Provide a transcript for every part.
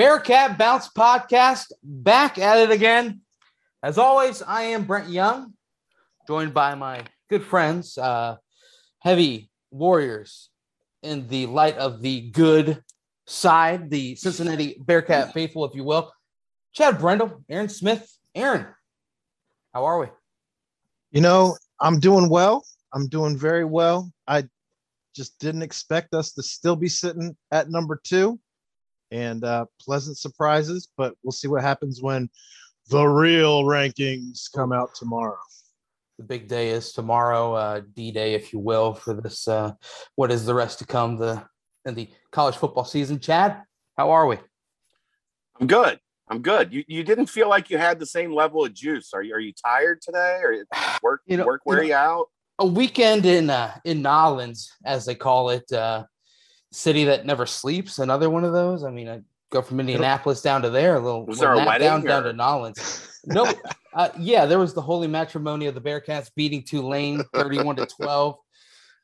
Bearcat Bounce podcast back at it again. As always, I am Brent Young, joined by my good friends, uh, heavy warriors in the light of the good side, the Cincinnati Bearcat faithful, if you will. Chad Brendel, Aaron Smith. Aaron, how are we? You know, I'm doing well. I'm doing very well. I just didn't expect us to still be sitting at number two and uh, pleasant surprises, but we'll see what happens when the real rankings come out tomorrow. The big day is tomorrow, uh, D Day, if you will, for this. Uh, what is the rest to come? The in the college football season. Chad, how are we? I'm good. I'm good. You you didn't feel like you had the same level of juice. Are you are you tired today? Or work you know, work wear you, know, you out? A weekend in uh, in Nolens, as they call it, uh, city that never sleeps. Another one of those. I mean, I go from Indianapolis down to there. A little, was there a wedding down or? down to Nolens. nope. Uh, yeah, there was the holy matrimony of the Bearcats beating Tulane 31 to 12.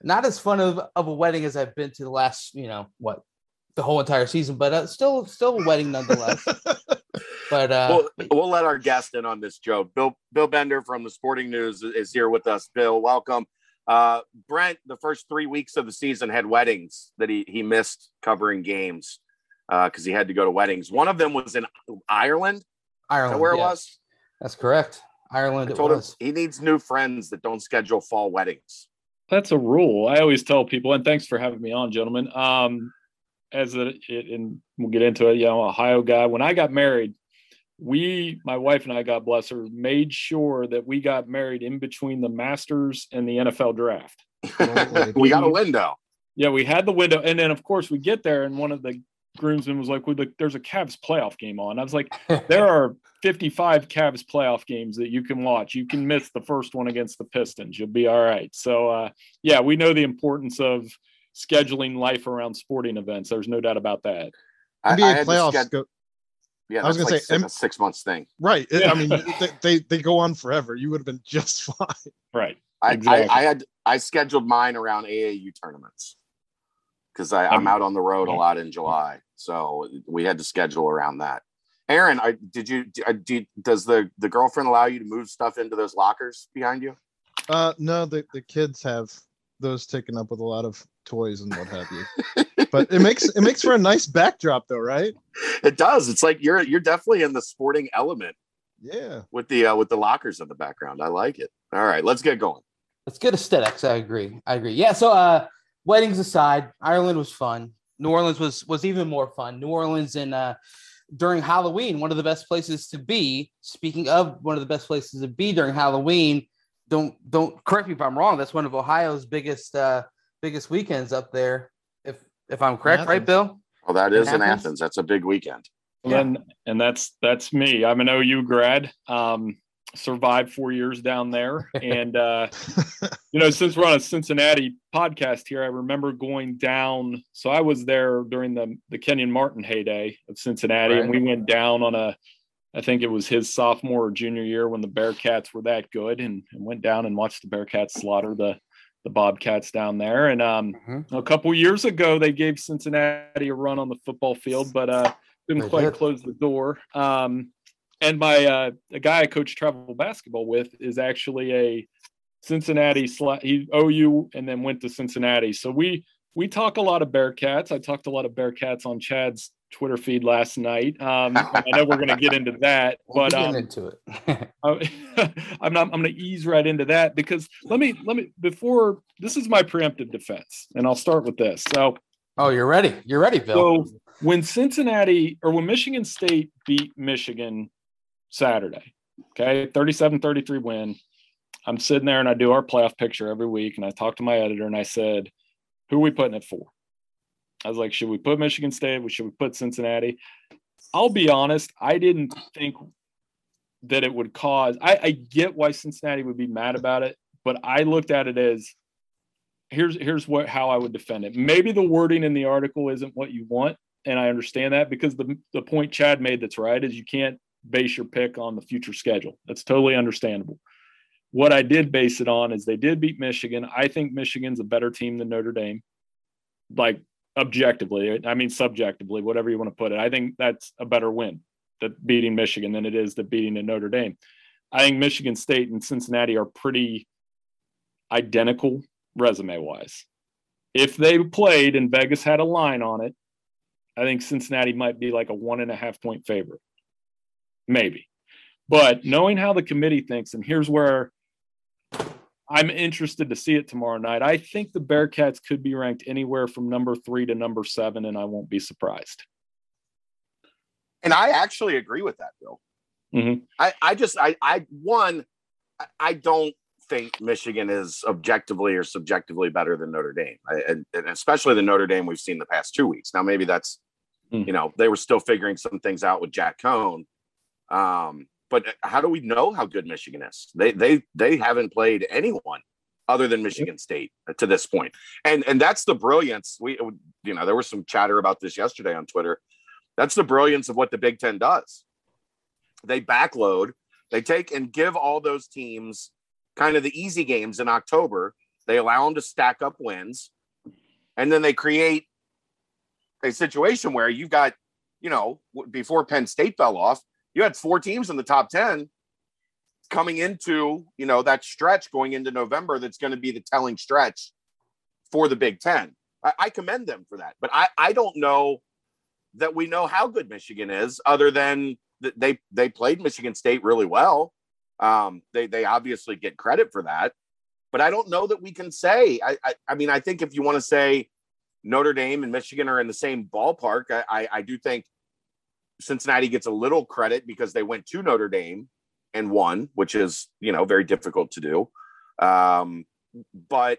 Not as fun of, of a wedding as I've been to the last, you know, what, the whole entire season, but uh, still, still a wedding nonetheless. but uh, we'll, we'll let our guest in on this Joe. Bill Bill Bender from the Sporting News is here with us. Bill, welcome. Uh, Brent, the first three weeks of the season had weddings that he he missed covering games because uh, he had to go to weddings. One of them was in Ireland. Ireland, where yes. it was. That's correct. Ireland. I told him he needs new friends that don't schedule fall weddings. That's a rule. I always tell people, and thanks for having me on, gentlemen. Um, as a, it, and we'll get into it. You know, Ohio guy. When I got married, we, my wife and I, God bless her, made sure that we got married in between the Masters and the NFL draft. we got a window. Yeah, we had the window, and then of course we get there, and one of the groomsmen was like, well, "There's a Cavs playoff game on." I was like, "There are 55 Cavs playoff games that you can watch. You can miss the first one against the Pistons. You'll be all right." So, uh, yeah, we know the importance of scheduling life around sporting events. There's no doubt about that. NBA I, I playoffs go. Yeah, I was going like to say a six months thing. Right. Yeah. I mean, they, they, they go on forever. You would have been just fine. Right. I, exactly. I, I had I scheduled mine around AAU tournaments because I'm out on the road a lot in July. So we had to schedule around that. Aaron, I, did you, do, does the, the girlfriend allow you to move stuff into those lockers behind you? Uh, no, the, the kids have those taken up with a lot of toys and what have you. but it makes it makes for a nice backdrop though, right? It does. It's like you're you're definitely in the sporting element. Yeah. With the uh, with the lockers in the background. I like it. All right, let's get going. It's good aesthetics. I agree. I agree. Yeah. So uh weddings aside, Ireland was fun. New Orleans was was even more fun. New Orleans in uh during Halloween, one of the best places to be. Speaking of one of the best places to be during Halloween, don't don't correct me if I'm wrong. That's one of Ohio's biggest uh biggest weekends up there. If if I'm correct, right, Bill? Well, that is in Athens. in Athens. That's a big weekend. Yeah. And and that's that's me. I'm an OU grad. Um, survived four years down there. And, uh, you know, since we're on a Cincinnati podcast here, I remember going down. So I was there during the, the Kenyon Martin heyday of Cincinnati, right. and we went down on a, I think it was his sophomore or junior year when the Bearcats were that good and, and went down and watched the Bearcats slaughter the, the Bobcats down there. And um, mm-hmm. a couple years ago, they gave Cincinnati a run on the football field, but uh, didn't they quite did. close the door. Um, and my uh, the guy I coach travel basketball with is actually a Cincinnati he OU and then went to Cincinnati. So we we talk a lot of Bearcats. I talked a lot of Bearcats on Chad's Twitter feed last night. Um, I know we're going to get into that, but um, into it. I'm not. I'm going to ease right into that because let me let me before this is my preemptive defense, and I'll start with this. So, oh, you're ready. You're ready, Bill. So when Cincinnati or when Michigan State beat Michigan Saturday. Okay, 37 33 win. I'm sitting there and I do our playoff picture every week. And I talked to my editor and I said, Who are we putting it for? I was like, Should we put Michigan State? Should we put Cincinnati? I'll be honest, I didn't think that it would cause, I, I get why Cincinnati would be mad about it, but I looked at it as here's here's what how I would defend it. Maybe the wording in the article isn't what you want, and I understand that because the the point Chad made that's right is you can't base your pick on the future schedule. That's totally understandable. What I did base it on is they did beat Michigan. I think Michigan's a better team than Notre Dame. Like objectively. I mean, subjectively, whatever you want to put it. I think that's a better win that beating Michigan than it is the beating in Notre Dame. I think Michigan State and Cincinnati are pretty identical resume wise. If they played and Vegas had a line on it, I think Cincinnati might be like a one and a half point favorite. Maybe. But knowing how the committee thinks, and here's where I'm interested to see it tomorrow night. I think the Bearcats could be ranked anywhere from number three to number seven, and I won't be surprised. And I actually agree with that, Bill. Mm-hmm. I, I just, I, I, one, I don't think Michigan is objectively or subjectively better than Notre Dame, I, and, and, especially the Notre Dame we've seen the past two weeks. Now, maybe that's, mm-hmm. you know, they were still figuring some things out with Jack Coan. Um, but uh, how do we know how good Michigan is? They they they haven't played anyone other than Michigan State uh, to this point. And and that's the brilliance. We uh, you know, there was some chatter about this yesterday on Twitter. That's the brilliance of what the Big 10 does. They backload, they take and give all those teams kind of the easy games in October. They allow them to stack up wins. And then they create a situation where you've got, you know, before Penn State fell off, you had four teams in the top 10 coming into, you know, that stretch going into November that's going to be the telling stretch for the Big Ten. I, I commend them for that. But I, I don't know that we know how good Michigan is, other than that they they played Michigan State really well. Um, they they obviously get credit for that, but I don't know that we can say. I I, I mean, I think if you want to say Notre Dame and Michigan are in the same ballpark, I, I, I do think Cincinnati gets a little credit because they went to Notre Dame and won, which is you know very difficult to do. Um, but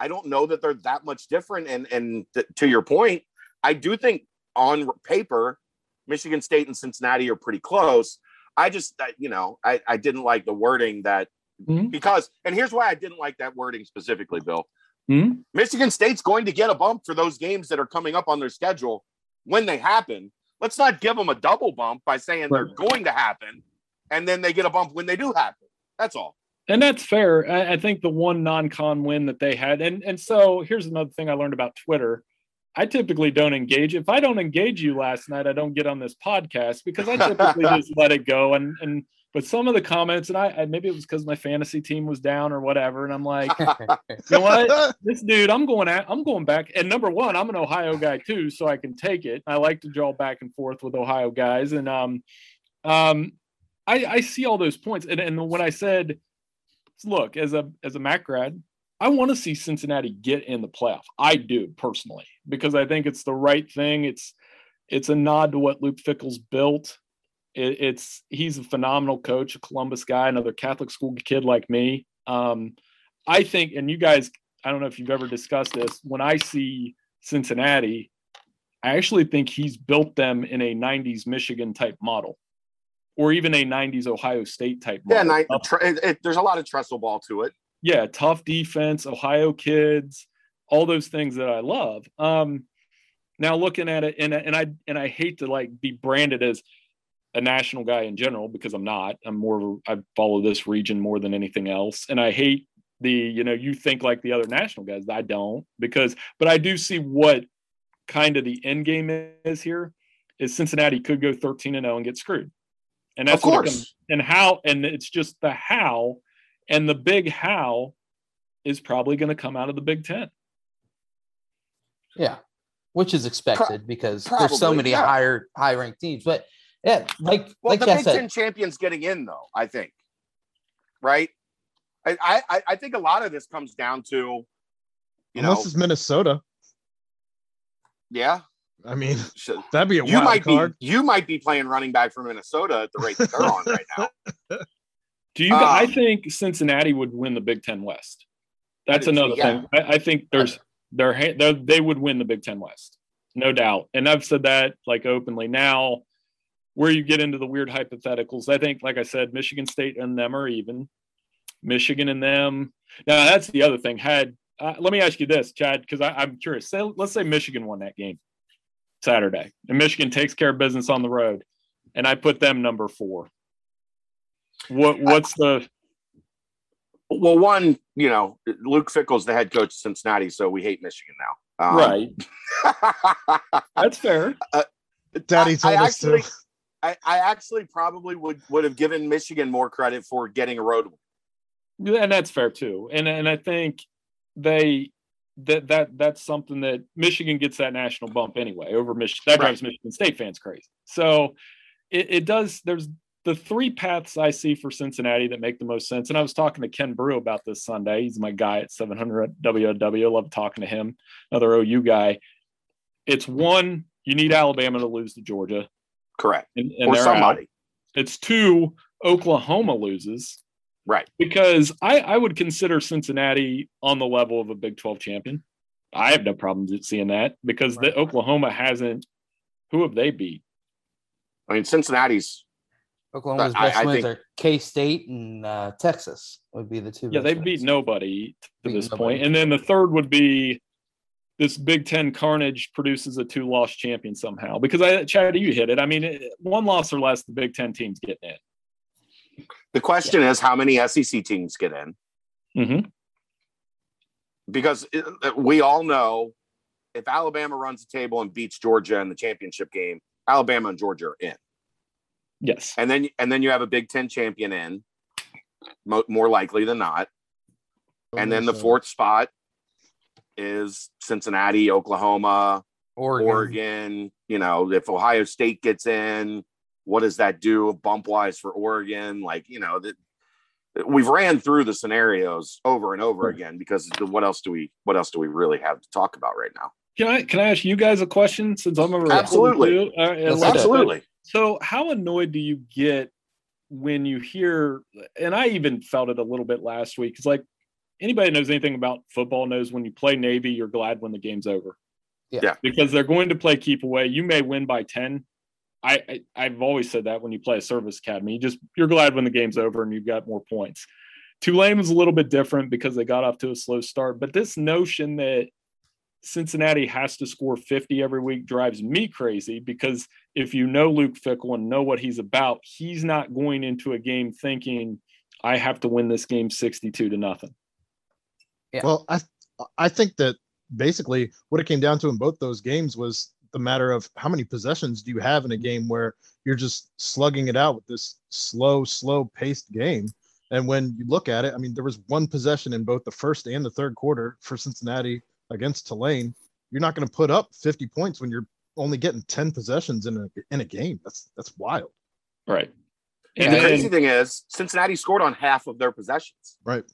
I don't know that they're that much different. And and th- to your point, I do think on paper, Michigan State and Cincinnati are pretty close. I just you know I I didn't like the wording that mm-hmm. because and here's why I didn't like that wording specifically, Bill. Mm-hmm. Michigan State's going to get a bump for those games that are coming up on their schedule when they happen let's not give them a double bump by saying they're going to happen and then they get a bump when they do happen. That's all. And that's fair. I, I think the one non-con win that they had, and and so here's another thing I learned about Twitter. I typically don't engage. If I don't engage you last night, I don't get on this podcast because I typically just let it go. And and but some of the comments, and I, maybe it was because my fantasy team was down or whatever, and I'm like, you know what, this dude, I'm going at, I'm going back. And number one, I'm an Ohio guy too, so I can take it. I like to draw back and forth with Ohio guys, and um, um, I, I see all those points, and and when I said, look, as a as a MAC grad, I want to see Cincinnati get in the playoff. I do personally because I think it's the right thing. It's it's a nod to what Luke Fickell's built it, it's he's a phenomenal coach, a Columbus guy, another Catholic school kid like me. Um, I think, and you guys, I don't know if you've ever discussed this. When I see Cincinnati, I actually think he's built them in a '90s Michigan type model, or even a '90s Ohio State type. Model. Yeah, tr- it, it, there's a lot of Tressel ball to it. Yeah, tough defense, Ohio kids, all those things that I love. Um, now looking at it, and and I and I hate to like be branded as a national guy in general because I'm not. I'm more of a, I follow this region more than anything else. And I hate the, you know, you think like the other national guys. I don't because, but I do see what kind of the end game is here is Cincinnati could go 13 and 0 and get screwed. And that's of course. Comes, and how, and it's just the how and the big how is probably going to come out of the Big Ten. Yeah. Which is expected Pro- because probably, there's so many yeah. higher high ranked teams. But yeah, like well, like the Big said. Ten champions getting in though. I think, right? I, I I think a lot of this comes down to, you unless know, it's Minnesota. Yeah, I mean that'd be a you might card. be you might be playing running back for Minnesota at the rate that they're on right now. Do you? Um, I think Cincinnati would win the Big Ten West. That's another yeah. thing. I, I, think there's they're, they're they would win the Big Ten West, no doubt. And I've said that like openly. Now where you get into the weird hypotheticals. I think, like I said, Michigan State and them are even. Michigan and them. Now that's the other thing. Had uh, let me ask you this, Chad, because I'm curious. Say, let's say Michigan won that game Saturday, and Michigan takes care of business on the road, and I put them number four. What what's the well, one, you know, Luke Fickell's the head coach of Cincinnati, so we hate Michigan now. Um, right. That's fair. Daddy I- told I us actually, to. I, I actually probably would would have given Michigan more credit for getting a road win. And that's fair too. And and I think they that that that's something that Michigan gets that national bump anyway over Michigan. That drives Michigan State fans crazy. So it, it does. There's the three paths I see for Cincinnati that make the most sense. And I was talking to Ken Broo about this Sunday. He's my guy at 700 WLW. Love talking to him. Another OU guy. It's one. You need Alabama to lose to Georgia, Correct. and, and or they're out. somebody. It's two. Oklahoma loses Right. because I, I would consider Cincinnati on the level of a Big 12 champion. I have no problem seeing that because the Oklahoma hasn't. Who have they beat? I mean, Cincinnati's Oklahoma's I- best I wins think- are K State and uh, Texas would be the two. Yeah, best they've wins. beat nobody to Beat this nobody. point. And then the third would be this Big Ten carnage produces a two loss champion somehow. Because I, Chad, you hit it. I mean, it- one loss or less, the Big Ten teams getting in. the question is how many SEC teams get in Mm-hmm. because it- we all know if Alabama runs the table and beats Georgia in the championship game, Alabama and Georgia are in, Yes. and then and then you have a Big Ten champion in, mo- more likely than not, and then the fourth spot is Cincinnati, Oklahoma, Oregon. Oregon. You know, if Ohio State gets in, what does that do bump wise for Oregon? Like, you know, that we've ran through the scenarios over and over again because the, what else do we what else do we really have to talk about right now? Can I can I ask you guys a question since I'm a reporter Absolutely. too? All right, Let's let's- do it. Absolutely. So, how annoyed do you get when you hear? And I even felt it a little bit last week. It's like anybody knows anything about football knows when you play Navy, you're glad when the game's over. Yeah. Yeah. Because they're going to play keep away. You may win by ten. I, I I've always said that when you play a service academy, you just you're glad when the game's over and you've got more points. Tulane was a little bit different because they got off to a slow start, but this notion that Cincinnati has to score 50 every week drives me crazy because if you know Luke Fickell and know what he's about, he's not going into a game thinking, I have to win this game 62 to nothing. Yeah. Well, I I think that basically what it came down to in both those games was the matter of how many possessions do you have in a mm-hmm. game where you're just slugging it out with this slow, slow paced game. And when you look at it, I mean, there was one possession in both the first and the third quarter for Cincinnati against Tulane. You're not going to put up 50 points when you're only getting 10 possessions in a in a game. That's that's wild. Right. And And the crazy thing is, Cincinnati scored on half of their possessions, Right.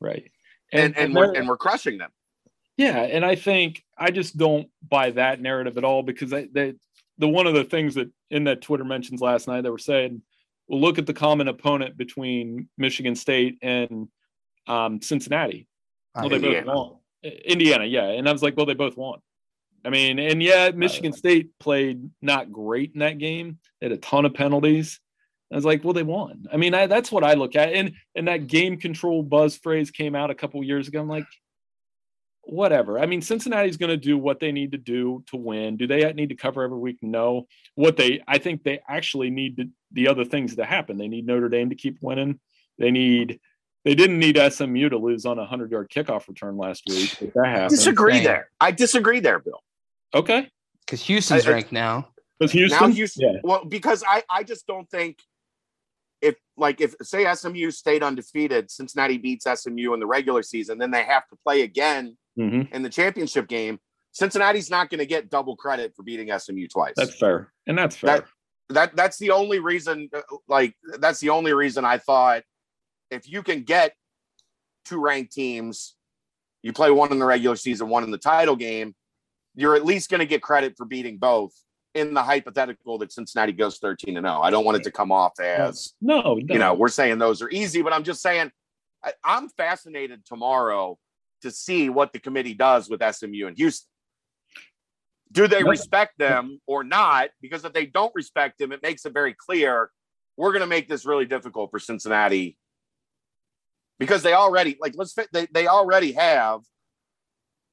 right. And and, we're and we're crushing them. Yeah, and I think I just don't buy that narrative at all because they, they the one of the things that in that Twitter mentions last night they were saying, well, look at the common opponent between Michigan State and um, Cincinnati. Well, they Indiana. both won. Indiana, yeah, and I was like, well, they both won. I mean, and yeah, Michigan State played not great in that game. They had a ton of penalties. I was like, well, they won. I mean, I, that's what I look at. And and that game control buzz phrase came out a couple years ago. I'm like, whatever. I mean, Cincinnati's going to do what they need to do to win. Do they need to cover every week? No. What they, I think they actually need to, the other things to happen. They need Notre Dame to keep winning. They need, they didn't need SMU to lose on a hundred yard kickoff return last week. But that I happened. disagree Insane. there. I disagree there, Bill. Okay. because Houston's I- I- ranked now. Because Houston, Now Houston, yeah, well, because I I just don't think if like if say SMU stayed undefeated, Cincinnati beats SMU in the regular season, then they have to play again hmm in the championship game. Cincinnati's not going to get double credit for beating SMU twice. that's fair, and that's fair. That- that that's the only reason uh, like that's the only reason I thought if you can get two ranked teams, you play one in the regular season, one in the title game, you're at least going to get credit for beating both in the hypothetical that Cincinnati goes 13 and 0. I don't want it to come off as, no, no, you know, we're saying those are easy, but I'm just saying I, I'm fascinated tomorrow to see what the committee does with SMU and Houston. Do they Yeah. respect them or not? Because if they don't respect them, it makes it very clear we're going to make this really difficult for Cincinnati because they already like let's fit they, they already have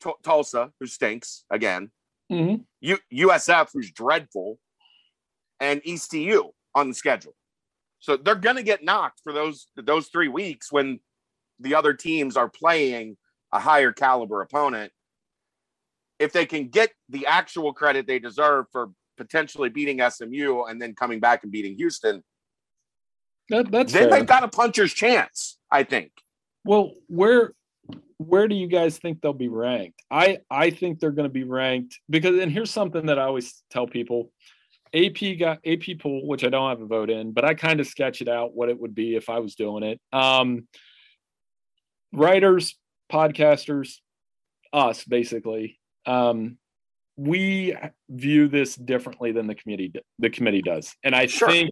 T- Tulsa who stinks again Mhm. U- USF, who's dreadful, and ECU on the schedule. So they're going to get knocked for those those three weeks when the other teams are playing a higher caliber opponent. if they can get the actual credit they deserve for potentially beating SMU and then coming back and beating Houston, That, that's then fair. they've got a puncher's chance. I think. Well, where where do you guys think they'll be ranked? I I think they're going to be ranked because and here's something that I always tell people. AP got AP pool, which I don't have a vote in, but I kind of sketch it out what it would be if I was doing it. Um, writers, podcasters, us basically. Um, we view this differently than the committee the committee does, and I Sure. think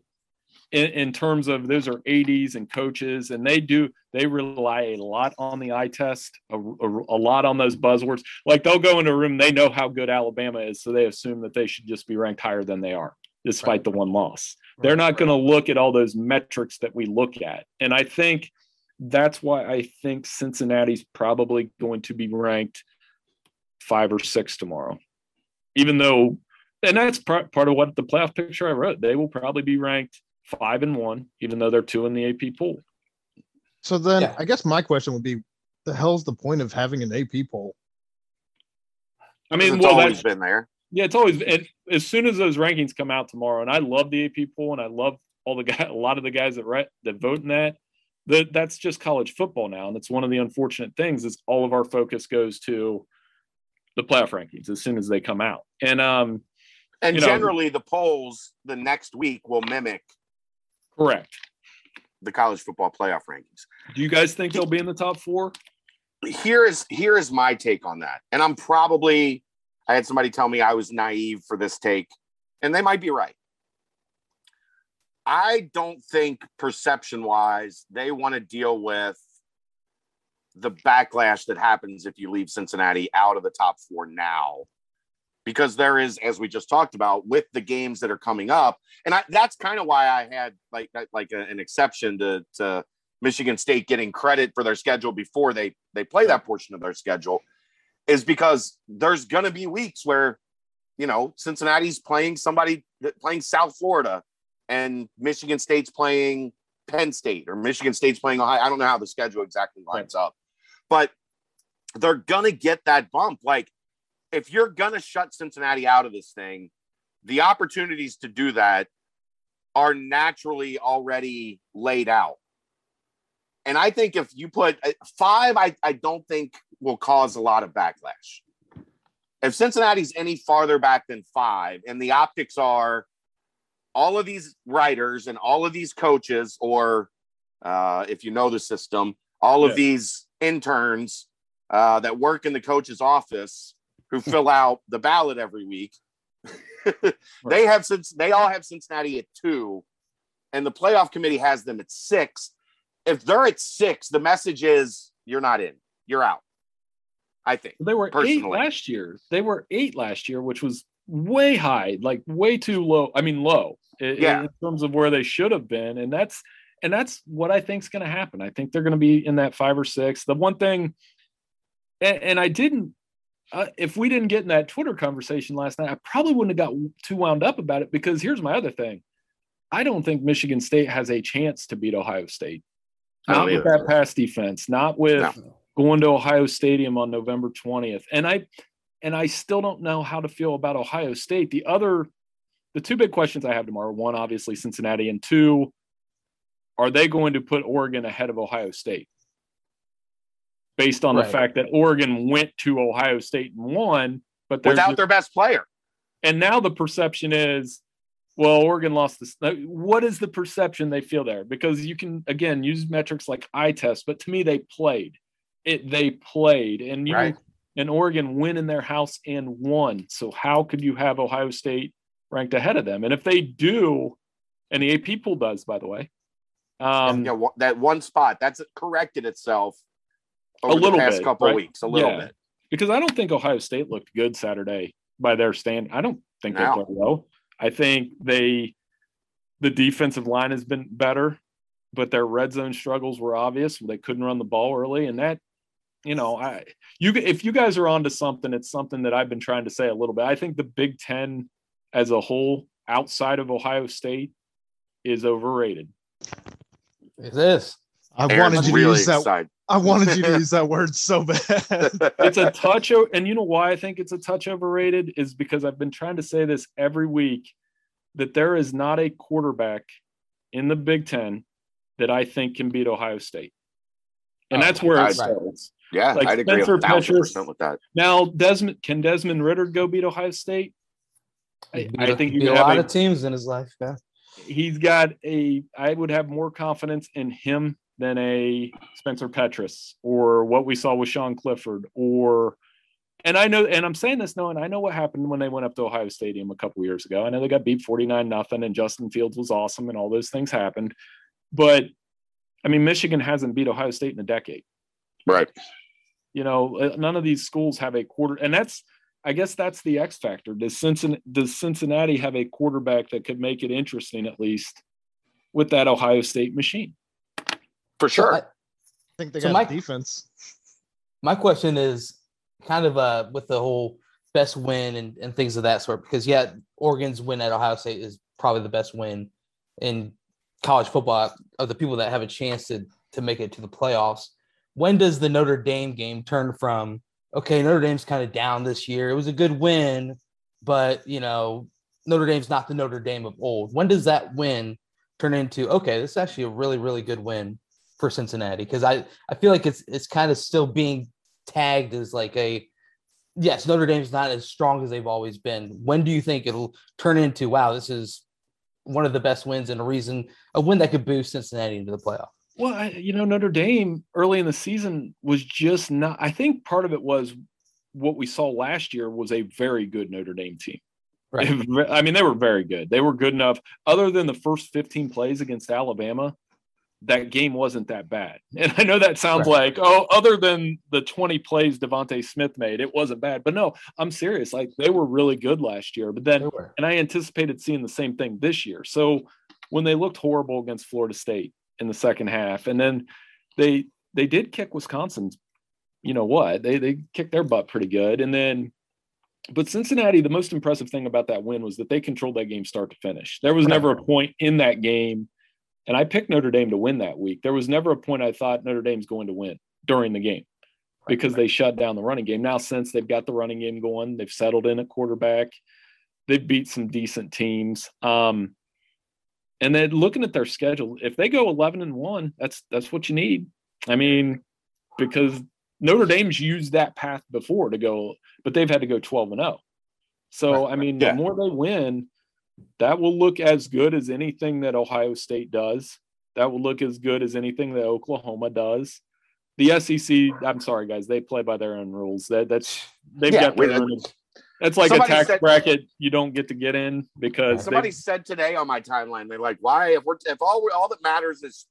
in, in terms of those are ADs and coaches and they do they rely a lot on the eye test a, a, a lot on those buzzwords. Like they'll go into a room they know how good alabama is so they assume that they should just be ranked higher than they are despite the one loss. They're not going to look at all those metrics that we look at and i think that's why i think cincinnati's probably going to be ranked five or six tomorrow. Even though and that's part, part of what the playoff picture i wrote they will probably be ranked five and one, even though they're two in the AP pool. So then Yeah. I guess my question would be the hell's the point of having an AP poll? I mean, it's well, always that's been there. yeah, it's always and as soon as those rankings come out tomorrow, and I love the AP pool, and I love all the guy, a lot of the guys that write that vote in that. That that's just college football now, and it's one of the unfortunate things is all of our focus goes to the playoff rankings as soon as they come out, and um, And you know- generally, the polls the next week will mimic correct. the college football playoff rankings. Do you guys think they'll be in the top four? Here is here is my take on that, and I'm probably I had somebody tell me I was naive for this take, and they might be right. I don't think perception wise they want to deal with the backlash that happens if you leave Cincinnati out of the top four now. Because there is, as we just talked about, with the games that are coming up, and I, that's kind of why I had like like a- an exception to, to Michigan State getting credit for their schedule before they they play that portion of their schedule, is because there's going to be weeks where, you know, Cincinnati's playing somebody that playing South Florida, and Michigan State's playing Penn State, or Michigan State's playing Ohio. I don't know how the schedule exactly lines up, but they're gonna get that bump. Like, if you're gonna shut Cincinnati out of this thing, the opportunities to do that are naturally already laid out. And I think if you put uh, five, I, I don't think will cause a lot of backlash. If Cincinnati's any farther back than five, and the optics are all of these writers and all of these coaches, or uh, if you know the system, all of these interns uh, that work in the coach's office who fill out the ballot every week. they have since they all have Cincinnati at two, and the playoff committee has them at six. If they're at six, the message is you're not in, you're out. I think. They were eight last year. They were eight last year, which was way high, like way too low. I mean, low i- Yeah. in terms of where they should have been, and that's and that's what I think is going to happen. I think they're going to be in that five or six. The one thing, and, and I didn't. Uh, if we didn't get in that Twitter conversation last night, I probably wouldn't have got too wound up about it because here's my other thing. I don't think Michigan State has a chance to beat Ohio State. Not with that pass defense, not with No. going to Ohio Stadium on November 20th. And I and I still don't know how to feel about Ohio State. The other the two big questions I have tomorrow, one obviously Cincinnati and two are they going to put Oregon ahead of Ohio State? Based on Right. the fact that Oregon went to Ohio State and won, but there's Without their best player. and now the perception is well oregon lost this. What is the perception they feel there? Because you can again use metrics like eye test but to me they played. It they played. And you Right. and oregon win in their house and won. So how could you have ohio state ranked ahead of them? And if they do and the ap pool does by the way um And, you know, that one spot that's corrected itself over little the past bit, couple right? weeks, a little Yeah. bit. because I don't think Ohio State looked good Saturday by their stand. I don't think they No. played well. I think they the defensive line has been better, but their red zone struggles were obvious. They couldn't run the ball early, and that you know, I you if you guys are onto something, it's something that I've been trying to say a little bit. I think the Big Ten as a whole, outside of Ohio State, is overrated. It is. I Aaron's wanted you really to use that. excited. I wanted you to use that word so bad. it's a touch o- and you know why i think it's a touch overrated is because i've been trying to say this every week that there is not a quarterback in the big ten that i think can beat ohio state and Oh, that's where it starts yeah, Like I'd agree Spencer a thousand Petras- with that. now desmond can desmond ridder go beat ohio state I, Beat I a- think beat a lot a, of teams in his life. Yeah. he's got a i would have more confidence in him than a spencer petras or what we saw with sean clifford or and i know and i'm saying this knowing i know what happened when they went up to ohio stadium a couple years ago. I know they got beat 49 nothing and justin fields was awesome and all those things happened but i mean michigan hasn't beat ohio state in a decade. Right. you know uh, none of these schools have a quarter and that's i guess that's the x factor. Does cincinnati, does cincinnati have a quarterback that could make it interesting at least with that ohio state machine For sure. I- think they So got my- defense. my question is kind of uh with the whole best win and, and things of that sort because yeah oregon's win at ohio state is probably the best win in college football of the people that have a chance to to make it to the playoffs when does the notre dame game turn from okay notre dame's kind of down this year it was a good win but you know notre dame's not the notre dame of old when does that win turn into okay this is actually a really really good win for cincinnati because i i feel like it's it's kind of still being tagged as like a yes, Notre Dame's not as strong as they've always been. When do you think it'll turn into wow, this is one of the best wins and a reason a win that could boost Cincinnati into the playoff? well I, you know notre dame early in the season was just not i think part of it was what we saw last year was a very good notre dame team Right. I mean, they were very good. They were good enough. Other than the first 15 plays against Alabama, that game wasn't that bad. And I know that sounds Right. like, oh, other than the 20 plays DeVonta Smith made, it wasn't bad. But no, I'm serious. Like they were really good last year. But then, and I anticipated seeing the same thing this year. So when they looked horrible against Florida State in the second half, and then they they did kick Wisconsin's, you know what? They they kicked their butt pretty good. And then but Cincinnati, the most impressive thing about that win was that they controlled that game start to finish. There was never a point in that game, and I picked Notre Dame to win that week. There was never a point I thought Notre Dame's going to win during the game because they shut down the running game. Now, since they've got the running game going, they've settled in at quarterback. They've beat some decent teams. Um, and then looking at their schedule, if they go eleven and one, that's that's what you need. I mean, because Notre Dame's used that path before to go, but they've had to go 12 and 0. So, I mean, Yeah. the more they win, that will look as good as anything that Ohio State does. That will look as good as anything that Oklahoma does. The SEC, I'm sorry, guys, they play by their own rules. That that's they've Yeah, got their own. That's like a tax said- bracket you don't get to get in because they- Somebody said today on my timeline, they're like, "Why if we're if all all that matters is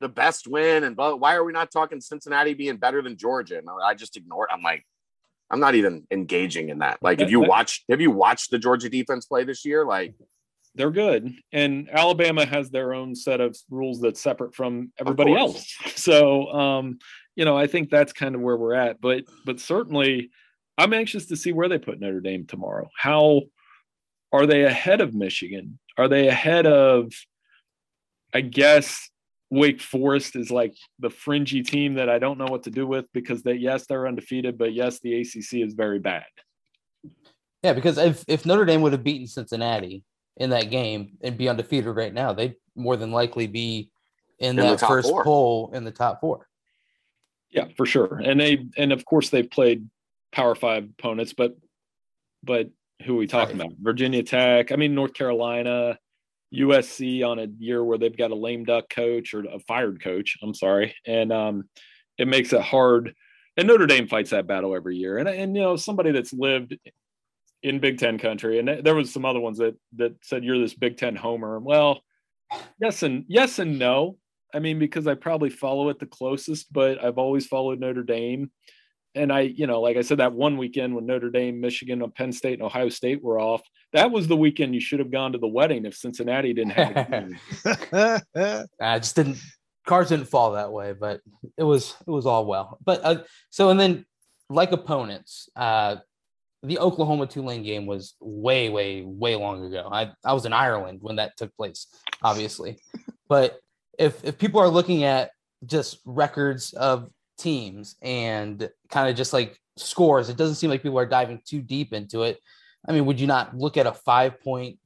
the best win, and why are we not talking Cincinnati being better than Georgia?" And I just ignore. it. I'm like, I'm not even engaging in that. Like, if you watch, have you watched the Georgia defense play this year? Like, they're good. And alabama has their own set of rules that's separate from everybody else. So um you know i think that's kind of where we're at. But but certainly i'm anxious to see where they put notre dame tomorrow. How are they ahead of michigan? Are they ahead of i guess wake forest is like the fringy team that i don't know what to do with because they yes they're undefeated but yes the acc is very bad Yeah, because if, if Notre Dame would have beaten Cincinnati in that game and be undefeated right now, they'd more than likely be in, In the that first four. poll in the top four. Yeah, for sure. And they and of course they've played Power Five opponents, but but who are we talking Right. about? Virginia Tech. I mean North Carolina, USC on a year where they've got a lame duck coach or a fired coach. I'm sorry, and um, it makes it hard. And Notre Dame fights that battle every year. And and you know somebody that's lived in Big Ten country, and there was some other ones that that said you're this Big Ten homer. Well, yes and yes and no. I mean, because I probably follow it the closest, but I've always followed Notre Dame. And I, you know, like I said, that one weekend when Notre Dame, Michigan, Penn State, and Ohio State were off, that was the weekend you should have gone to the wedding if Cincinnati didn't have a. I just didn't cards didn't fall that way, but it was it was all well. But uh, so and then like opponents, uh, the Oklahoma Tulane game was way way way long ago. I I was in Ireland when that took place, obviously. but if if people are looking at just records of teams and kind of just like scores. It doesn't seem like people are diving too deep into it. I mean, would you not look at a five point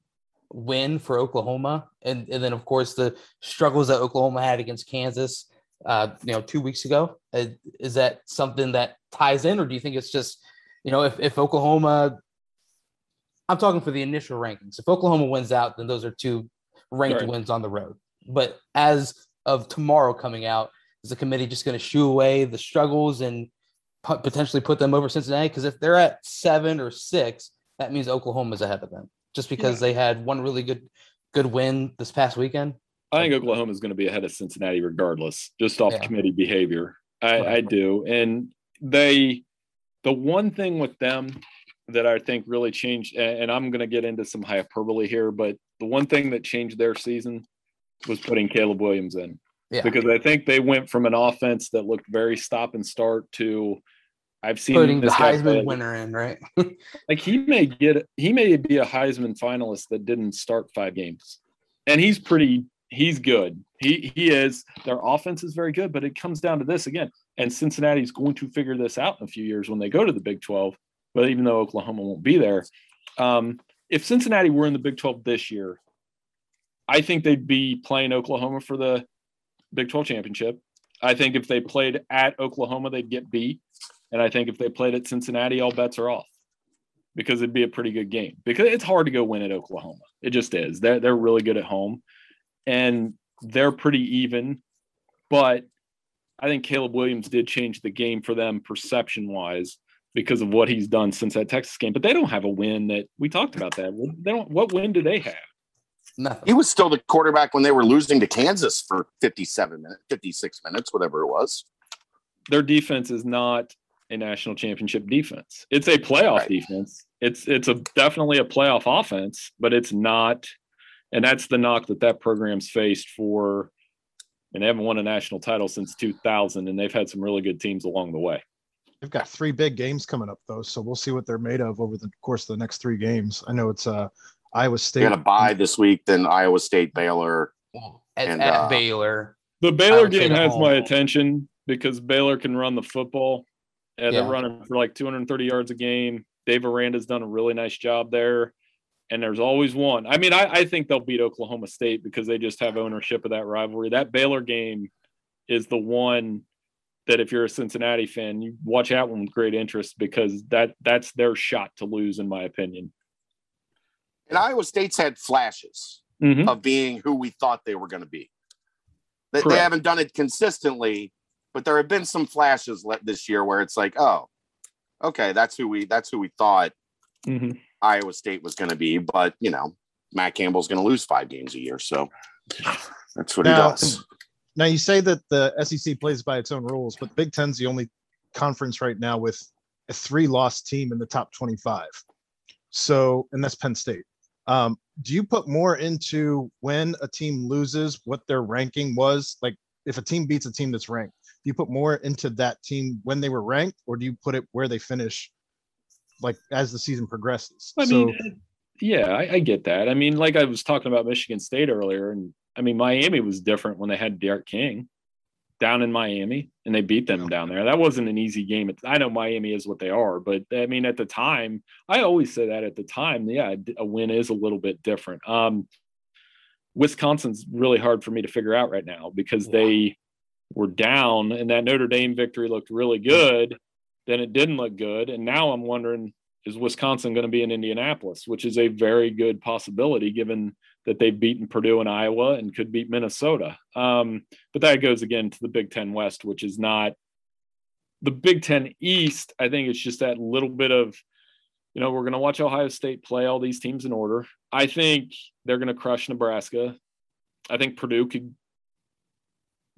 win for Oklahoma? And, and then, of course, the struggles that Oklahoma had against Kansas, uh, you know, two weeks ago. Uh, is that something that ties in, or do you think it's just, you know, if, if Oklahoma, I'm talking for the initial rankings, if Oklahoma wins out, then those are two ranked right. wins on the road. But as of tomorrow coming out, is the committee just going to shoo away the struggles and potentially put them over Cincinnati? Because if they're at seven or six, that means Oklahoma's ahead of them just because yeah. they had one really good good win this past weekend. I think Oklahoma is going to be ahead of Cincinnati regardless, just off yeah. committee behavior. I, I do, and they the one thing with them that I think really changed, and I'm going to get into some hyperbole here, but the one thing that changed their season was putting Caleb Williams in. Yeah. Because I think they went from an offense that looked very stop and start to I've seen putting the Heisman winner in, right? like he may get he may be a Heisman finalist that didn't start five games. And he's pretty he's good. He he is their offense is very good, but it comes down to this again. And Cincinnati's going to figure this out in a few years when they go to the Big 12. But even though Oklahoma won't be there, um, if Cincinnati were in the Big 12 this year, I think they'd be playing Oklahoma for the Big 12 championship. I think if they played at Oklahoma, they'd get beat. And I think if they played at Cincinnati, all bets are off because it'd be a pretty good game. Because it's hard to go win at Oklahoma. It just is. They're, they're really good at home and they're pretty even. But I think Caleb Williams did change the game for them perception wise because of what he's done since that Texas game. But they don't have a win that we talked about that. They don't. What win do they have? Nothing. He was still the quarterback when they were losing to Kansas for 57 minutes, 56 minutes, whatever it was. Their defense is not a national championship defense. It's a playoff right. defense. It's it's a definitely a playoff offense, but it's not. And that's the knock that that program's faced for. And they haven't won a national title since 2000, and they've had some really good teams along the way. They've got three big games coming up though, so we'll see what they're made of over the course of the next three games. I know it's uh Iowa State. They're gonna buy this week, then Iowa State, Baylor, at, and, at uh, Baylor. The Baylor game has my attention because Baylor can run the football, and yeah. they're running for like 230 yards a game. Dave Aranda's done a really nice job there. And there's always one. I mean, I, I think they'll beat Oklahoma State because they just have ownership of that rivalry. That Baylor game is the one that if you're a Cincinnati fan, you watch that one with great interest because that that's their shot to lose, in my opinion. And Iowa State's had flashes mm-hmm. of being who we thought they were going to be. They, they, haven't done it consistently, but there have been some flashes this year where it's like, oh, okay, that's who we that's who we thought mm-hmm. Iowa State was going to be. But you know, Matt Campbell's going to lose five games a year, so that's what now, he does. Now you say that the SEC plays by its own rules, but Big Ten's the only conference right now with a three-loss team in the top 25. So, and that's Penn State. Um, do you put more into when a team loses, what their ranking was? Like, if a team beats a team that's ranked, do you put more into that team when they were ranked, or do you put it where they finish, like as the season progresses? I so, mean, yeah, I, I, get that. I mean, like I was talking about Michigan State earlier, and I mean Miami was different when they had D'Eriq King down in Miami, and they beat them down there. That wasn't an easy game. I know Miami is what they are, but I mean at the time, I always say that at the time, yeah, a win is a little bit different. Um, Wisconsin's really hard for me to figure out right now because they were down and that Notre Dame victory looked really good, then it didn't look good. And now I'm wondering, is Wisconsin going to be in Indianapolis, which is a very good possibility given that they've beaten Purdue and Iowa and could beat Minnesota. Um, but that goes again to the Big Ten West, which is not the Big Ten East. I think it's just that little bit of, you know, we're going to watch Ohio State play all these teams in order. I think they're going to crush Nebraska. I think Purdue could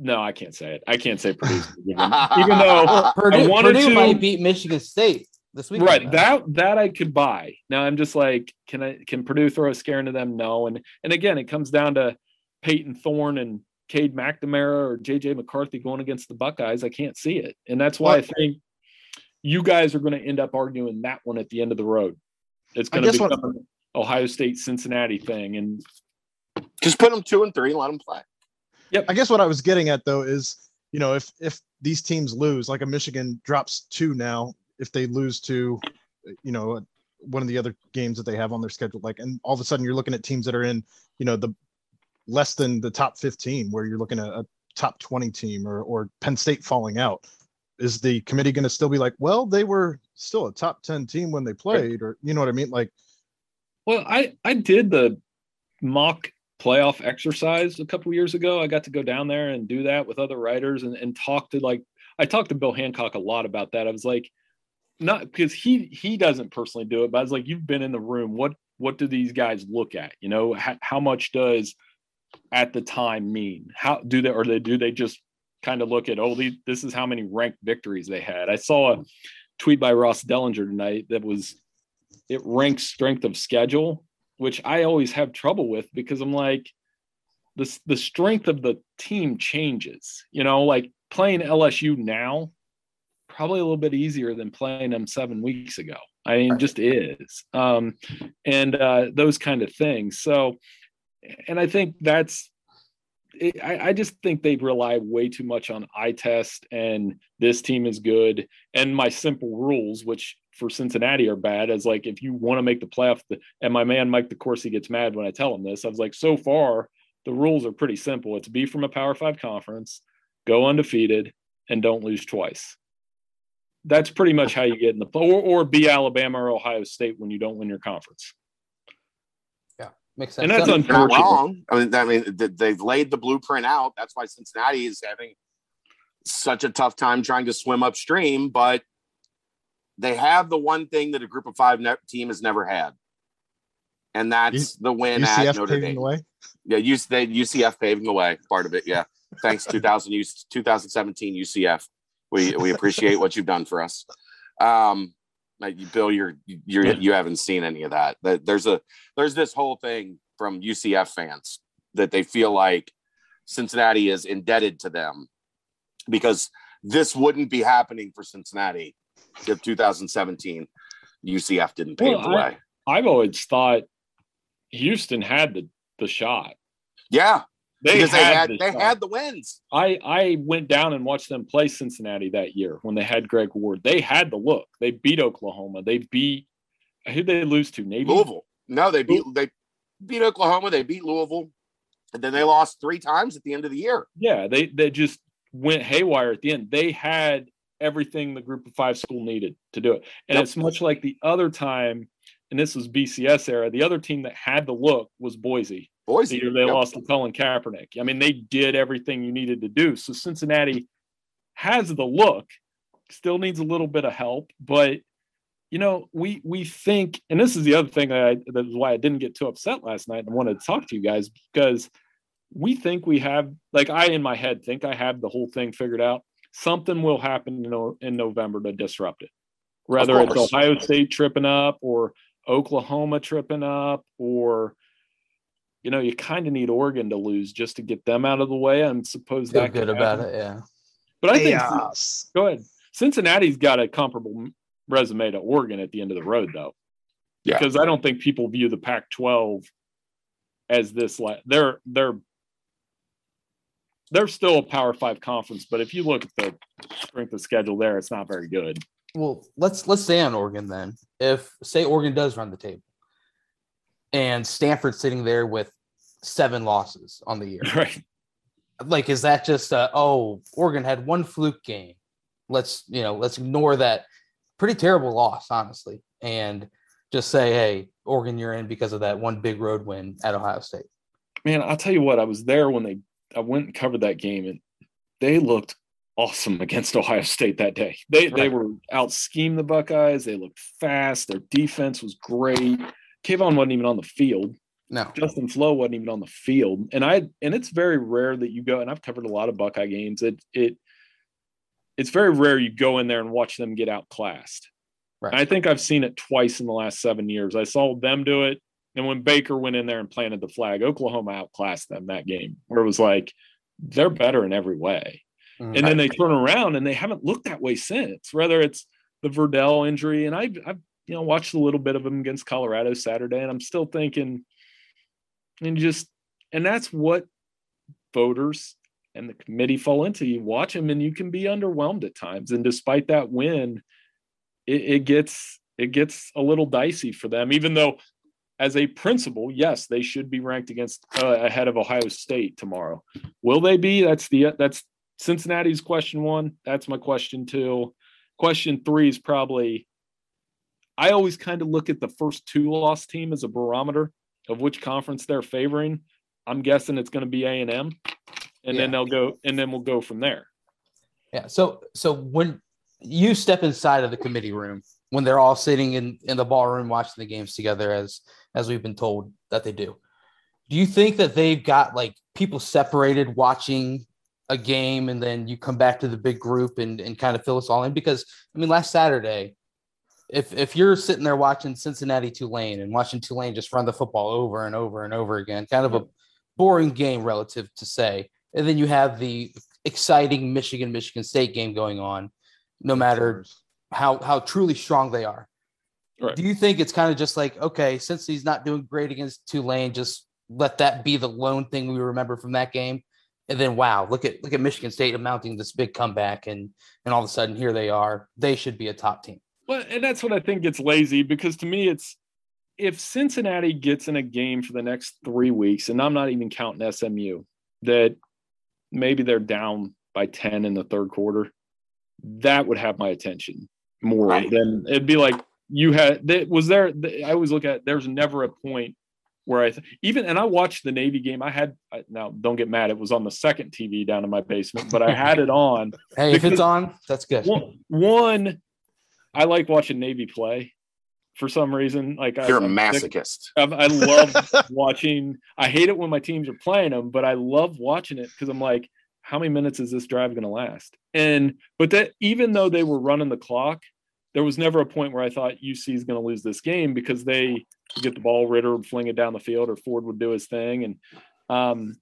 no, I can't say it. I can't say Purdue. even though well, Purdue, I wanted Purdue to, might beat Michigan State this week. Right. That that I could buy. Now I'm just like, can I can Purdue throw a scare into them? No. And and again, it comes down to Payton Thorne and Cade McNamara or JJ McCarthy going against the Buckeyes. I can't see it. And that's why I think you guys are going to end up arguing that one at the end of the road. It's going to become an Ohio State Cincinnati thing. And just put them two and three and let them play. Yep. I guess what I was getting at though is you know, if if these teams lose, like a Michigan drops two now, if they lose to, you know, one of the other games that they have on their schedule, like, and all of a sudden you're looking at teams that are in, you know, the less than the top 15, where you're looking at a top 20 team or or Penn State falling out. Is the committee going to still be like, well, they were still a top 10 team when they played, or you know what I mean? Like, well, I I did the mock playoff exercise a couple years ago. I got to go down there and do that with other writers and, and talk to like I talked to Bill Hancock a lot about that. I was like, not because he he doesn't personally do it, but I was like, you've been in the room. What what do these guys look at? You know, how, how much does at the time mean? How do they or they do they just kind of look at oh these, this is how many ranked victories they had? I saw a tweet by Ross Dellenger tonight that was it ranks strength of schedule which I always have trouble with because I'm like, the, the strength of the team changes. You know, like playing LSU now, probably a little bit easier than playing them seven weeks ago. I mean, just is. Um, and uh, those kind of things. So, and I think that's, I, I just think they rely way too much on eye test and this team is good and my simple rules, which for Cincinnati are bad as like if you want to make the playoff. And my man Mike DeCourcy gets mad when I tell him this. I was like, so far the rules are pretty simple. It's be from a Power Five conference, go undefeated, and don't lose twice. That's pretty much how you get in the or, or be Alabama or Ohio State when you don't win your conference. Yeah, makes sense. And that's Not wrong. I mean, I mean, they've laid the blueprint out. That's why Cincinnati is having such a tough time trying to swim upstream. But they have the one thing that a group of five ne- team has never had, and that's the win at UCF Notre paving Dame. the way. Yeah, UC, they, UCF paving the way. Part of it, yeah. Thanks, 2000, 2017 UCF. We we appreciate what you've done for us. Um, like, you- Bill, you're you're you haven't seen any of that. That There's a there's this whole thing from UCF fans that they feel like Cincinnati is indebted to them because this wouldn't be happening for Cincinnati if 2017 UCF didn't pave Well, the I- way. I've always thought Houston had the, the shot. Yeah, They because they had, had the they had the wins. I I went down and watched them play Cincinnati that year when they had Greg Ward. They had the look. They beat Oklahoma. They beat who they lose to Navy. Louisville. No, they beat they beat Oklahoma. They beat Louisville, and then they lost three times at the end of the year. Yeah, they they just went haywire at the end. They had everything the group of five school needed to do it. And Yep. it's much like the other time, and this was BCS era, the other team that had the look was Boise. Boise, The year they Yep. lost to Colin Kaepernick. I mean, they did everything you needed to do. So Cincinnati has the look, still needs a little bit of help, but you know, we we think, and this is the other thing that, I, that is why I didn't get too upset last night and wanted to talk to you guys because we think we have, like I in my head think I have the whole thing figured out. Something will happen in, in November to disrupt it, whether it's. Ohio State tripping up or Oklahoma tripping up or you know, you kind of need Oregon to lose just to get them out of the way. I'm suppose Feel that good about happen. it. Yeah. But I think Chaos. go ahead. Cincinnati's got a comparable resume to Oregon at the end of the road, though, Yeah. because I don't think people view the Pac-12 as this. Like they're they're they're still a Power Five conference, but if you look at the strength of schedule there, it's not very good. Well, let's let's stay on Oregon then. If say Oregon does run the table, and Stanford sitting there with seven losses on the year, Right? like is that just uh, oh Oregon had one fluke game? Let's you know let's ignore that pretty terrible loss honestly, and just say hey Oregon you're in because of that one big road win at Ohio State. Man, I'll tell you what. I was there when they. I went and covered that game, and they looked awesome against Ohio State that day. They they were out scheme the Buckeyes. They looked fast. Their defense was great. Kayvon wasn't even on the field. No, Justin Flowe wasn't even on the field. And I and it's very rare that you go and I've covered a lot of Buckeye games. It it it's very rare you go in there and watch them get outclassed. Right. I think I've seen it twice in the last seven years. I saw them do it. And when Baker went in there and planted the flag, Oklahoma outclassed them that game, where it was like, they're better in every way. Mhm. And then they turn around and they haven't looked that way since. Whether it's the Verdell injury, and I've, I've you know watched a little bit of them against Colorado Saturday, and I'm still thinking, and just and that's what voters and the committee fall into. You watch them, and you can be underwhelmed at times. And despite that win, it, it gets it gets a little dicey for them. Even though, as a principle, yes, they should be ranked against uh, ahead of Ohio State tomorrow. Will they be? That's the that's Cincinnati's question one. That's my question two. Question three is probably. I always kind of look at the first two loss team as a barometer of which conference they're favoring. I'm guessing it's going to be A and M, and then they'll go, and then we'll go from there. Yeah. So so when you step inside of the committee room, when they're all sitting in in the ballroom watching the games together, as as we've been told that they do, do you think that they've got like people separated watching a game, and then you come back to the big group and and kind of fill us all in? Because I mean, last Saturday. If, if you're sitting there watching Cincinnati Tulane and watching Tulane just run the football over and over and over again, kind of a boring game relative to say, and then you have the exciting Michigan Michigan State game going on, no matter how how truly strong they are. Right. Do you think it's kind of just like okay, since he's not doing great against Tulane, just let that be the lone thing we remember from that game, and then wow, look at look at Michigan State mounting this big comeback, and and all of a sudden here they are, they should be a top team. Well, and that's what I think gets lazy because to me, it's if Cincinnati gets in a game for the next three weeks, and I'm not even counting SMU, that maybe they're down by 10 in the third quarter, that would have my attention more Right. than it'd be like you had, that was there. I always look at there's never a point where I th- even, and I watched the Navy game. I had, now don't get mad, it was on the second TV down in my basement, but I had it on Hey, if it's on, that's good. one, one I like watching Navy play for some reason. Like I, You're a I'm sick- masochist. I, I love watching. I hate it when my teams are playing them, but I love watching it because I'm like, how many minutes is this drive going to last? And but that even though they were running the clock, there was never a point where I thought UC is going to lose this game because they get the ball, Ridder would fling it down the field, or Ford would do his thing, and um,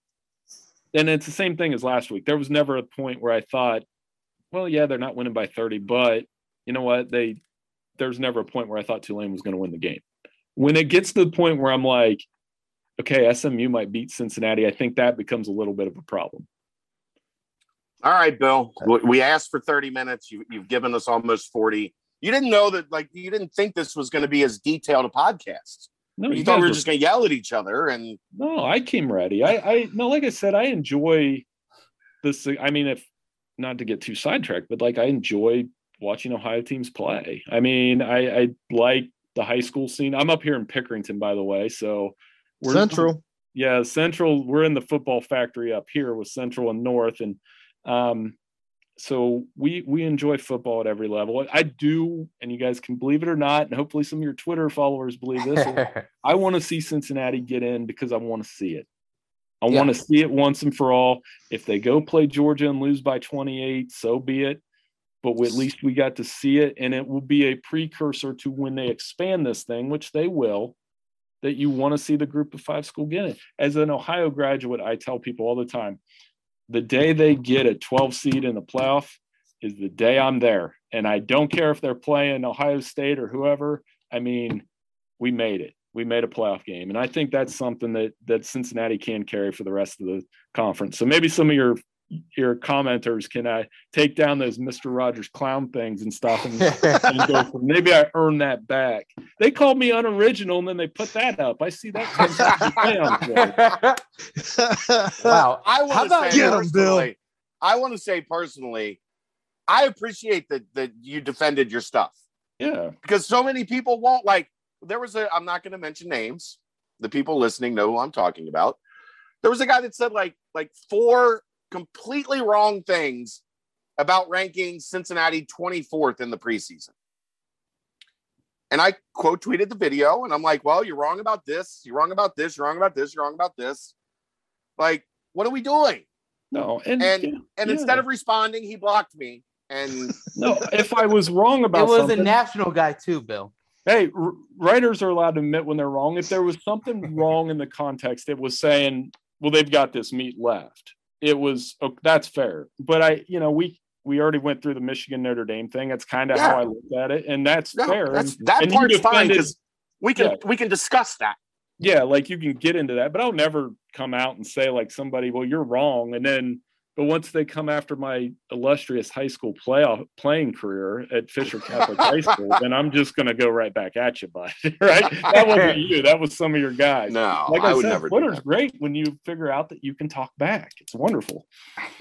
and it's the same thing as last week. There was never a point where I thought, well, yeah, they're not winning by 30, but you know what? They there's never a point where I thought Tulane was going to win the game. When it gets to the point where I'm like, okay, SMU might beat Cincinnati, I think that becomes a little bit of a problem. All right, Bill. We- asked for 30 minutes. You, you've given us almost 40. You didn't know that, like, you didn't think this was going to be as detailed a podcast. No, You, you thought we were were- just going to yell at each other. And No, I came ready. I, I no, like I said, I enjoy this. I mean, if not to get too sidetracked, but like I enjoy watching Ohio teams play. I mean, I, I like the high school scene. I'm up here in Pickerington, by the way, so we're Central. Yeah, Central. We're in the football factory up here with Central and North, and um, so we we enjoy football at every level. I do, and you guys can believe it or not, and hopefully some of your Twitter followers believe this. I want to see Cincinnati get in because I want to see it. I Yeah. want to see it once and for all. If they go play Georgia and lose by 28, so be it. But we- at least we got to see it, and it will be a precursor to when they expand this thing, which they will. That you want to see the group of five school get it. As an Ohio graduate, I tell people all the time the day they get a 12 seed in the playoff is the day I'm there. And I don't care if they're playing Ohio State or whoever. I mean, we made it. We made a playoff game. And I think that's something that that Cincinnati can carry for the rest of the conference. So maybe some of your your commenters can I take down those Mr. Rogers clown things and stop and, and go from maybe I earn that back. They called me unoriginal and then they put that up. I see that. comes out in the wow. I How want about to say Get 'em, Bill. I want to say personally, I appreciate that that you defended your stuff Yeah. because so many people won't like. There was a. I'm not going to mention names. The people listening know who I'm talking about. There was a guy that said like like four completely wrong things about ranking Cincinnati 24th in the preseason. And I quote tweeted the video and I'm like, well, you're wrong about this. You're wrong about this. You're wrong about this. You're wrong about this. Like, what are we doing? No. And And yeah, and yeah. instead of responding, he blocked me. And no, if I was wrong about it was something, a national guy too, Bill. hey, r- writers are allowed to admit when they're wrong. If there was something wrong in the context, it was saying, well, they've got this meat left. It was that's fair. But I, you know, we we already went through the Michigan Notre Dame thing. That's kind of how I looked at it, and that's no, fair. that's and, that and part's fine because we can Yeah. we can discuss that. yeah, like you can get into that, but I'll never come out and say like somebody, well, you're wrong, and then but once they come after my illustrious high school playoff playing career at Fisher Catholic High School, then I'm just going to go right back at you, bud. right? That wasn't you. That was some of your guys. No, like I, I would said, never do Twitter's that. great when you figure out that you can talk back. It's wonderful.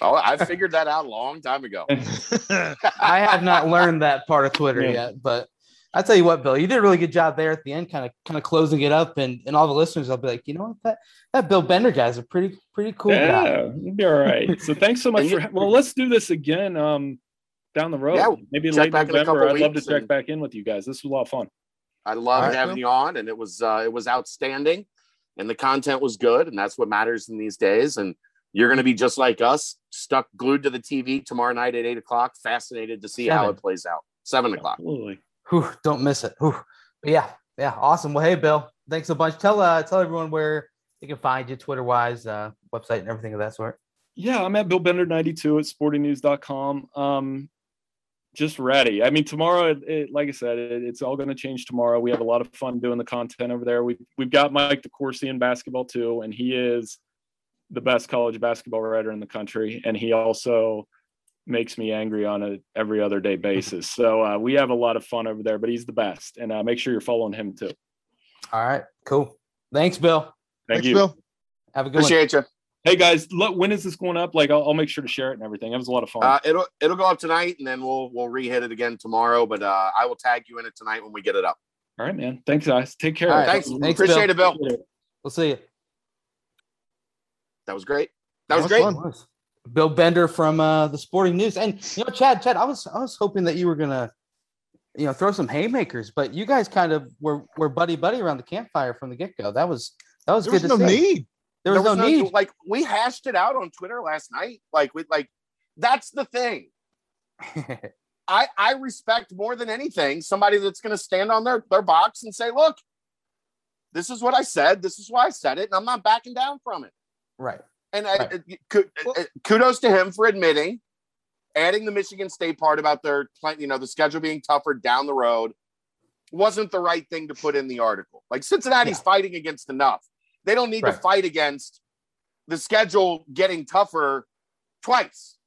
Oh, I figured that out a long time ago. I have not learned that part of Twitter Yeah. yet, but I tell you what, Bill, you did a really good job there at the end, kind of kind of closing it up, and and all the listeners, I'll be like, you know what, that that Bill Bender guy's a pretty pretty cool guy. yeah, you'll be all right. So thanks so much for. you- ha- Well, let's do this again. Um, down the road, Yeah, maybe late back November. couple I'd love to check and- back in with you guys. This was a lot of fun. I loved All right, having Bill. you on, and it was uh, it was outstanding, and the content was good, and that's what matters in these days. And you're going to be just like us, stuck glued to the TV tomorrow night at eight o'clock, fascinated to see how it plays out. Seven o'clock. Absolutely. Whew, don't miss it. Whew. But yeah, yeah, awesome. Well, hey, Bill, thanks a bunch. Tell uh tell everyone where they can find you, Twitter wise, uh, website, and everything of that sort. Yeah, I'm at Bill Bender 92 at sportingnews.com. Um, just ready. I mean, tomorrow, it, it- like I said, it, it's all going to change tomorrow. We have a lot of fun doing the content over there. We, we've got Mike DeCourcy in basketball too, and he is the best college basketball writer in the country. And he also makes me angry on a every other day basis. So uh, we have a lot of fun over there, but he's the best. And uh, make sure you're following him too. All right, cool. Thanks, Bill. Thank Thanks, you. Bill. Have a good one. Appreciate you. Hey guys, look, when is this going up? Like, I'll, I'll make sure to share it and everything. It was a lot of fun. Uh, it'll it'll go up tonight, and then we'll we'll re-hit it again tomorrow. But uh, I will tag you in it tonight when we get it up. all right, man. Thanks, guys. Take care. All right, Thanks. Thanks, Appreciate it, Bill. We'll see you. That was great. That was That great. fun. Was. Bill Bender from uh, the Sporting News, and you know, Chad, Chad, I was I was hoping that you were gonna, you know, throw some haymakers, but you guys kind of were were buddy buddy around the campfire from the get go. That was that was There good was no see. need. There was, no, need. Like we hashed it out on Twitter last night. Like we like that's the thing. I I respect more than anything somebody that's going to stand on their their box and say, "Look, this is what I said. This is why I said it, and I'm not backing down from it." right. And I, Right. uh, uh, kudos to him for admitting, adding the Michigan State part about their plan, you know, the schedule being tougher down the road wasn't the right thing to put in the article. Like Cincinnati's Yeah. fighting against enough. They don't need Right. to fight against the schedule getting tougher twice.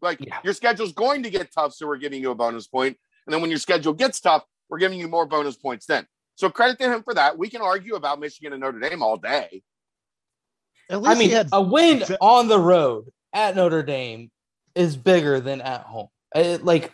Like Yeah. your schedule's going to get tough, so we're giving you a bonus point. And then when your schedule gets tough, we're giving you more bonus points then. So credit to him for that. We can argue about Michigan and Notre Dame all day. At least I mean, he had a win on the road at Notre Dame is bigger than at home. It- like,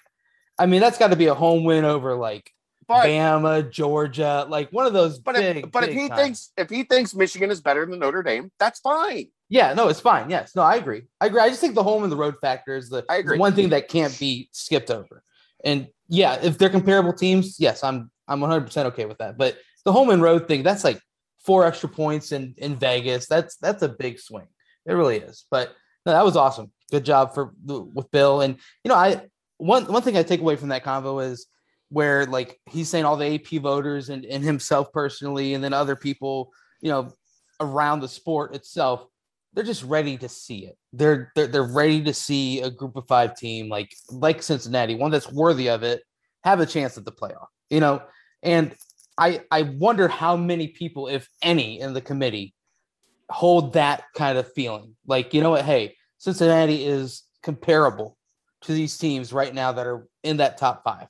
I mean, that's got to be a home win over like But Bama, Georgia, like one of those But big. if, but if he times. thinks if he thinks Michigan is better than Notre Dame, that's fine. Yeah, no, it's fine. Yes, no, I agree. I agree. I just think the home and the road factor is the, I is agree. one thing that can't be skipped over. And yeah, if they're comparable teams, yes, I'm I'm 100 percent okay with that. But the home and road thing, that's like four extra points in in Vegas. That's that's a big swing. It really is. But no, that was awesome. Good job for with Bill. And you know, I one one thing I take away from that convo is where like he's saying all the AP voters and, and himself personally, and then other people, you know, around the sport itself, they're just ready to see it. They're they're they're ready to see a group of five team like like Cincinnati, one that's worthy of it, have a chance at the playoff. You know, and I I wonder how many people, if any, in the committee hold that kind of feeling. Like, you know what, hey, Cincinnati is comparable to these teams right now that are in that top five.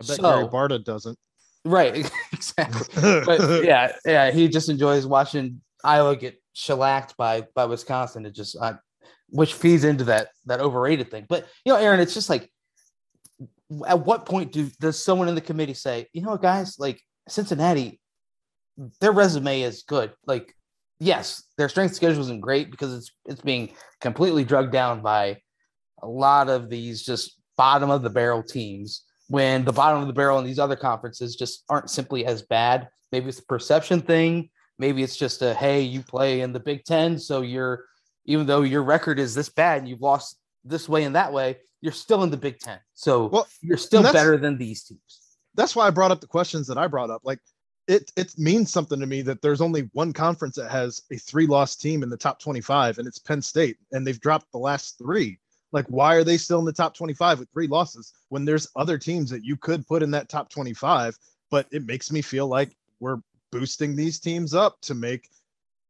I bet So- Gary Barta doesn't. Right, exactly. But yeah, yeah, he just enjoys watching Iowa get shellacked by by Wisconsin. It just uh, which feeds into that that overrated thing. But you know, Aaron, it's just like at what point do does someone in the committee say, you know what, guys, like Cincinnati, their resume is good. Like, yes, their strength schedule isn't great because it's it's being completely drugged down by a lot of these just bottom of the barrel teams. When the bottom of the barrel in these other conferences just aren't simply as bad. Maybe it's a perception thing. Maybe it's just a hey, you play in the Big Ten, so you're even though your record is this bad and you've lost this way and that way, you're still in the Big Ten. So Well, you're still better than these teams. That's why I brought up the questions that I brought up. Like it it means something to me that there's only one conference that has a three loss team in the top 25, and it's Penn State, and they've dropped the last three. Like, why are they still in the top 25 with three losses when there's other teams that you could put in that top 25? But it makes me feel like we're boosting these teams up to make,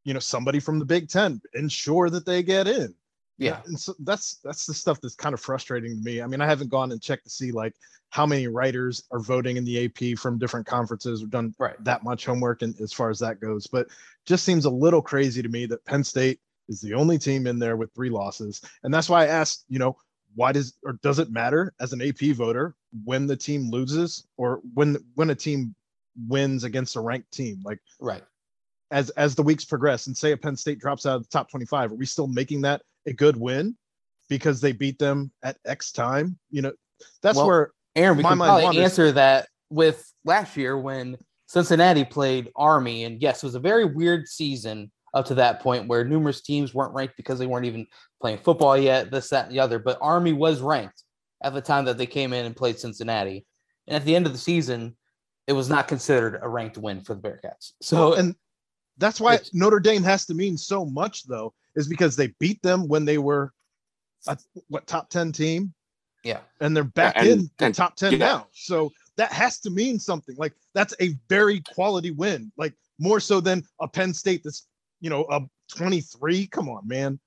you know, somebody from the Big Ten ensure that they get in. Yeah. and so that's that's the stuff that's kind of frustrating to me. I mean, I haven't gone and checked to see like how many writers are voting in the AP from different conferences or done Right. that much homework and as far as that goes, but just seems a little crazy to me that Penn State is the only team in there with three losses. And that's why I asked, you know, why does or does it matter as an AP voter when the team loses or when when a team wins against a ranked team? Like Right. as as the weeks progress and say a Penn State drops out of the top 25, are we still making that a good win because they beat them at X time? You know, that's Well, where Aaron, we My can probably wanders. answer that with last year when Cincinnati played Army. And yes, it was a very weird season up to that point where numerous teams weren't ranked because they weren't even playing football yet, this, that, and the other. But Army was ranked at the time that they came in and played Cincinnati. And at the end of the season, it was not considered a ranked win for the Bearcats. So, and that's why. Notre Dame has to mean so much though, is because they beat them when they were a what top 10 team yeah. and they're back and- in the and- top 10 yeah. now. So that has to mean something. Like that's a very quality win, like more so than a Penn State that's, you know, a 23. Come on, man.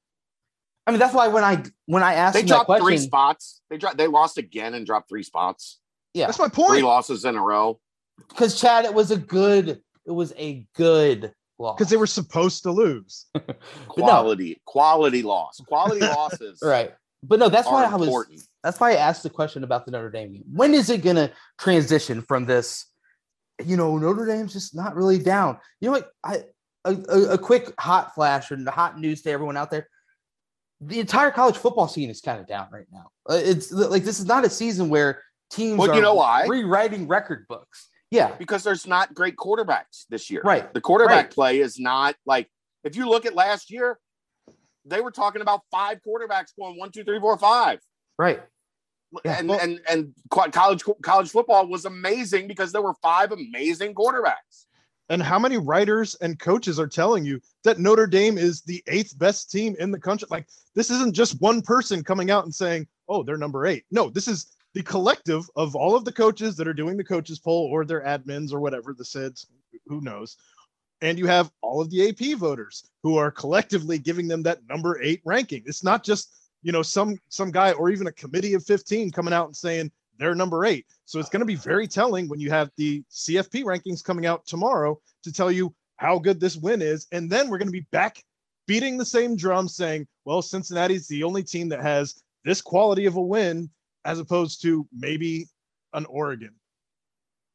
I mean, that's why when I when I asked They him that dropped three spots. They dropped. They lost again and dropped three spots. yeah, That's my point. Three losses in a row. because Chad, it was a good, it was a good loss Because they were supposed to lose. Quality, quality loss. Quality losses. right. But no, that's why Are I was important. that's why I asked the question about the Notre Dame game. When is it gonna transition from this? You know, Notre Dame's just not really down. You know what? I a, a, a quick hot flash and the hot news to everyone out there. The entire college football scene is kind of down right now. Uh, It's like this is not a season where teams Well, are you know why? rewriting record books. Yeah, because there's not great quarterbacks this year. right. The quarterback Right. play is not like if you look at last year, they were talking about five quarterbacks going one, two, three, four, five. Right. Yeah, and well- and and college college football was amazing because there were five amazing quarterbacks. And how many writers and coaches are telling you that Notre Dame is the eighth best team in the country? Like, this isn't just one person coming out and saying, oh, they're number eight. No, this is the collective of all of the coaches that are doing the coaches poll or their admins or whatever, the SIDS, who knows. And you have all of the AP voters who are collectively giving them that number eight ranking. It's not just, you know, some some guy or even a committee of 15 coming out and saying they're number eight. So it's going to be very telling when you have the CFP rankings coming out tomorrow to tell you how good this win is. And then we're going to be back beating the same drum saying, well, Cincinnati's the only team that has this quality of a win as opposed to maybe an Oregon,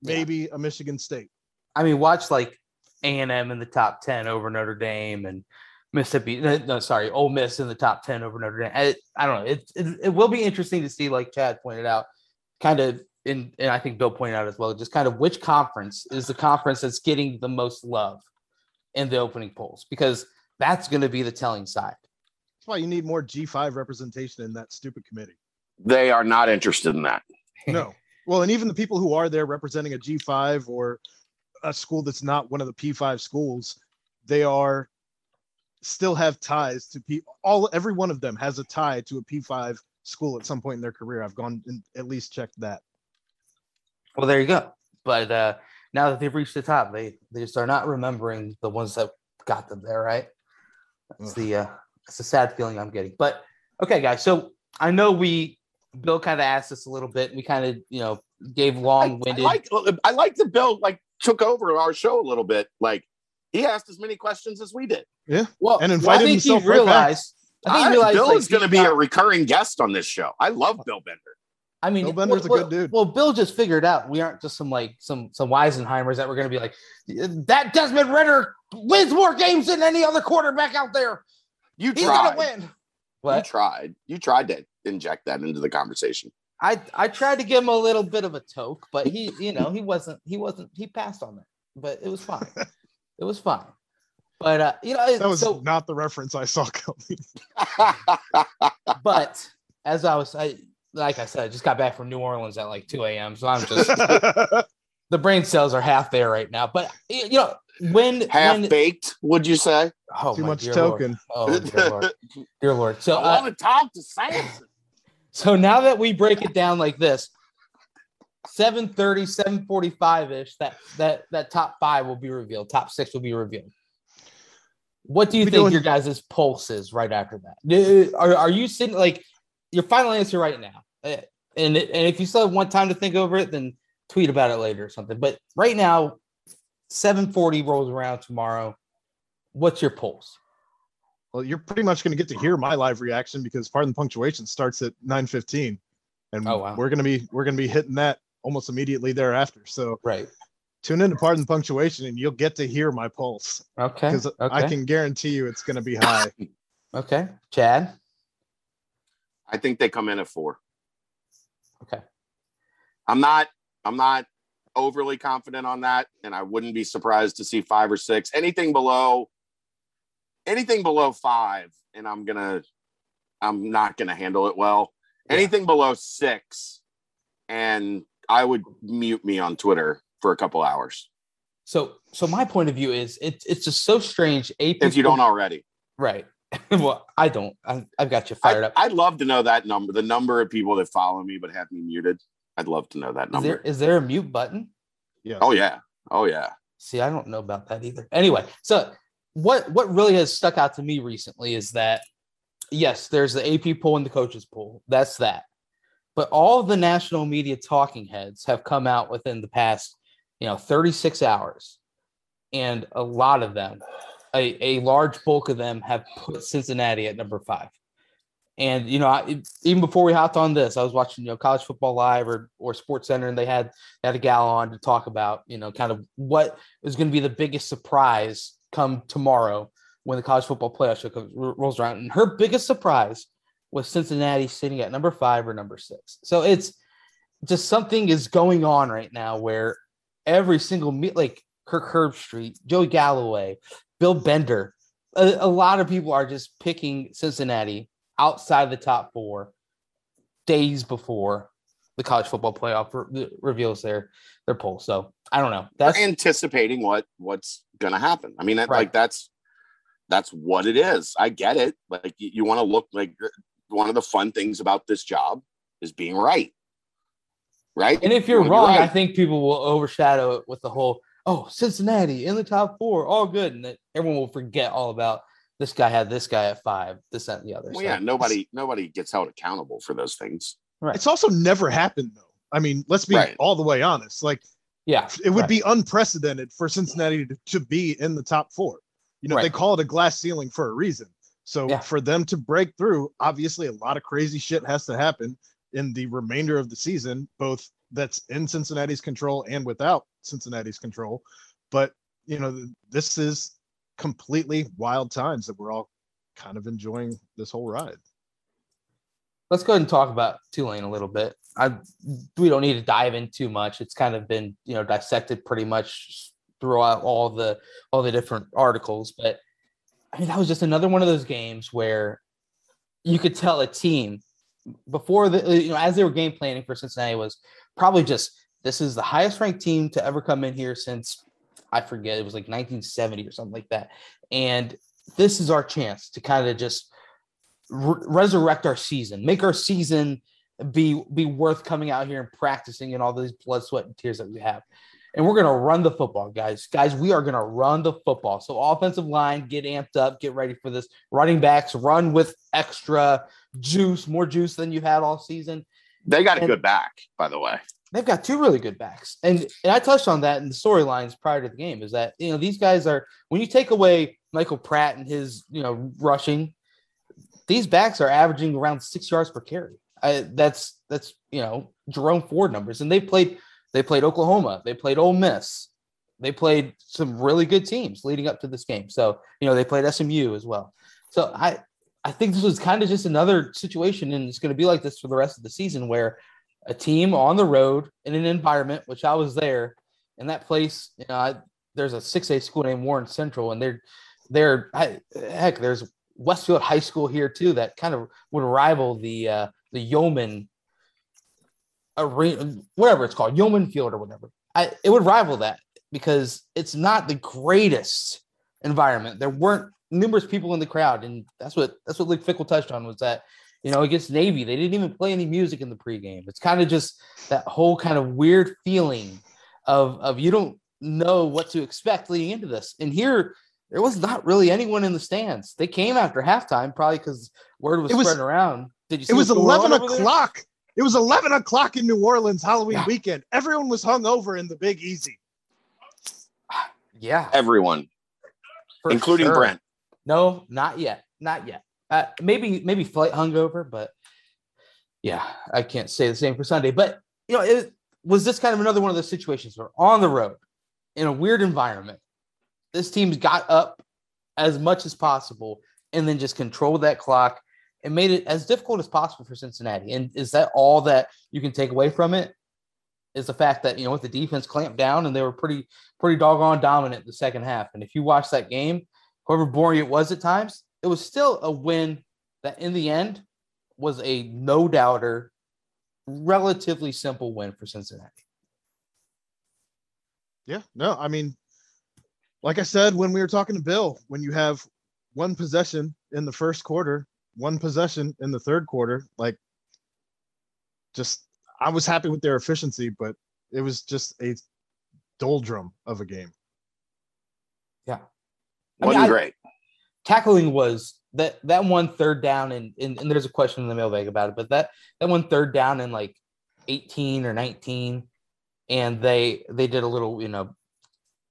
Yeah. maybe a Michigan State. I mean, watch like A and M in the top ten over Notre Dame and Mississippi. No, sorry, Ole Miss in the top ten over Notre Dame. I, I don't know. It, it it will be interesting to see, like Chad pointed out, kind of in and I think Bill pointed out as well, just kind of which conference is the conference that's getting the most love in the opening polls because that's going to be the telling side. That's why you need more G5 representation in that stupid committee. They are not interested in that. No. Well, and even the people who are there representing a G5 or a school that's not one of the P5 schools, they are still have ties to P all every one of them has a tie to a P5 school at some point in their career. I've gone and at least checked that. Well, there you go. But uh, now that they've reached the top, they they just are not remembering the ones that got them there, right? That's Ugh. the uh, that's the sad feeling I'm getting. But okay, guys. So I know we Bill kind of asked us a little bit. We kind of you know gave I, long I winded. like I like that Bill like took over our show a little bit. Like he asked as many questions as we did. Yeah. Well, and well, I invited think he himself right back. realized. I think he I- realized Bill like, is going to be not- a recurring guest on this show. I love Bill Bender. I mean, Bill Bender's a well, good dude. Well, Bill just figured out we aren't just some like some some Weisenheimers that we're going to be like that. Desmond Ridder wins more games than any other quarterback out there. You He's tried. going to win. You tried. You tried to inject that into the conversation. I I tried to give him a little bit of a toke, but he, you know, he wasn't he wasn't he passed on that, but it was fine. it was fine. But uh, you know, That was so not the reference I saw coming. but as I was, I like I said, I just got back from New Orleans at like 2 a.m. So I'm just the brain cells are half there right now. But you know, when Half when baked, would you say? oh, Too my much dear token. Lord. Oh dear Lord, dear Lord. So I uh, want to talk to Samson. So now that we break it down like this, 730, 745 ish, that that that top five will be revealed. Top six will be revealed. What do you We think doing- your guys' pulse is right after that? Are, are you sitting like your final answer right now? Uh, And and if you still have one time to think over it, then tweet about it later or something. But right now, 740 rolls around tomorrow. What's your pulse? Well, you're pretty much going to get to hear my live reaction because pardon the punctuation starts at 9:15, and Oh, wow. we're going to be we're going to be hitting that almost immediately thereafter. So Right. tune in to pardon the punctuation, and you'll get to hear my pulse Okay. because Okay. I can guarantee you it's going to be high. okay. Chad. I think they come in at four. Okay. I'm not I'm not overly confident on that, and I wouldn't be surprised to see five or six. Anything below anything below five, and I'm gonna I'm not gonna handle it well. Yeah. Anything below six, and I would mute me on Twitter for a couple hours So so my point of view is it's it's just so strange. AP if you don't already. right. well, I don't. I, I've got you fired I, up. I'd love to know that number, the number of people that follow me but have me muted. I'd love to know that number. there is there a mute button? Yeah. oh yeah, oh yeah. See, I don't know about that either. Anyway, so what what really has stuck out to me recently is that yes, there's the AP poll and the coaches poll. That's that. But all the national media talking heads have come out within the past, you know, 36 hours. And a lot of them, a, a large bulk of them have put Cincinnati at number five. And you know, I, even before we hopped on this, I was watching you know college football live or or Sports Center, and they had they had a gal on to talk about you know kind of what is going to be the biggest surprise come tomorrow when the college football playoff show comes, rolls around. And her biggest surprise was Cincinnati sitting at number five or number six. So it's just something is going on right now where every single meet like Kirk Herbstreit, Joey Galloway, Bill Bender, a, a lot of people are just picking Cincinnati outside the top four days before the college football playoff re- reveals their their poll. So I don't know. That's We're anticipating what what's gonna happen. I mean, that, Right. like that's that's what it is. I get it. Like you, you want to look like uh, one of the fun things about this job is being right. Right. And if You you're be wrong, I think people will overshadow it with the whole, oh, Cincinnati in the top four, all good. And that everyone will forget all about this guy had this guy at five, this, that, and the other. well, So, yeah, nobody nobody gets held accountable for those things. Right. It's also never happened though. I mean, let's be Right. all the way honest. Like yeah. it would right. be unprecedented for Cincinnati to, to be in the top four. You know, they call it a glass ceiling for a reason. So Yeah. for them to break through, obviously a lot of crazy shit has to happen in the remainder of the season, both that's in Cincinnati's control and without Cincinnati's control. But you know, this is completely wild times that we're all kind of enjoying this whole ride. Let's go ahead and talk about Tulane a little bit. I we don't need to dive in too much. It's kind of been you know dissected pretty much throughout all the all the different articles. But I mean that was just another one of those games where you could tell a team before the you know as they were game planning for Cincinnati was probably just this is the highest ranked team to ever come in here since I forget it was like 1970 or something like that, and this is our chance to kind of just re- resurrect our season, make our season be be worth coming out here and practicing and all these blood, sweat, and tears that we have. And we're gonna run the football, guys. Guys, we are gonna run the football. So offensive line, get amped up, get ready for this. Running backs, run with extra juice, more juice than you had all season. They got a good back, by the way. They've got two really good backs, and and I touched on that in the storylines prior to the game. Is that you know these guys are when you take away Michael Pratt and his you know rushing, these backs are averaging around six yards per carry. I, that's that's you know Jerome Ford numbers, and they played they played Oklahoma, they played Ole Miss, they played some really good teams leading up to this game. So you know they played SMU as well. So I I think this was kind of just another situation, and it's going to be like this for the rest of the season, where a team on the road in an environment, which I was there, in that place, you know, I, there's a 6A school named Warren Central, and they're they're I, heck, there's Westfield High School here too that kind of would rival the uh, the Yeoman arena, whatever it's called, Yeoman Field or whatever. I it would rival that because it's not the greatest environment. There weren't numerous people in the crowd, and that's what that's what Luke Fickell touched on was that you know against Navy they didn't even play any music in the pregame. It's kind of just that whole kind of weird feeling of of you don't know what to expect leading into this. And here there was not really anyone in the stands. They came after halftime, probably because word was, It was- spreading around. Did you? See It was what's going on 11 o'clock. It was 11 o'clock in New Orleans Halloween Yeah. weekend. Everyone was hung over in the Big Easy. Yeah, Everyone, for including sure. Brent. No, not yet. Not yet. Uh, maybe maybe flight hungover, but yeah, I can't say the same for Sunday. But you know, it was this kind of another one of those situations where on the road in a weird environment, this team's got up as much as possible and then just controlled that clock and made it as difficult as possible for Cincinnati. And is that all that you can take away from it? Is the fact that you know what the defense clamped down and they were pretty pretty doggone dominant the second half. And if you watch that game, however boring it was at times, it was still a win that in the end was a no doubter, relatively simple win for Cincinnati. Yeah, no, I mean, like I said when we were talking to Bill, when you have one possession in the first quarter, one possession in the third quarter, like just I was happy with their efficiency, but it was just a doldrum of a game. I mean, Wasn't I- great. Tackling was that that one third down and, and and there's a question in the mailbag about it, but that that one third down in like 18 or 19, and they they did a little you know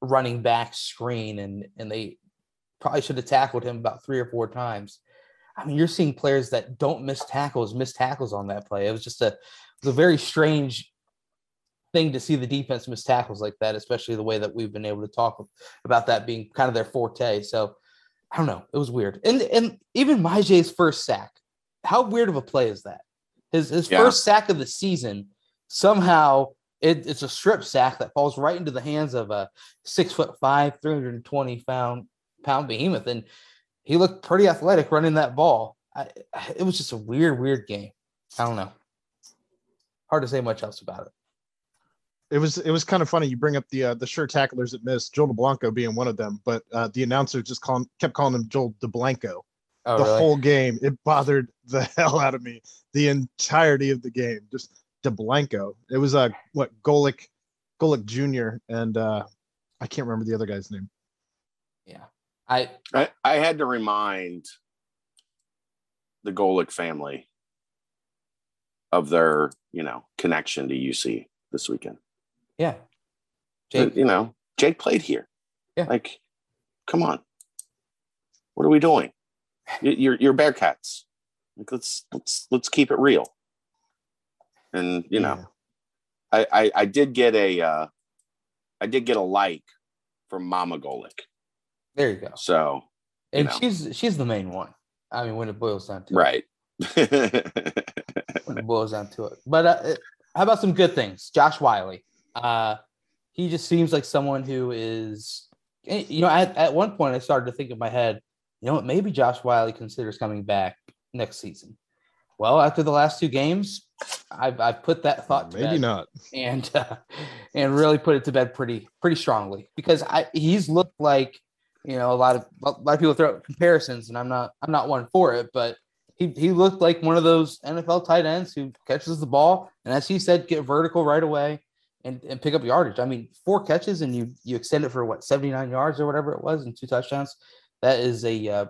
running back screen and and they probably should have tackled him about three or four times. I mean, you're seeing players that don't miss tackles, miss tackles on that play. It was just a it was a very strange thing to see the defense miss tackles like that, especially the way that we've been able to talk about that being kind of their forte. So I don't know. It was weird. And and even Myjai's first sack, how weird of a play is that? His his Yeah. first sack of the season, somehow it, it's a strip sack that falls right into the hands of a six foot five, 320 pound pound behemoth. And he looked pretty athletic running that ball. I, it was just a weird, weird game. I don't know. Hard to say much else about it. It was it was kind of funny. You bring up the uh, the sure tacklers that missed, Joel Dublanko being one of them, but uh, the announcer just called, kept calling him Joel DeBlanco Oh, the really? whole game. It bothered the hell out of me the entirety of the game. Just DeBlanco. It was uh what Golic Golic Jr. and uh I can't remember the other guy's name. yeah. I I, I had to remind the Golic family of their, you know, connection to UC this weekend. yeah. Jake, You know, Jake played here. Yeah. Like, come on. What are we doing? You're you're Bearcats. Like, let's let's let's keep it real. And you know, I, I I did get a uh I did get a like from Mama Golic. there you go. So And know. she's she's the main one. I mean, when it boils down to it. right. when it boils down to it. But uh, how about some good things? Josh Whyle. Uh, he just seems like someone who is, eh, you know, at, at one point I started to think in my head, you know what, maybe Josh Whyle considers coming back next season. Well, after the last two games, I've, I've put that thought to Maybe bed not. and uh, and really put it to bed pretty pretty strongly because I he's looked like you know a lot of a lot of people throw out comparisons and I'm not I'm not one for it but he he looked like one of those NFL tight ends who catches the ball and as he said get vertical right away and, and pick up yardage. I mean four catches and you you extend it for what 79 yards or whatever it was and two touchdowns. That is a uh,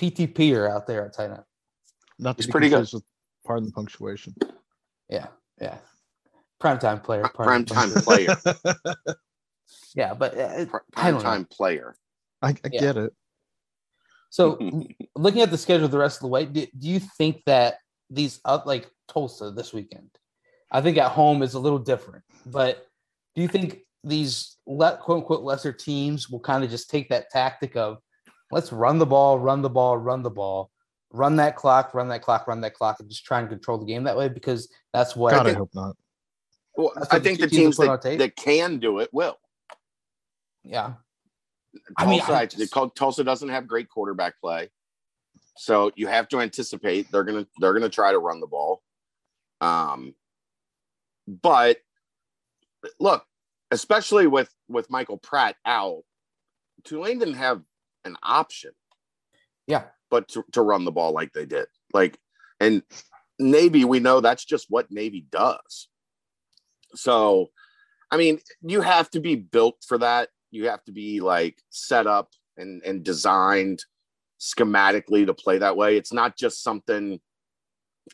PTPer out there at tight end. Not to He's be pretty good. with pardon the punctuation. Yeah, yeah. Primetime player. Prime pardon- time player. Yeah, but uh, Prime don't know. time player. I, I Yeah. get it. So, looking at the schedule the rest of the way, do, do you think that these up like Tulsa this weekend? I think at home is a little different, but do you think these let quote unquote lesser teams will kind of just take that tactic of let's run the ball, run the ball, run the ball, run that clock, run that clock, run that clock, and just try and control the game that way because that's what God, I I hope not. Well, I the think the teams teams that, that can do it will. yeah. I mean, Tulsa, I I just- Tulsa doesn't have great quarterback play, so you have to anticipate they're gonna they're gonna try to run the ball. Um, but look, especially with with Michael Pratt out, Tulane didn't have an option. Yeah. But to, to run the ball like they did, like and Navy, we know that's just what Navy does. So, I mean, you have to be built for that. You have to be like set up and and designed schematically to play that way. It's not just something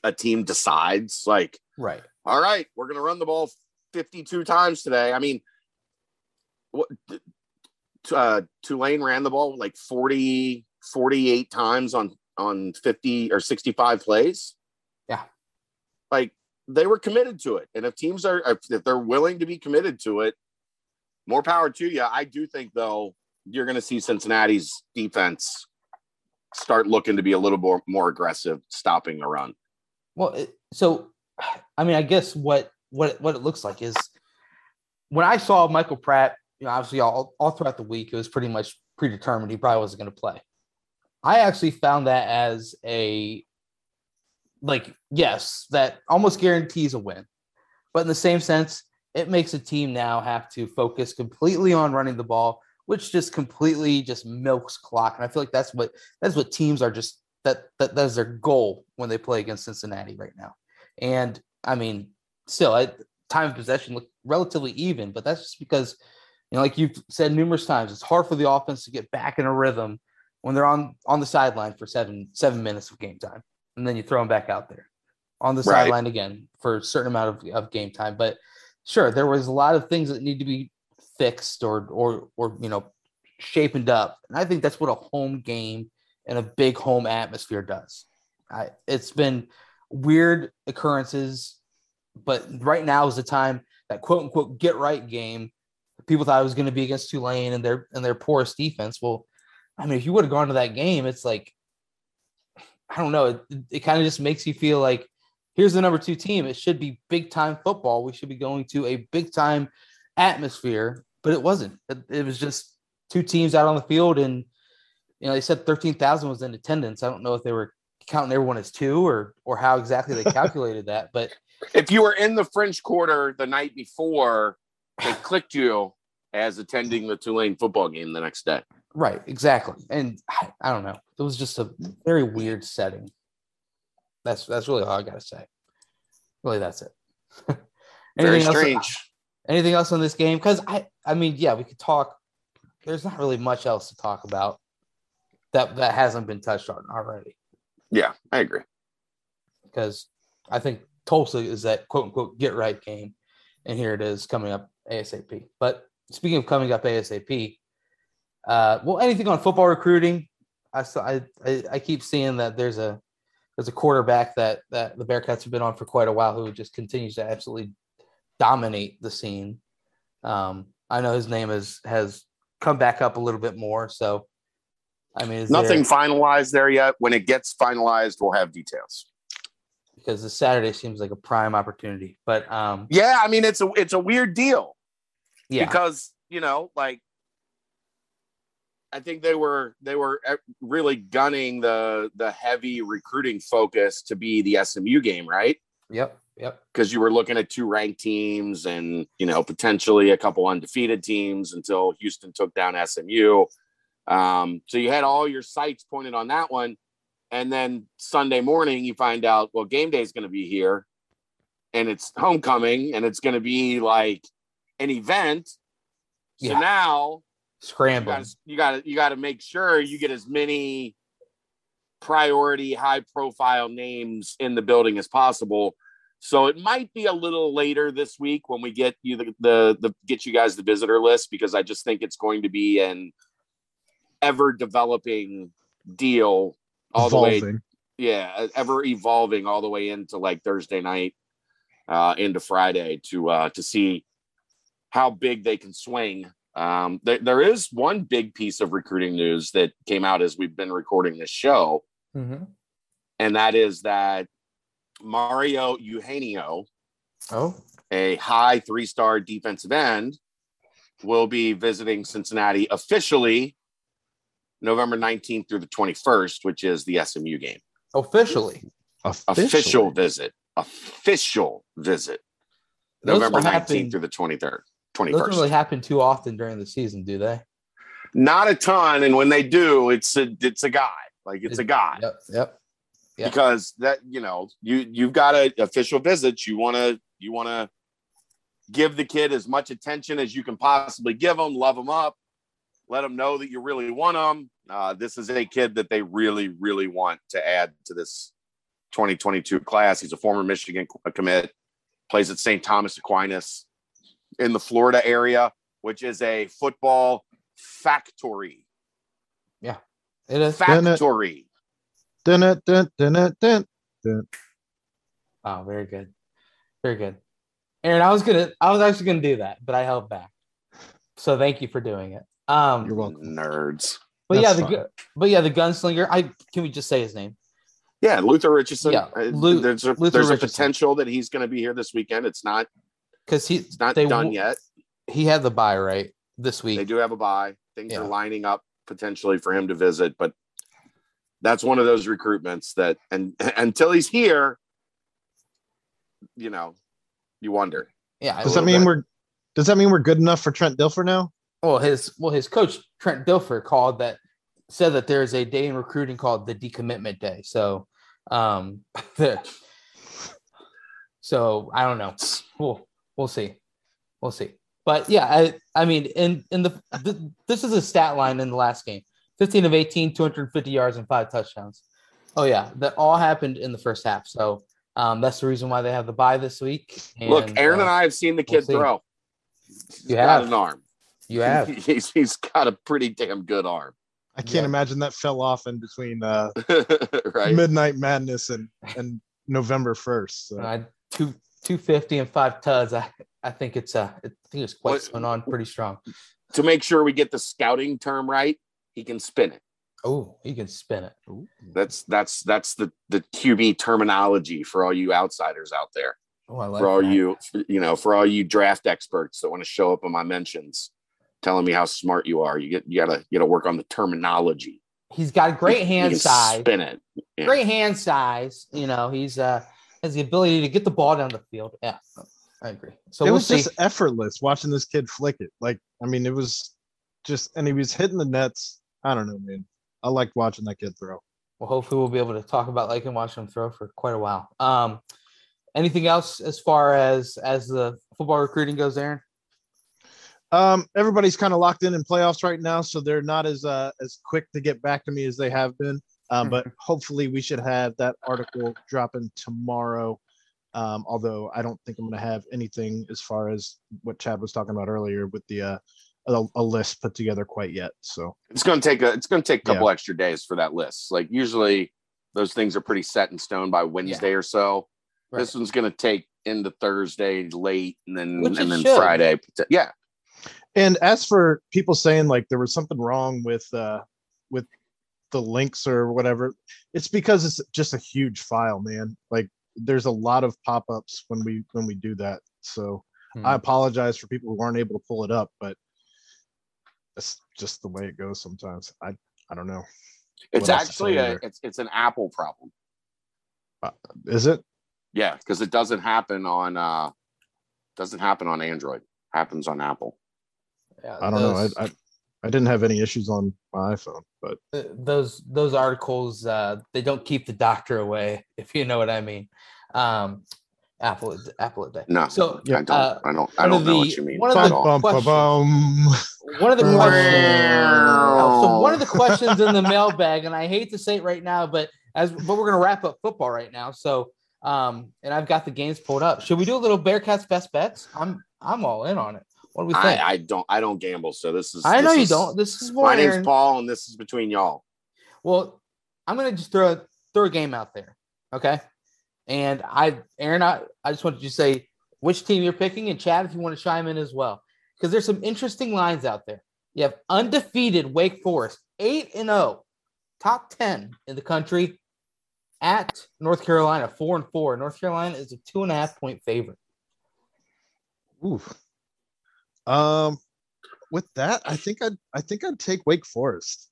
a team decides like, Right. all right, we're going to run the ball 52 times today. I mean, what uh, Tulane ran the ball like 40, 48 times on on 50 or 65 plays. Yeah. Like they were committed to it. And if teams are if, they're willing to be committed to it, more power to you. I do think though you're going to see Cincinnati's defense start looking to be a little more more aggressive stopping the run. Well, so I mean, I guess what what what it looks like is when I saw Michael Pratt, you know, obviously all all throughout the week, it was pretty much predetermined he probably wasn't going to play. I actually found that as a like yes, that almost guarantees a win, but in the same sense, it makes a team now have to focus completely on running the ball, which just completely just milks clock. And I feel like that's what that's what teams are just that that that's their goal when they play against Cincinnati right now. And I mean, still, I, time of possession looked relatively even, but that's just because you know, like you've said numerous times, it's hard for the offense to get back in a rhythm when they're on on the sideline for seven seven minutes of game time, and then you throw them back out there on the Right. sideline again for a certain amount of, of game time. But sure, there was a lot of things that need to be fixed or or or you know shapened up, and I think that's what a home game and a big home atmosphere does. I, it's been weird occurrences, but right now is the time that quote unquote get right game. People thought it was going to be against Tulane and their and their porous defense. Well, I mean, if you would have gone to that game, it's like I don't know. It, it kind of just makes you feel like here's the number two team. It should be big time football. We should be going to a big time atmosphere, but it wasn't. It, it was just two teams out on the field, and you know they said thirteen thousand was in attendance. I don't know if they were counting everyone as two or or how exactly they calculated that, but If you were in the French Quarter the night before, they clicked you as attending the Tulane football game the next day. Right, exactly. And I, I don't know. It was just a very weird setting. That's that's really all I gotta say. Really, that's it. Very Anything else- strange. anything else on this game? Because I, I mean, yeah, we could talk. There's not really much else to talk about that that hasn't been touched on already. Yeah, I agree. Because I think Tulsa is that quote unquote get right game, and here it is coming up ASAP. But speaking of coming up ASAP, uh, well, anything on football recruiting? I I, I keep seeing that there's a there's a quarterback that that the Bearcats have been on for quite a while who just continues to absolutely dominate the scene. Um, I know his name is has come back up a little bit more. So, I mean, Nothing there, finalized there yet. When it gets finalized, we'll have details. because the Saturday seems like a prime opportunity. But um, Yeah, I mean it's a it's a weird deal yeah, because you know like I think they were they were eh, really gunning the the heavy recruiting focus to be the SMU game, right? yep, yep, Because you were looking at two ranked teams and you know potentially a couple undefeated teams until Houston took down SMU. Um, so you had all your sights pointed on that one, and then Sunday morning you find out well game day is going to be here, and it's homecoming, and it's going to be like an event. So Yeah. now scrambling. you gotta you gotta make sure you get as many priority high profile names in the building as possible. So it might be a little later this week when we get you the, the the get you guys the visitor list because i just think it's going to be an ever developing deal all the way yeah ever evolving all the way into like thursday night uh into friday to uh to see how big they can swing um there, there is one big piece of recruiting news that came out as we've been recording this show Mhm. and that is that mario eugenio Oh, a high three-star defensive end will be visiting cincinnati officially november 19th through the 21st which is the smu game. Officially. official visit. Official visit. Those november 19th through the 23rd Those 21st don't really happen too often during the season, do they? not a ton and when they do it's a it's a guy like it's a guy Yep, yep. yeah. because that you know you you've got a official visits you want to you want to give the kid as much attention as you can possibly give them. love them up let them know that you really want them. Uh, this is a kid that they really, really want to add to this 2022 class. He's a former Michigan commit, plays at St. Thomas Aquinas in the Florida area, which is a football factory. Yeah, it is. Factory. Dun, dun, dun, dun, dun, dun. Oh, very good. Very good. Aaron, I was gonna I was actually gonna do that, but I held back. So thank you for doing it. Um You're welcome. Nerds. but yeah, the fine. but yeah, the gunslinger. I can we just say his name? Yeah, Luther Richardson. Yeah, Uh, Lu- there's a, Luther there's a potential that he's going to be here this weekend. It's not Because he it's not They done w- yet. he had the buy right this week. They do have a buy. Things Yeah. are lining up potentially for him to visit, but that's one of those recruitments that and until he's here, you know, you wonder. Yeah. Does that mean bit. we're does that mean we're good enough for Trent Dilfer now? well his well his coach Trent Dilfer called that said that there's a day in recruiting called the decommitment day. So um the, so I don't know. We'll we'll see. We'll see. But yeah, I I mean in in the th- this is a stat line in the last game. 15 of 18, 250 yards and five touchdowns. Oh yeah, that all happened in the first half. So um that's the reason why they have the bye this week. Look, Aaron uh, and I have seen the we'll kid see. throw. He's You got have. an arm. you have He's he's got a pretty damn good arm. I can't Yeah. imagine that fell off in between uh, right? Midnight Madness and and November first. So. Uh, two two fifty and five tuds. I I think it's uh I think it's quite What- spun on pretty strong. to make sure we get the scouting term right, he can spin it. Oh, he can spin it. That's that's that's the the QB terminology for all you outsiders out there. Oh, I like for all that. you you know for all you draft experts that want to show up in my mentions telling me how smart you are you get you gotta you gotta work on the terminology He's got great You hand can size. spin it Yeah. Great hand size. You know, he's uh has the ability to get the ball down the field. Yeah, I agree. So it we'll was see. just effortless watching this kid flick it. Like, I mean, it was just, and he was hitting the nets. I don't know, man. I liked watching that kid throw. Well, hopefully we'll be able to talk about like and watch him throw for quite a while. Um, anything else as far as as the football recruiting goes, Aaron? Um, everybody's kind of locked in in playoffs right now, so they're not as uh as quick to get back to me as they have been. Um, but hopefully we should have that article dropping tomorrow. Um, although I don't think I'm going to have anything as far as what Chad was talking about earlier with the uh a, a list put together quite yet. So it's gonna take a it's gonna take a couple extra days for that list like usually those things are pretty set in stone by wednesday or so this one's gonna take into thursday late and then Which and then should. friday yeah And as for people saying like there was something wrong with uh with the links or whatever, it's because it's just a huge file, man. Like there's a lot of pop-ups when we when we do that. So Hmm. I apologize for people who aren't able to pull it up, but it's just the way it goes sometimes. I I don't know. it's What else to actually a it's it's an apple problem Is it? yeah because it doesn't happen on uh doesn't happen on android happens on apple Yeah, I don't know. I, I I didn't have any issues on my iPhone, but those those articles uh they don't keep the doctor away if you know what i mean. Um apple apple a day. No so yeah, i don't uh, i don't i don't of know the- what you mean. one of the bum, bum, questions- bum. one of the questions so one of the questions in the mailbag and i hate to say it right now but as but we're gonna wrap up football right now so um and i've got the games pulled up. Should we do a little bearcats best bets? I'm i'm all in on it what do we think I, I don't i don't gamble so this is I know this you is- don't this is my name's Aaron. paul and this is between y'all Well, I'm gonna just throw a, throw a game out there, okay? And I, Aaron, I, I just wanted you to say which team you're picking, and Chad, if you want to chime in as well, because there's some interesting lines out there. You have undefeated Wake Forest, eight and zero, top ten in the country, at North Carolina, four and four. North Carolina is a two and a half point favorite. Oof. Um, with that, I think I'd I think I'd take Wake Forest.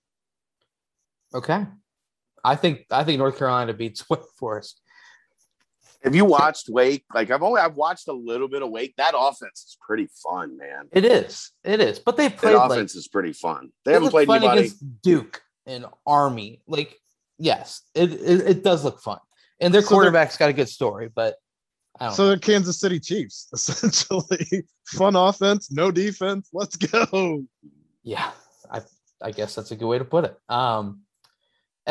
Okay, I think I think North Carolina beats Wake Forest. Have you watched Wake? Like I've only I've watched a little bit of Wake. That offense is pretty fun, man. It is, it is, but they That played like offense is pretty fun. They haven't played fun anybody. against Duke and Army. Like, yes, it, it, it does look fun. And their So quarterback's got a good story, but I don't So know. they're Kansas City Chiefs, essentially. Fun offense, no defense. Let's go. Yeah. I I guess that's a good way to put it. Um,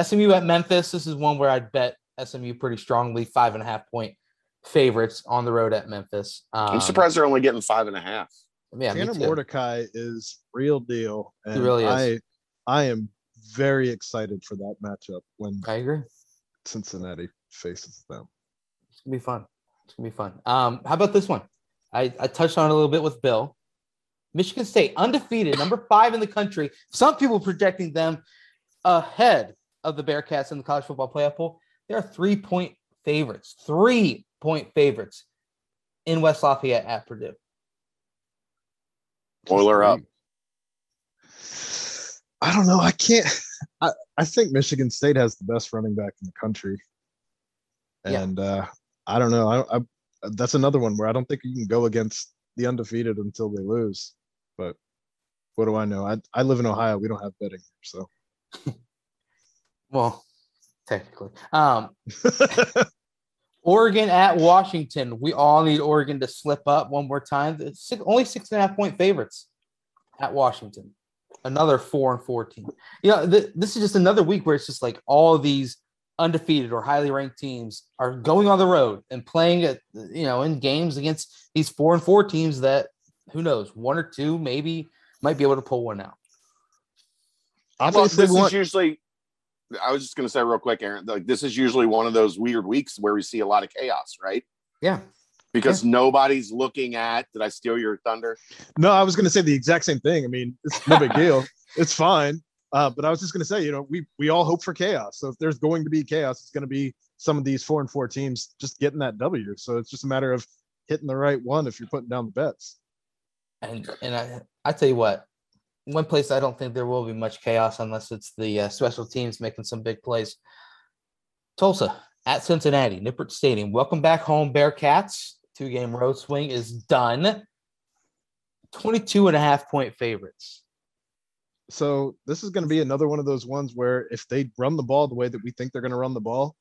SMU at Memphis. This is one where I'd bet SMU pretty strongly, five and a half point favorites on the road at Memphis. Um, I'm surprised they're only getting five and a half. Yeah, me Tanner. Mordecai is real deal. And really is. I I am very excited for that matchup when I agree. Cincinnati faces them. It's gonna be fun. It's gonna be fun. Um, how about this one? I, I touched on it a little bit with Bill. Michigan State, undefeated, number five in the country. Some people projecting them ahead of the Bearcats in the college football playoff poll. They are three point favorites, three point favorites in West Lafayette at Purdue. Boiler up. I don't know. I can't. I, I think Michigan State has the best running back in the country, Yeah. and uh, I don't know. I, I that's another one where I don't think you can go against the undefeated until they lose. But what do I know? I I live in Ohio. We don't have betting here, so Well, technically. Um, Oregon at Washington. We all need Oregon to slip up one more time. It's six, only six and a half point favorites at Washington. Another four and four team. You know, th- this is just another week where it's just like all these undefeated or highly ranked teams are going on the road and playing at you know in games against these four and four teams that who knows one or two maybe might be able to pull one out. Well, obviously this we want is usually. I was just going to say real quick, Aaron. Like this is usually one of those weird weeks where we see a lot of chaos, right? Yeah, Because nobody's looking at. Did I steal your thunder? No, I was going to say the exact same thing. I mean, it's no big deal. It's fine. Uh, but I was just going to say, you know, we we all hope for chaos. So if there's going to be chaos, it's going to be some of these four and four teams just getting that W. So it's just a matter of hitting the right one if you're putting down the bets. And and I I tell you what, one place I don't think there will be much chaos unless it's the uh, special teams making some big plays. Tulsa at Cincinnati, Nippert Stadium. Welcome back home, Bearcats. Two game road swing is done. 22 and a half point favorites. So this is going to be another one of those ones where if they run the ball the way that we think they're going to run the ball,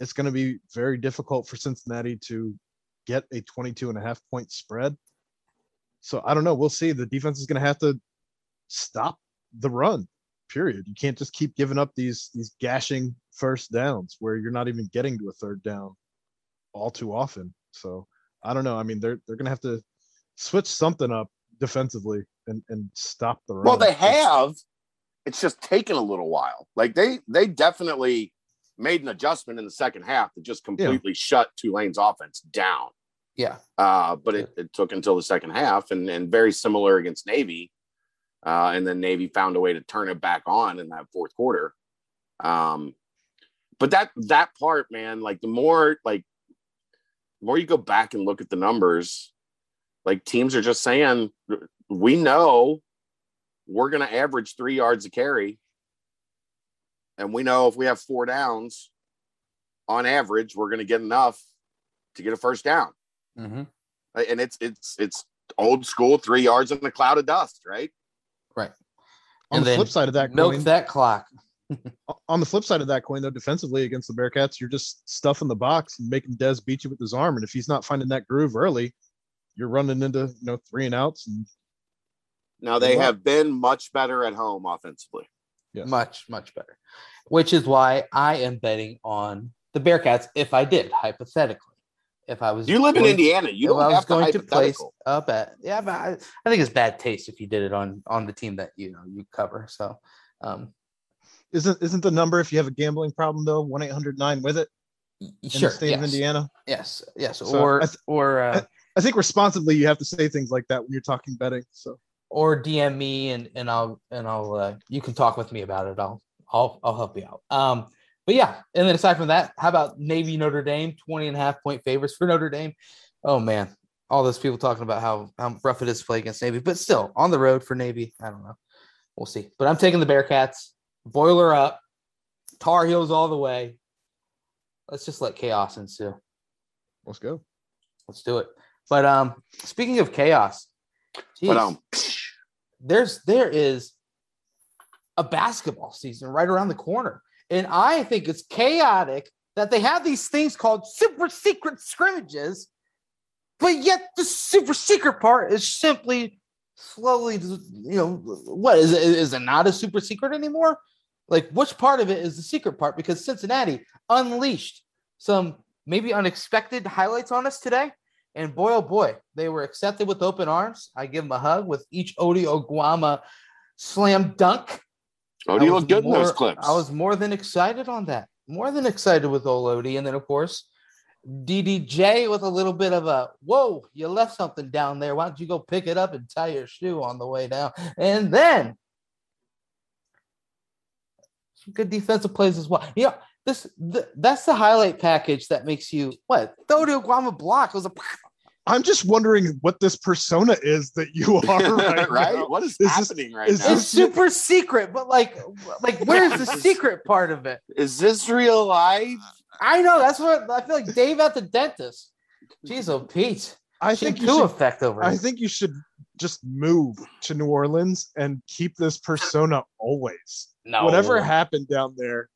it's going to be very difficult for Cincinnati to get a 22 and a half point spread. So I don't know. We'll see. The defense is going to have to stop the run. Period. You can't just keep giving up these these gashing first downs where you're not even getting to a third down all too often. So I don't know. I mean, they're they're going to have to switch something up defensively and and stop the run. Well, they have. It's just taken a little while. Like they they definitely made an adjustment in the second half to just completely shut Tulane's offense down. Yeah. Uh, but it, it took until the second half, and and very similar against Navy. Uh, and then Navy found a way to turn it back on in that fourth quarter. Um, but that that part, man, like the more like the more you go back and look at the numbers, like teams are just saying, we know we're going to average three yards a carry. And we know if we have four downs on average, we're going to get enough to get a first down. Mm-hmm. And it's, it's, it's old school three yards in a cloud of dust, right? Right. on And the flip side of that Milk coin, that clock. on the flip side of that coin, though, defensively against the Bearcats, you're just stuffing the box and making Des beat you with his arm. And if he's not finding that groove early, you're running into you know three and outs. And Now they Good luck. have been much better at home offensively. Yes. Much, much better. Which is why I am betting on the Bearcats if I did, hypothetically. If I was You live in Indiana. You if don't I was have to going to place hypothetical. a bet. Yeah, but I, I think it's bad taste if you did it on on the team that you know you cover. So um isn't isn't the number if you have a gambling problem though one eight hundred nine with it y- in sure. the state yes. of Indiana? Yes, yes. So or th- or uh, I think responsibly you have to say things like that when you're talking betting. So or DM me and and I'll and I'll uh, you can talk with me about it. I'll I'll I'll help you out. Um, but yeah, and then aside from that, how about Navy Notre Dame 20 and a half point favorites for Notre Dame? Oh man, all those people talking about how how rough it is to play against Navy, but still on the road for Navy. I don't know. We'll see. But I'm taking the Bearcats. Boiler up, Tar Heels all the way. Let's just let chaos ensue. let's go. Let's do it. But um, speaking of chaos, But um, there's there is a basketball season right around the corner, and I think it's chaotic that they have these things called super secret scrimmages, but yet the super secret part is simply slowly, you know, what is it? Is it not a super secret anymore? Like, which part of it is the secret part? Because Cincinnati unleashed some maybe unexpected highlights on us today. And boy, oh boy, they were accepted with open arms. I give them a hug with each Ody Oguama slam dunk. Ody looked good more, in those clips. I was more than excited on that. More than excited with Olodi. And then, of course, DDJ with a little bit of a whoa, you left something down there. Why don't you go pick it up and tie your shoe on the way down? And then some good defensive plays as well. Yeah, this the, that's the highlight package that makes you what? Dodo Guama block was a. I'm just wondering what this persona is that you are right, right? Now. What is, is happening this, right is now? It's super secret, but like, like where's the secret part of it? Is this real life? I know that's what I feel like. Dave at the dentist. Jeez, oh Pete. I think you should, effect over. I think you should just move to New Orleans and keep this persona always. No. Whatever happened down there,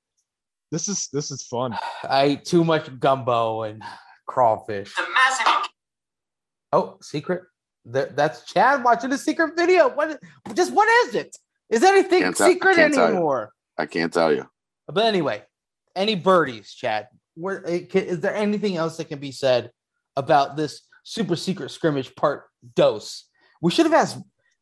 this is this is fun. I ate too much gumbo and crawfish. The massive. Oh, secret. that's Chad watching a secret video. What? Just what is it? Is anything can't secret anymore? I can't tell you. But anyway, any birdies, Chad? Where eh, is there anything else that can be said about this super secret scrimmage part dose? We should have asked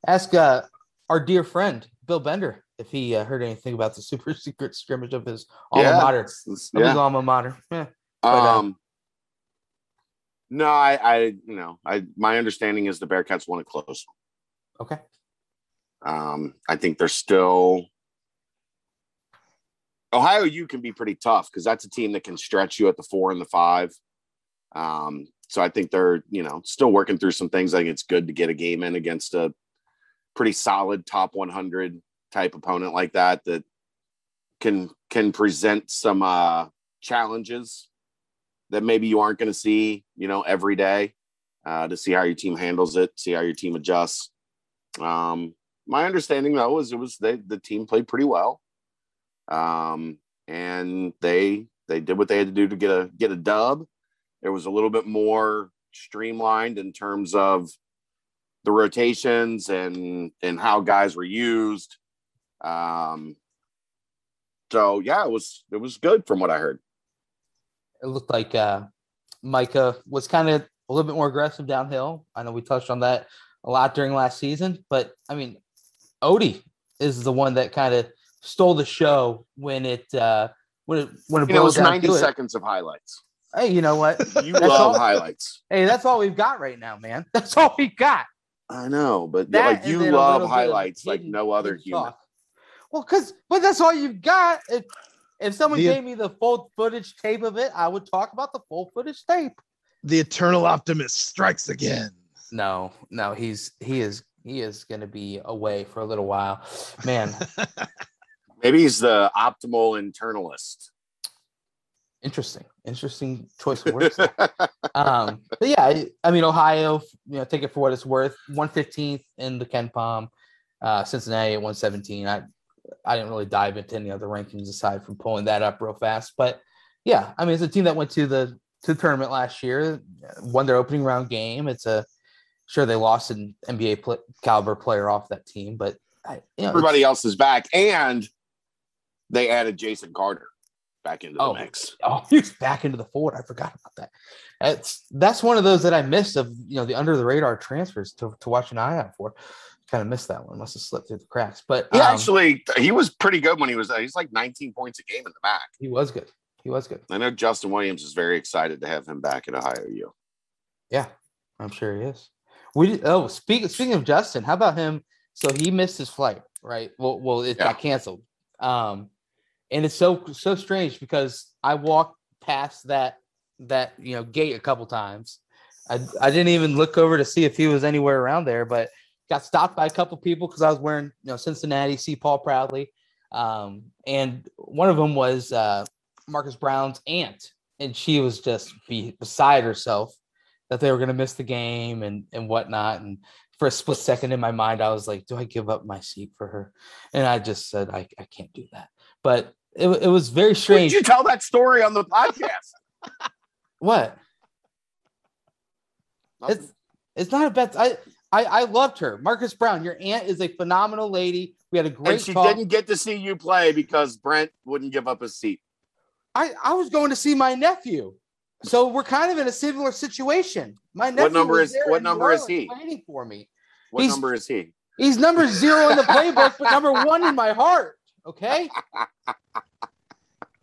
asked uh, our dear friend Bill Bender if he uh, heard anything about the super secret scrimmage of his alma yeah, mater. Yeah. his alma mater. Yeah. But, uh, um. no, I, I, you know, I. My understanding is the Bearcats want to close. Okay. Um, I think they're still Ohio U can be pretty tough because that's a team that can stretch you at the four and the five. Um, so I think they're, you know, still working through some things. I think it's good to get a game in against a pretty solid top 100 type opponent like that that can can present some uh challenges that maybe you aren't going to see, you know, every day uh, to see how your team handles it, see how your team adjusts. Um, my understanding though is it was they the team played pretty well um, and they they did what they had to do to get a get a dub. It was a little bit more streamlined in terms of the rotations and and how guys were used. Um, so yeah, it was it was good from what I heard. It looked like uh, Micah was kind of a little bit more aggressive downhill. I know we touched on that a lot during last season, but I mean, Ody is the one that kind of stole the show when it uh when it when it, you know, it was 90 seconds of highlights. Hey, you know what? you that's love all, highlights. Hey, that's all we've got right now, man. That's all we got. I know, but that, like you love highlights like no other human. Talk. Well, because but that's all you've got. If if someone the, gave me the full footage tape of it, I would talk about the full footage tape. The eternal optimist strikes again. No, no, he's he is he is going to be away for a little while, man. Maybe he's the optimal internalist. Interesting, interesting choice of words. um, but yeah, I, I, mean, Ohio, you know, take it for what it's worth. One fifteenth in the KenPom, uh, Cincinnati at one seventeen. I I didn't really dive into any other rankings aside from pulling that up real fast. But yeah, I mean, it's a team that went to the to the tournament last year, won their opening round game. It's a sure they lost an NBA caliber player off that team, but I, you know, everybody else is back, and they added Jason Carter back into the oh, mix. Oh, he's back into the fold. I forgot about that. It's that's one of those that I missed of you know the under the radar transfers to, to watch an eye out for. Kind of missed that one. Must have slipped through the cracks. But he um, actually he was pretty good when he was he's like 19 points a game in the back. He was good. He was good. I know Justin Williams is very excited to have him back at Ohio U. Yeah, I'm sure he is. We oh speak, speaking of Justin, how about him? So he missed his flight, right? Well, well, it yeah. got canceled. Um, and it's so so strange because I walked past that that you know gate a couple times. I I didn't even look over to see if he was anywhere around there, but got stopped by a couple people because I was wearing you know Cincinnati see Paul proudly, um, and one of them was uh, Marcus Brown's aunt, and she was just be beside herself that they were going to miss the game and and whatnot. And for a split second in my mind, I was like, "Do I give up my seat for her?" And I just said, "I I can't do that." But it, it was very strange. Did you tell that story on the podcast? what? Nothing. It's it's not a bad. I I, I loved her. Marcus Brown, your aunt is a phenomenal lady. We had a great and she talk. didn't get to see you play because Brent wouldn't give up his seat. I, I was going to see my nephew. So we're kind of in a similar situation. My nephew number is- there what number is he? Waiting for me. What He's- number is he? He's number zero in the playbook, but number one in my heart. Okay.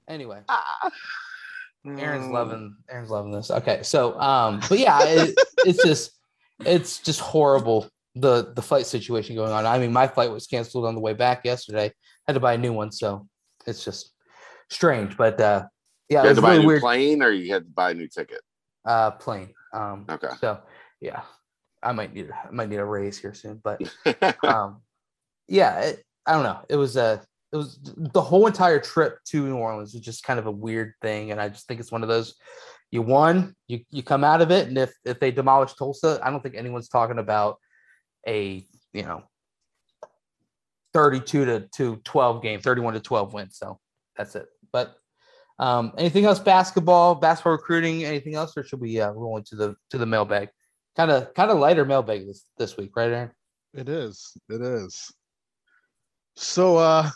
Anyway, Aaron's Mm. loving Aaron's loving this. Okay, so um, but yeah, it, it's just it's just horrible the the flight situation going on. I mean, my flight was canceled on the way back yesterday. Had to buy a new one, so it's just strange. But uh, yeah, You it had was to buy a new weird. plane or you had to buy a new ticket? Uh, plane. Um, Okay. so yeah, I might need I might need a raise here soon, but um, yeah, it, I don't know. It was a it was the whole entire trip to New Orleans was just kind of a weird thing, and I just think it's one of those. You won, you you come out of it, and if if they demolish Tulsa, I don't think anyone's talking about a you know thirty two to to twelve game, thirty one to twelve win. So that's it. But um, anything else? Basketball, basketball recruiting, anything else, or should we uh, roll into the to the mailbag? Kind of kind of lighter mailbag this this week, right, Aaron? It is. It is. So uh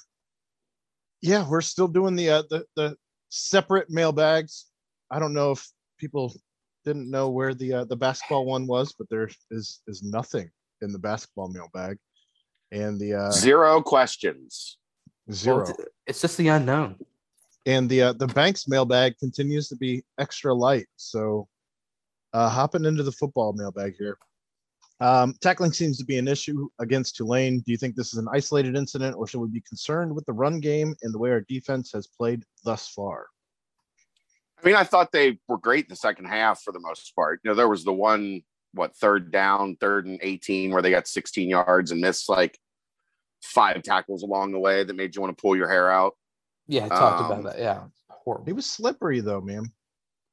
yeah, we're still doing the uh the, the separate mailbags. I don't know if people didn't know where the uh, the basketball one was, but there is is nothing in the basketball mailbag. And the uh Zero questions. zero. Well, it's, it's just the unknown. and the uh, the bank's mailbag continues to be extra light. So, uh, hopping into the football mailbag here. Um, tackling seems to be an issue against Tulane. Do you think this is an isolated incident, or should we be concerned with the run game and the way our defense has played thus far? I mean, I thought they were great in the second half for the most part. You know, there was the one, what, third down, third and 18, where they got 16 yards and missed like five tackles along the way that made you want to pull your hair out. Yeah, I talked Um, about that. Yeah, horrible. He was slippery though, man.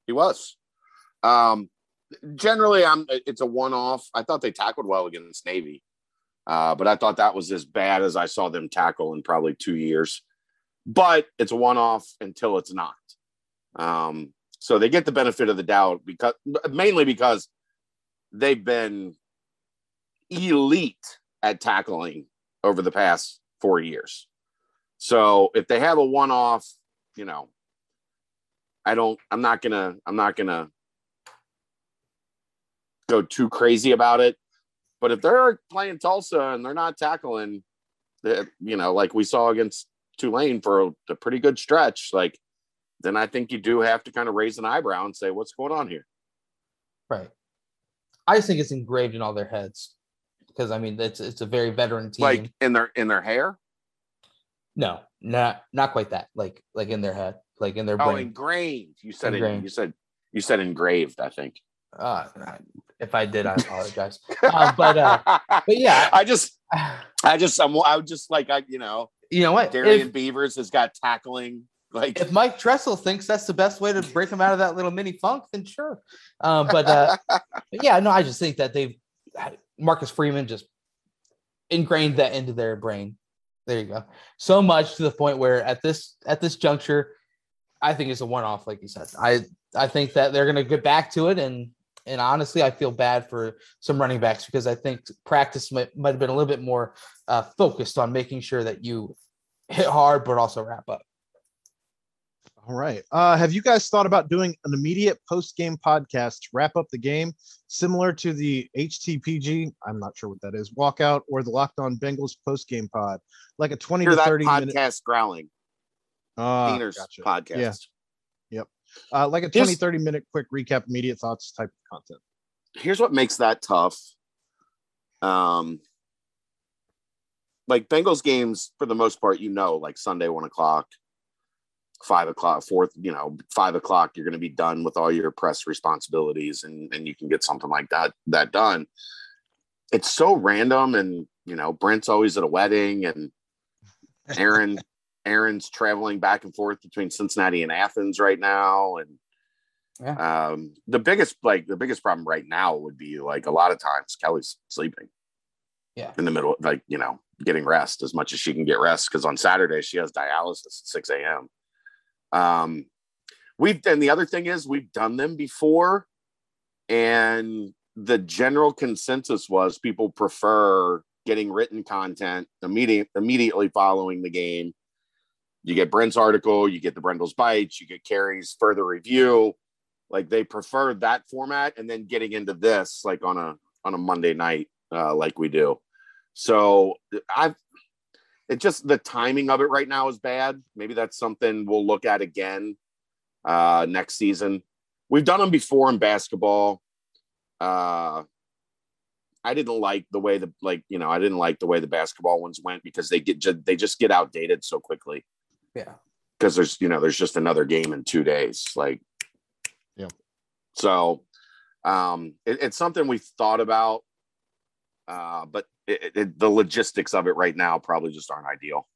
He was. Um, generally, I'm. It's a one-off. I thought they tackled well against Navy, uh, but I thought that was as bad as I saw them tackle in probably two years. But it's a one-off until it's not. Um, so they get the benefit of the doubt because mainly because they've been elite at tackling over the past four years. So if they have a one-off, you know, I don't I'm not gonna I'm not gonna go too crazy about it. But if they're playing Tulsa and they're not tackling you know, like we saw against Tulane for a, a pretty good stretch, like then I think you do have to kind of raise an eyebrow and say, what's going on here? Right. I just think it's engraved in all their heads because I mean it's it's a very veteran team. Like in their in their hair? no, not not quite that. Like like in their head, like in their Oh, brain. engraved. You said it, you said you said engraved, I think. Uh, if I did, I apologize. Uh, but uh, but yeah, I just I just I'm I would just like I you know, you know what? Darrian If, Beavers has got tackling like if Mike Tressel thinks that's the best way to break him out of that little mini funk, then sure. Um, but uh, But yeah, no, I just think that they've Marcus Freeman just ingrained that into their brain. There you go. So much to the point where at this at this juncture, I think it's a one off, like you said. I I think that they're gonna get back to it and and honestly, I feel bad for some running backs because I think practice might, might have been a little bit more uh, focused on making sure that you hit hard but also wrap up. All right. Uh, have you guys thought about doing an immediate post game podcast to wrap up the game, similar to the HTPG? I'm not sure what that is. Walkout or the Locked On Bengals post game pod, like a 20 hear to that 30 podcast minute. growling. Uh, gotcha. podcast. Yeah. Uh, like a Just- 20, 30 minute quick recap, immediate thoughts type of content. Here's what makes that tough. Um, like Bengals games, for the most part, you know, like Sunday, one o'clock, five o'clock, fourth, you know, five o'clock, you're going to be done with all your press responsibilities, and and you can get something like that that done. It's so random, and you know, Brent's always at a wedding, and Aaron. Aaron's traveling back and forth between Cincinnati and Athens right now, and um, the biggest like the biggest problem right now would be like a lot of times Kelly's sleeping. Yeah. In the middle, of like you know, getting rest as much as she can get rest because on Saturday she has dialysis at 6 a.m. Um, we've and the other thing is we've done them before, and the general consensus was people prefer getting written content immediate, immediately following the game. You get Brent's article, you get the Brendel's bites, you get Carrie's further review. Like they prefer that format, and then getting into this like on a on a Monday night, uh, like we do. So I've it just the timing of it right now is bad. Maybe that's something we'll look at again uh, next season. We've done them before in basketball. Uh, I didn't like the way the like you know I didn't like the way the basketball ones went because they get they just get outdated so quickly. Yeah, because there's you know there's just another game in two days. Like, yeah. So, um, it, it's something we've thought about, uh, but it, it, the logistics of it right now probably just aren't ideal.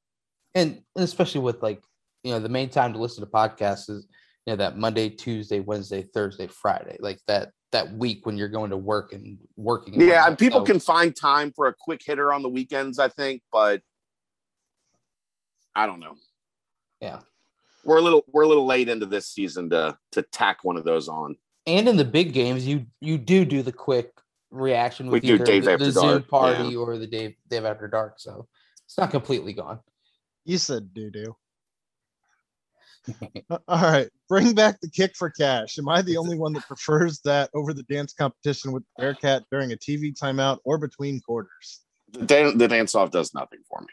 And especially with like you know the main time to listen to podcasts is you know that Monday, Tuesday, Wednesday, Thursday, Friday, like that that week when you're going to work and working. Yeah, and people so, can find time for a quick hitter on the weekends, I think, but I don't know. Yeah. We're a little we're a little late into this season to to tack one of those on. And in the big games, you you do do the quick reaction with we either Dave the, the Zoom party yeah. or the Dave Dave after dark. So it's not completely gone. You said doo doo. All right, bring back the kick for cash. Am I the only one that prefers that over the dance competition with Bearcat during a TV timeout or between quarters? The, dan- the dance off does nothing for me.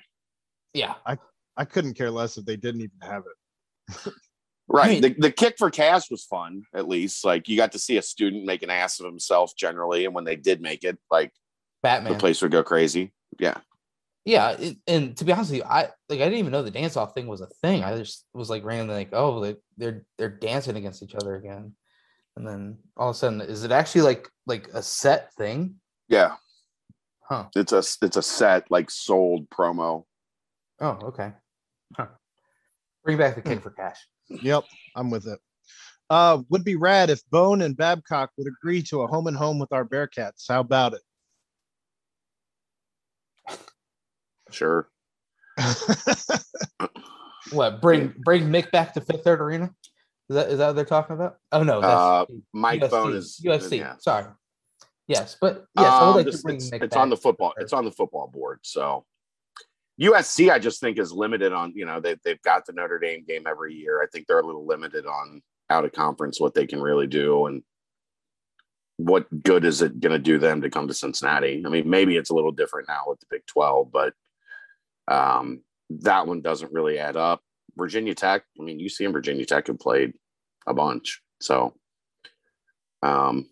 Yeah, I I couldn't care less if they didn't even have it. right. The, the kick for cash was fun, at least. Like you got to see a student make an ass of himself generally, and when they did make it, like Batman, the place would go crazy. Yeah. Yeah, it, and to be honest with you, I like I didn't even know the dance off thing was a thing. I just was like randomly like, oh, like they're they're dancing against each other again, and then all of a sudden, is it actually like like a set thing? Yeah, huh? It's a it's a set like sold promo. Oh, okay. Huh. Bring back the kick hmm. for cash. Yep, I'm with it. Uh, would be rad if Bohn and Babcock would agree to a home and home with our Bearcats. How about it? Sure. what bring bring Mick back to Fifth Third Arena? Is that is that what they're talking about? Oh no, that's uh, Mike USC, Bohn is USC. Yeah. Sorry. Yes, but yes, um, like this, it's, it's on the football. It's on the football board. So USC, I just think is limited on. You know, they they've got the Notre Dame game every year. I think they're a little limited on out of conference what they can really do and what good is it going to do them to come to Cincinnati? I mean, maybe it's a little different now with the Big 12, but um, that one doesn't really add up. Virginia Tech, I mean, UC and Virginia Tech have played a bunch. So, um,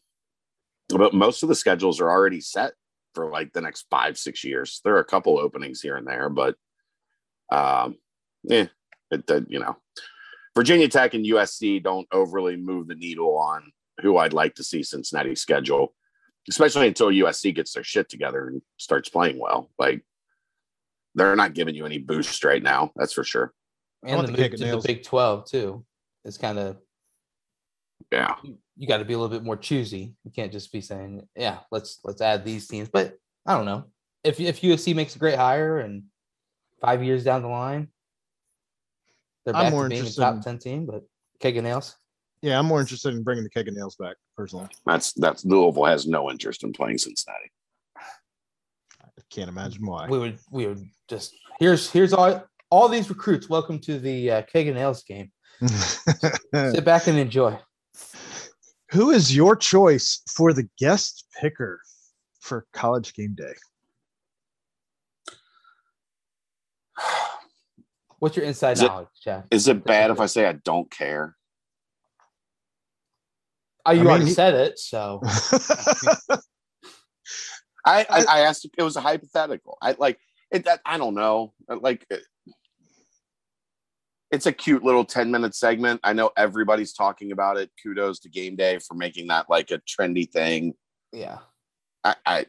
but most of the schedules are already set for like the next five, six years. There are a couple openings here and there, but um, yeah, it, it, you know, Virginia Tech and USC don't overly move the needle on who I'd like to see Cincinnati schedule, especially until USC gets their shit together and starts playing well. Like they're not giving you any boost right now. That's for sure. And the move to the Big Twelve too is kind of yeah. You, you got to be a little bit more choosy. You can't just be saying, "Yeah, let's let's add these teams." But I don't know if if USC makes a great hire and five years down the line, they're back I'm more to being a top ten team. But keg of nails. Yeah, I'm more interested in bringing the keg of nails back personally. That's that's Louisville has no interest in playing Cincinnati. I can't imagine why. We would we would just here's here's all all these recruits. Welcome to the uh, keg and nails game. Sit back and enjoy. Who is your choice for the guest picker for college game day? What's your inside is knowledge, Chad? Is it bad if I say I don't care? Oh, you I mean, already he... said it, so. I, I, I asked. It was a hypothetical. I like it. That, I don't know. Like it, it's a cute little 10 minute segment. I know everybody's talking about it. Kudos to Game Day for making that like a trendy thing. Yeah. I, I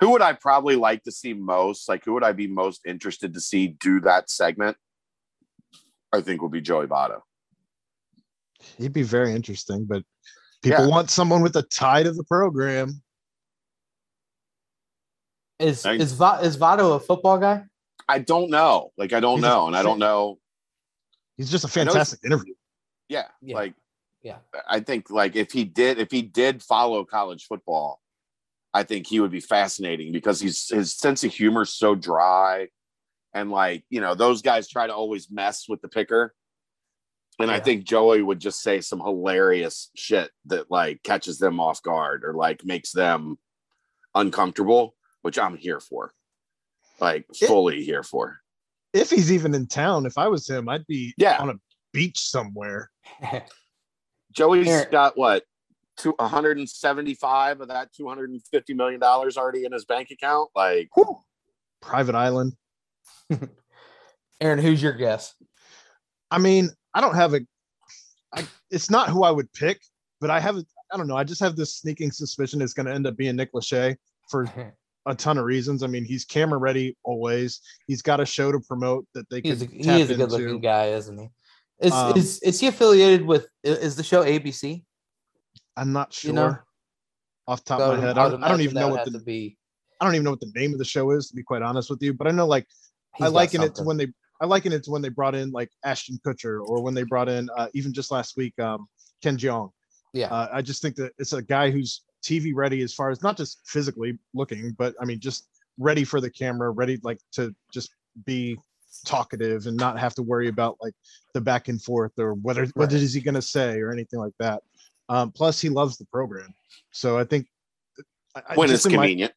who would I probably like to see most? Like who would I be most interested to see do that segment? I think would be Joey Votto. He'd be very interesting, but people yeah. want someone with a tie to the program. Is I, is Va- is Votto a football guy? I don't know. Like I don't know, and I don't know. He's just a fantastic interview. Yeah, yeah, like Yeah. I think like if he did if he did follow college football, I think he would be fascinating because he's his sense of humor is so dry. And like, you know, those guys try to always mess with the picker. And I think Joey would just say some hilarious shit that like catches them off guard or like makes them uncomfortable, which I'm here for. Like It- fully here for. If he's even in town, if I was him, I'd be Yeah. on a beach somewhere. Joey's Aaron- got what? Two, 175 of that 250 million dollars already in his bank account. Like, Whew. Private island. Aaron, who's your guess? I mean, I don't have a. I, it's not who I would pick, but I have. I don't know. I just have this sneaking suspicion it's going to end up being Nick Lachey for a ton of reasons. I mean, he's camera ready always. He's got a show to promote that they He's a, can he tap is a good into. looking guy, isn't he? Is, Um, is is he affiliated with? Is the show ABC? I'm not sure You know? off the top I of my head. I I don't, I don't imagine even know what the be. I don't even know what the name of the show is to be quite honest with you. But I know like he's I liken it to when they I liken it to when they brought in like Ashton Kutcher or when they brought in uh, even just last week um, Ken Jeong. Yeah. Uh, I just think that it's a guy who's TV ready as far as not just physically looking, but I mean just ready for the camera, ready like to just be talkative and not have to worry about like the back and forth or whether what Right. is he going to say or anything like that. Um, plus, he loves the program, so I think I, I- when it's in my- convenient.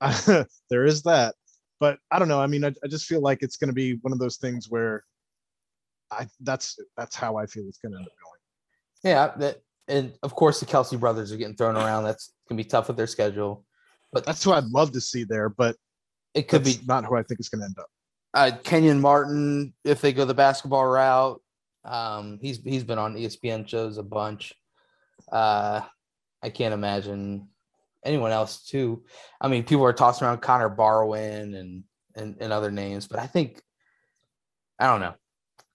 there is that but i don't know i mean i, I just feel like it's going to be one of those things where i that's that's how i feel it's going to end up going Yeah, that and of course the Kelce brothers are getting thrown around. That's gonna be tough with their schedule, but that's who i'd love to see there but it could be not who i think is going to end up uh, Kenyon Martin if they go the basketball route. Um, he's he's been on ESPN shows a bunch. Uh, I can't imagine anyone else too. I mean, people are tossing around Connor Barwin and and, and other names, but I think I don't know.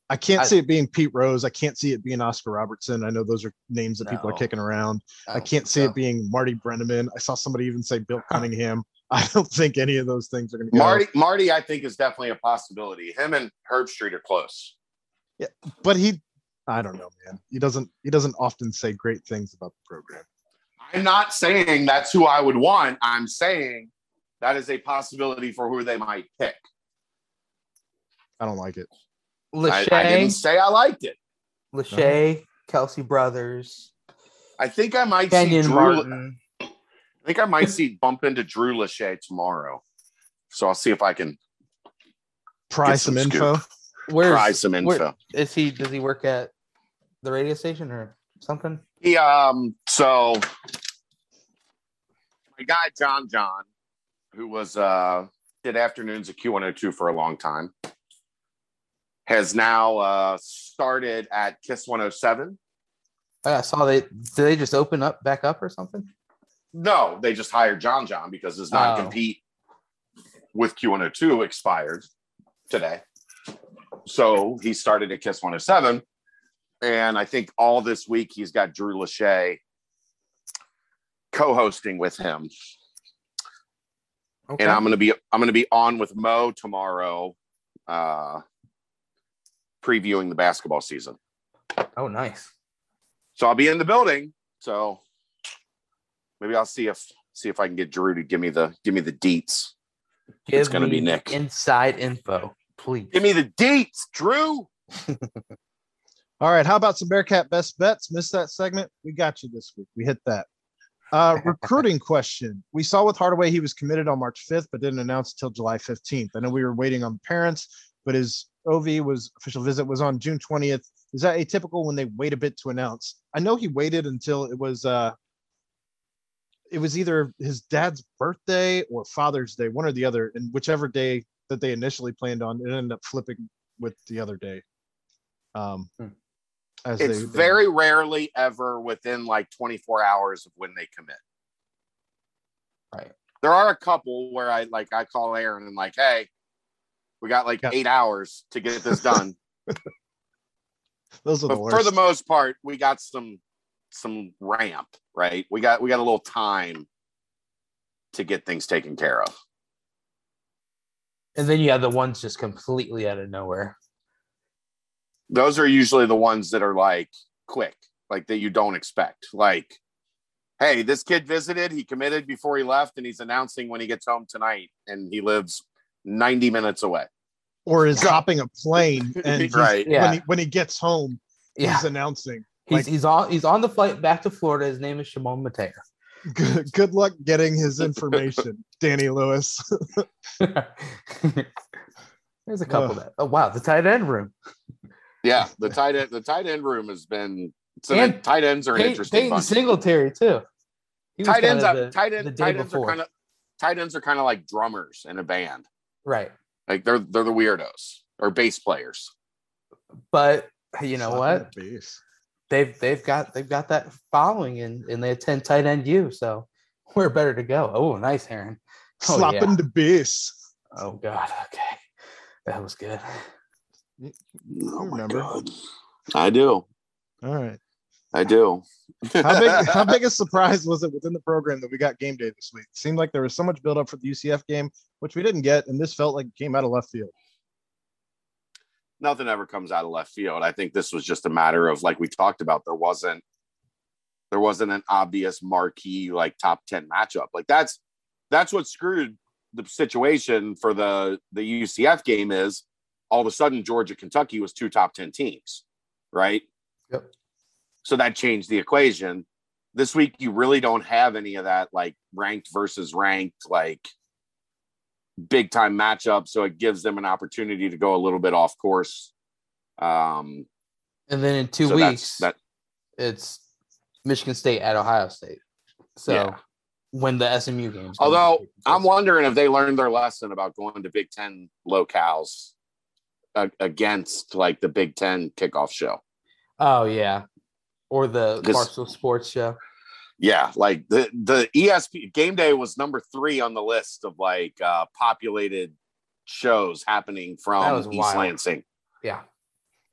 I can't I- see it being pete rose. I can't see it being oscar robertson. I know those are names that people are kicking around. I don't can't see so. it being marty brennaman. I saw somebody even say bill cunningham. I don't think any of those things are going to go. Marty, Marty, I think is definitely a possibility. Him and Herbstreit are close. Yeah, but he i don't know man. He doesn't he doesn't often say great things about the program. I'm not saying that's who I would want. I'm saying that is a possibility for who they might pick. i don't like it I, I didn't Lachey, say I liked it. Lachey, Kelce brothers, I think I might see Drew. Martin. I think I might see bump into Drew Lachey tomorrow. So I'll see if I can pry some some info Where's try some info. where- is he? Does he work at the radio station or something? He um so my guy John John, who was uh did afternoons at Q102 for a long time, has now uh started at Kiss 107. I saw they did they just open up back up or something? No, they just hired John John because his Oh. non-compete with Q102 expired today. So he started at Kiss 107. And I think all this week he's got Drew Lachey co-hosting with him. Okay. And I'm gonna be I'm gonna be on with Mo tomorrow, uh previewing the basketball season. oh, nice. So I'll be in the building. So maybe I'll see if see if I can get Drew to give me the give me the deets. Give gonna be me Nick. Inside info, please. Give me the deets, Drew. All right. How about some Bearcat best bets? Missed that segment? We got you this week. We hit that. Uh, recruiting question. We saw with Hardaway he was committed on March 5th, but didn't announce until July 15th. I know we were waiting on the parents, but his OV was official visit was on June 20th. Is that atypical when they wait a bit to announce? I know he waited until it was uh it was either his dad's birthday or Father's Day, one or the other, and whichever day that they initially planned on, it ended up flipping with the other day. Um, Hmm. as It's they- very rarely ever within like 24 hours of when they commit. Right. There are a couple where I like I call Aaron and like, hey, we got like Yeah. eight hours to get this done. those are the but worst. for the most part, we got some some ramp, right? We got we got a little time to get things taken care of. And then you have the ones just completely out of nowhere. Those are usually the ones that are like quick, like that you don't expect. Like, hey, this kid visited, he committed before he left, and he's announcing when he gets home tonight, and he lives 90 minutes away. Or is hopping a plane and Right. Yeah. when he when he gets home, Yeah. he's announcing. He's, Like- he's on he's on the flight back to Florida. His name is Shimon Mateo. Good, good luck getting his information, Danny Lewis. There's a couple Ugh. that. Oh wow, the tight end room. Yeah, the tight end, the tight end room has been. So And tight ends are an Pey- interesting Peyton bunch. Singletary too. Tight ends, are, the- tight the end, day tight ends are kind of tight ends are kind of like drummers in a band. Right, Like they're they're the weirdos or bass players. but you know what? bass. They've they've got they've got that following and and they attend tight end U, so we're better to go. Oh, nice, Heron. Oh, Slapping yeah. the bass. Oh God, okay, that was good. Oh my remember. god, I do, All right. I do. How big how big a surprise was it within the program that we got game day this week? It seemed like there was so much build up for the UCF game, which we didn't get, and this felt like it came out of left field. Nothing ever comes out of left field. I think this was just a matter of like we talked about. There wasn't there wasn't an obvious marquee like top 10 matchup like that's that's what screwed the situation for the the ucf game is all of a sudden georgia kentucky was two top 10 teams right Yep. So that changed the equation this week you really don't have any of that like ranked versus ranked like big time matchup so it gives them an opportunity to go a little bit off course um And then in two so weeks, that it's Michigan State at Ohio State. So Yeah. when the SMU games. Although I'm wondering if they learned their lesson about going to Big Ten locales against like the Big Ten kickoff show. Oh yeah, or the Barstool Sports show. Yeah, like the the ESP game day was number three on the list of like uh, populated shows happening from East wild. Lansing. Yeah,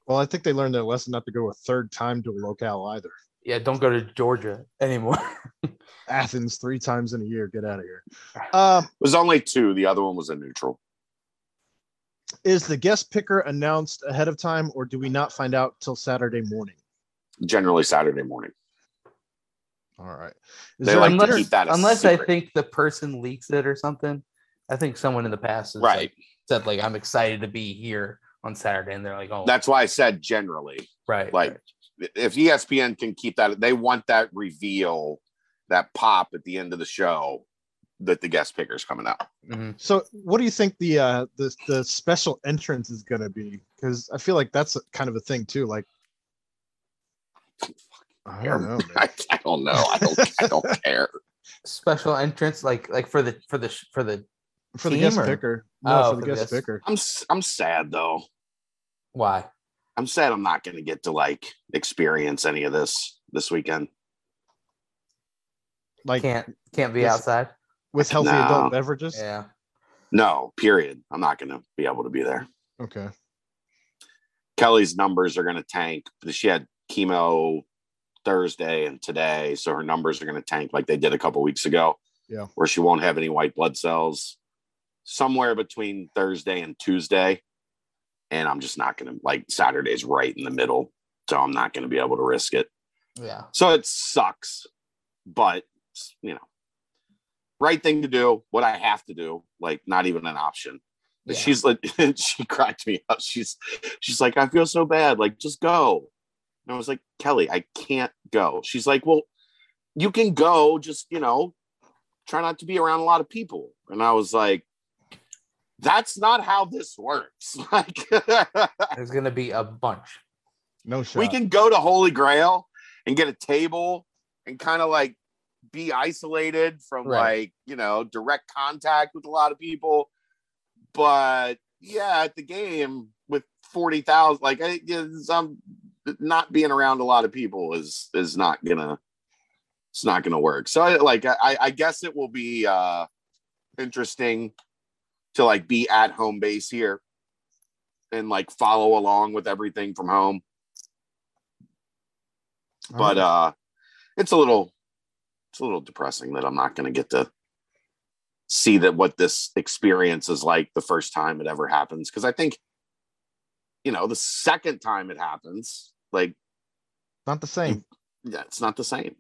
Well, I think they learned their lesson not to go a third time to a locale either. yeah. Don't go to Georgia anymore. Athens three times in a year. Get out of here. Um, It was only two. The other one was a neutral. is the guest picker announced ahead of time, or do we not find out till Saturday morning? Generally Saturday morning. All right. Is They there like a to keep that a unless I think the person leaks it or something. I think someone in the past has Right. like, said like I'm excited to be here on Saturday, and they're like, oh, That's why I said generally. right, like, right. If ESPN can keep that, they want that reveal, that pop at the end of the show that the guest picker's coming out. Mhm. So, what do you think the uh the the special entrance is going to be? Because I feel like that's kind of a thing too. Like, I don't know. man. I, I don't know. I don't. I don't care. special entrance like like for the for the for the For the guest or- picker, no, Oh, for the guest guest- picker. I'm. s- I'm sad though. why I'm sad. I'm not going to get to like experience any of this this weekend. Like can't can't be Yes. outside. with healthy No. adult beverages. Yeah, No. Period. I'm not going to be able to be there. Okay. Kelly's numbers are going to tank. She had chemo Thursday and today, so her numbers are going to tank like they did a couple weeks ago. Yeah. where she won't have any white blood cells somewhere between Thursday and Tuesday. And I'm just not going to like Saturday's right in the middle, so I'm not going to be able to risk it. yeah. So it sucks, but you know, right thing to do. What I have to do, like not even an option. Yeah. She's like, she cracked me up. She's, she's like, I feel so bad. Like, just go. And I was like, Kelly, I can't go. She's like, well, you can go. Just you know, try not to be around a lot of people. And I was like, that's not how this works. Like, There's gonna be a bunch. No shot. we can go to Holy Grail and get a table and kind of like be isolated from Right. like, you know, direct contact with a lot of people. But yeah, at the game with 40,000, like, I, yeah, some not being around a lot of people is, is not gonna, it's not gonna work. So I, like, I, I guess it will be, uh, interesting to like be at home base here and like follow along with everything from home All but right. uh it's a little it's a little depressing that i'm not to get to see that what this experience is like the first time it ever happens because i think you know the second time it happens like Not the same. Yeah, it's not the same.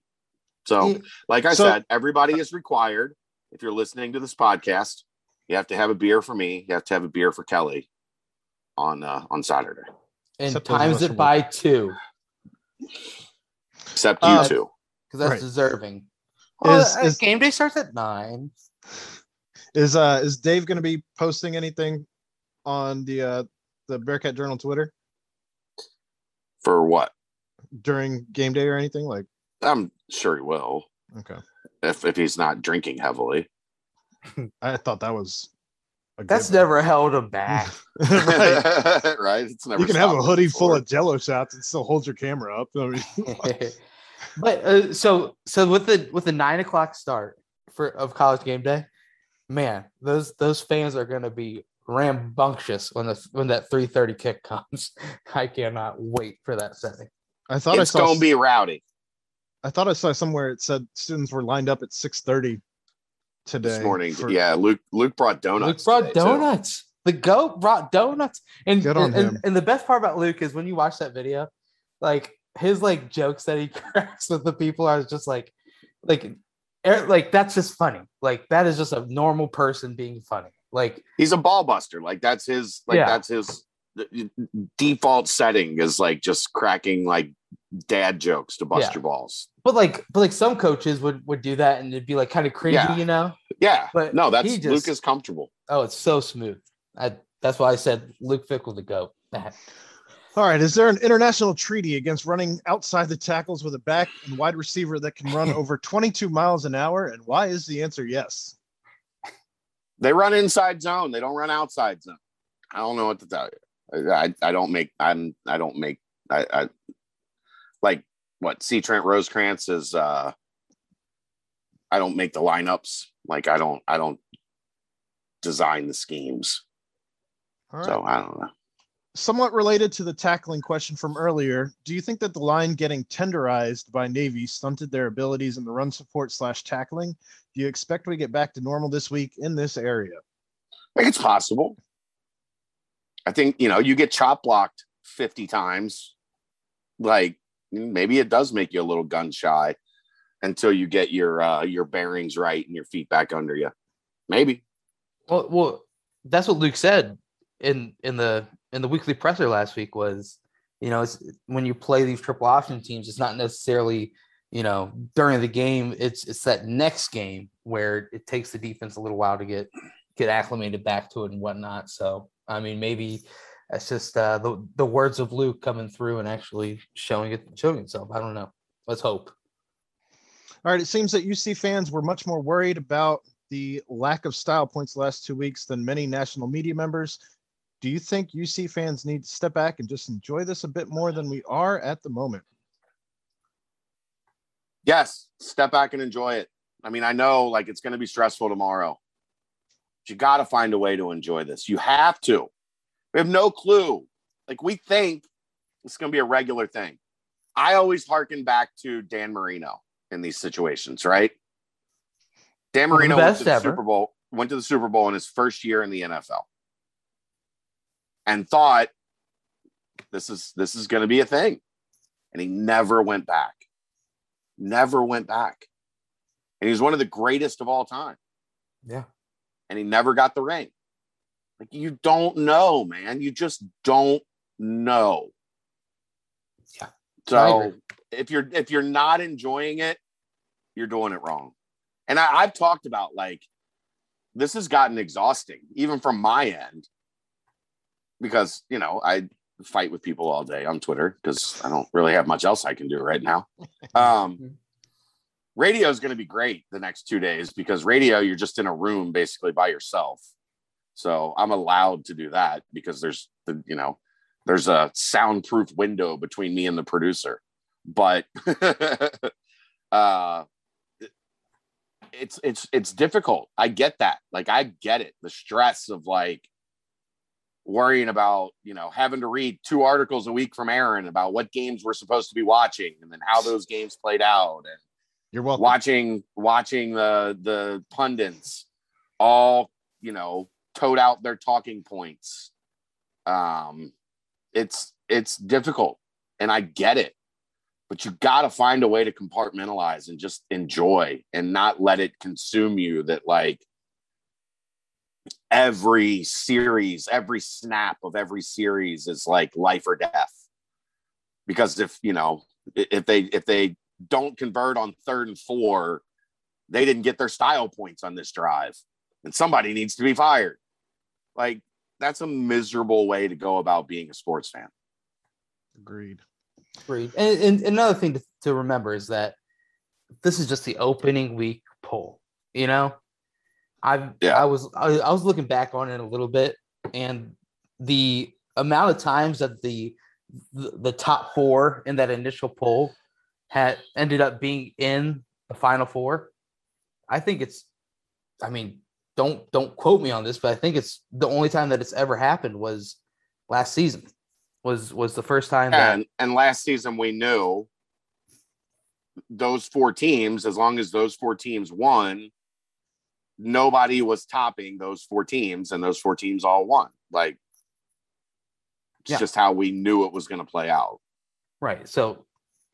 So, like I So- said, everybody is required. If you're listening to this podcast, you have to have a beer for me. You have to have a beer for Kelly on uh, on Saturday. and Except times it by two Except you Uh, two. because that's Right. deserving. Is- Well, uh, is- game day starts at nine. Is uh is Dave going to be posting anything on the uh the Bearcat Journal Twitter For what? during game day or anything? Like, I'm sure he will. okay, If if he's not drinking heavily. I thought that was. That's given. never held him back. right. right? It's never You can have a hoodie before. full of Jello shots and still hold your camera up. I mean, but uh, so so with the with the nine o'clock start for of college game day, man, those those fans are gonna be rambunctious when the when that three thirty kick comes. I cannot wait for that setting. I thought It's I saw. gonna be rowdy I thought I saw somewhere it said students were lined up at six thirty today this morning. for- yeah, Luke Luke brought donuts. Luke brought today, too. donuts. The goat brought donuts, and Good on and, and- him. and the best part about Luke is when you watch that video, like his like jokes that he cracks with the people are just like, like, er- like that's just funny. Like that is just a normal person being funny. Like He's a ball buster. Like that's his like Yeah. that's his d- default setting is like just cracking like dad jokes to bust Yeah. your balls. But like, but like some coaches would would do that, and it'd be like kind of cringy, Yeah. you know. Yeah. But no, that's he just- Luke is comfortable. Oh, it's so smooth. I, that's why I said Luke Fickell to go. All right. Is there an international treaty against running outside the tackles with a back and wide receiver that can run over 22 miles an hour? And why is the answer yes? They run inside zone. They don't run outside zone. I don't know what to tell you. I, I, don't make I'm I don't make I, I like what C Trent Rosecrans is uh I don't make the lineups. Like I don't I don't design the schemes. Right. So I don't know. Somewhat related to the tackling question from earlier, do you think that the line getting tenderized by Navy stunted their abilities in the run support slash tackling? Do you expect we get back to normal this week in this area? I think it's possible. I think you know you get chop blocked fifty times, like maybe it does make you a little gun shy until you get your uh, your bearings right and your feet back under you. Maybe Well, well, that's what Luke said in in the in the weekly presser last week was, you know, it's when you play these triple option teams, it's not necessarily, you know, during the game. It's it's that next game where it takes the defense a little while to get get acclimated back to it and whatnot. So I mean, maybe that's just uh, the the words of Luke coming through and actually showing it showing itself. I don't know. Let's hope. All right, it seems that UC fans were much more worried about the lack of style points the last two weeks than many national media members. Do you think UC fans need to step back and just enjoy this a bit more than we are at the moment? Yes, step back and enjoy it. I mean, I know like it's going to be stressful tomorrow. But you got to find a way to enjoy this. You have to. We have no clue. Like we think it's going to be a regular thing. I always harken back to Dan Marino in these situations, right? Dan Marino went to the ever. Super Bowl, went to the Super Bowl in his first year in the NFL, and thought this is this is going to be a thing, and he never went back. Never went back, and he's one of the greatest of all time Yeah. and he never got the ring. Like you don't know, man. You just don't know. Yeah. So if you're if you're not enjoying it, you're doing it wrong. And I, I've talked about like this has gotten exhausting, even from my end, because you know I fight with people all day on Twitter because I don't really have much else I can do right now. Um, radio is going to be great the next two days because radio you're just in a room basically by yourself. So i'm allowed to do that because there's the you know there's a soundproof window between me and the producer. But uh it's it's it's difficult. I get that. Like i get it. The stress of like worrying about you know having to read two articles a week from aaron about what games we're supposed to be watching and then how those games played out and You're welcome. watching watching the the pundits all you know tote out their talking points um it's it's difficult and i get it but you got to find a way to compartmentalize and just enjoy and not let it consume you that like every series every snap of every series is like life or death because if you know if they if they don't convert on third and four they didn't get their style points on this drive and somebody needs to be fired like that's a miserable way to go about being a sports fan Agreed. Agreed. And, and another thing to, to remember is that this is just the opening week poll. You know, I Yeah. I was I, I was looking back on it a little bit, and the amount of times that the the, the top four in that initial poll had ended up being in the final four. I think it's. I mean, don't don't quote me on this, but I think it's the only time that it's ever happened was last season. Was was the first time that and and last season we knew those four teams as long as those four teams won nobody was topping those four teams and those four teams all won like it's Yeah. just how we knew it was going to play out Right. So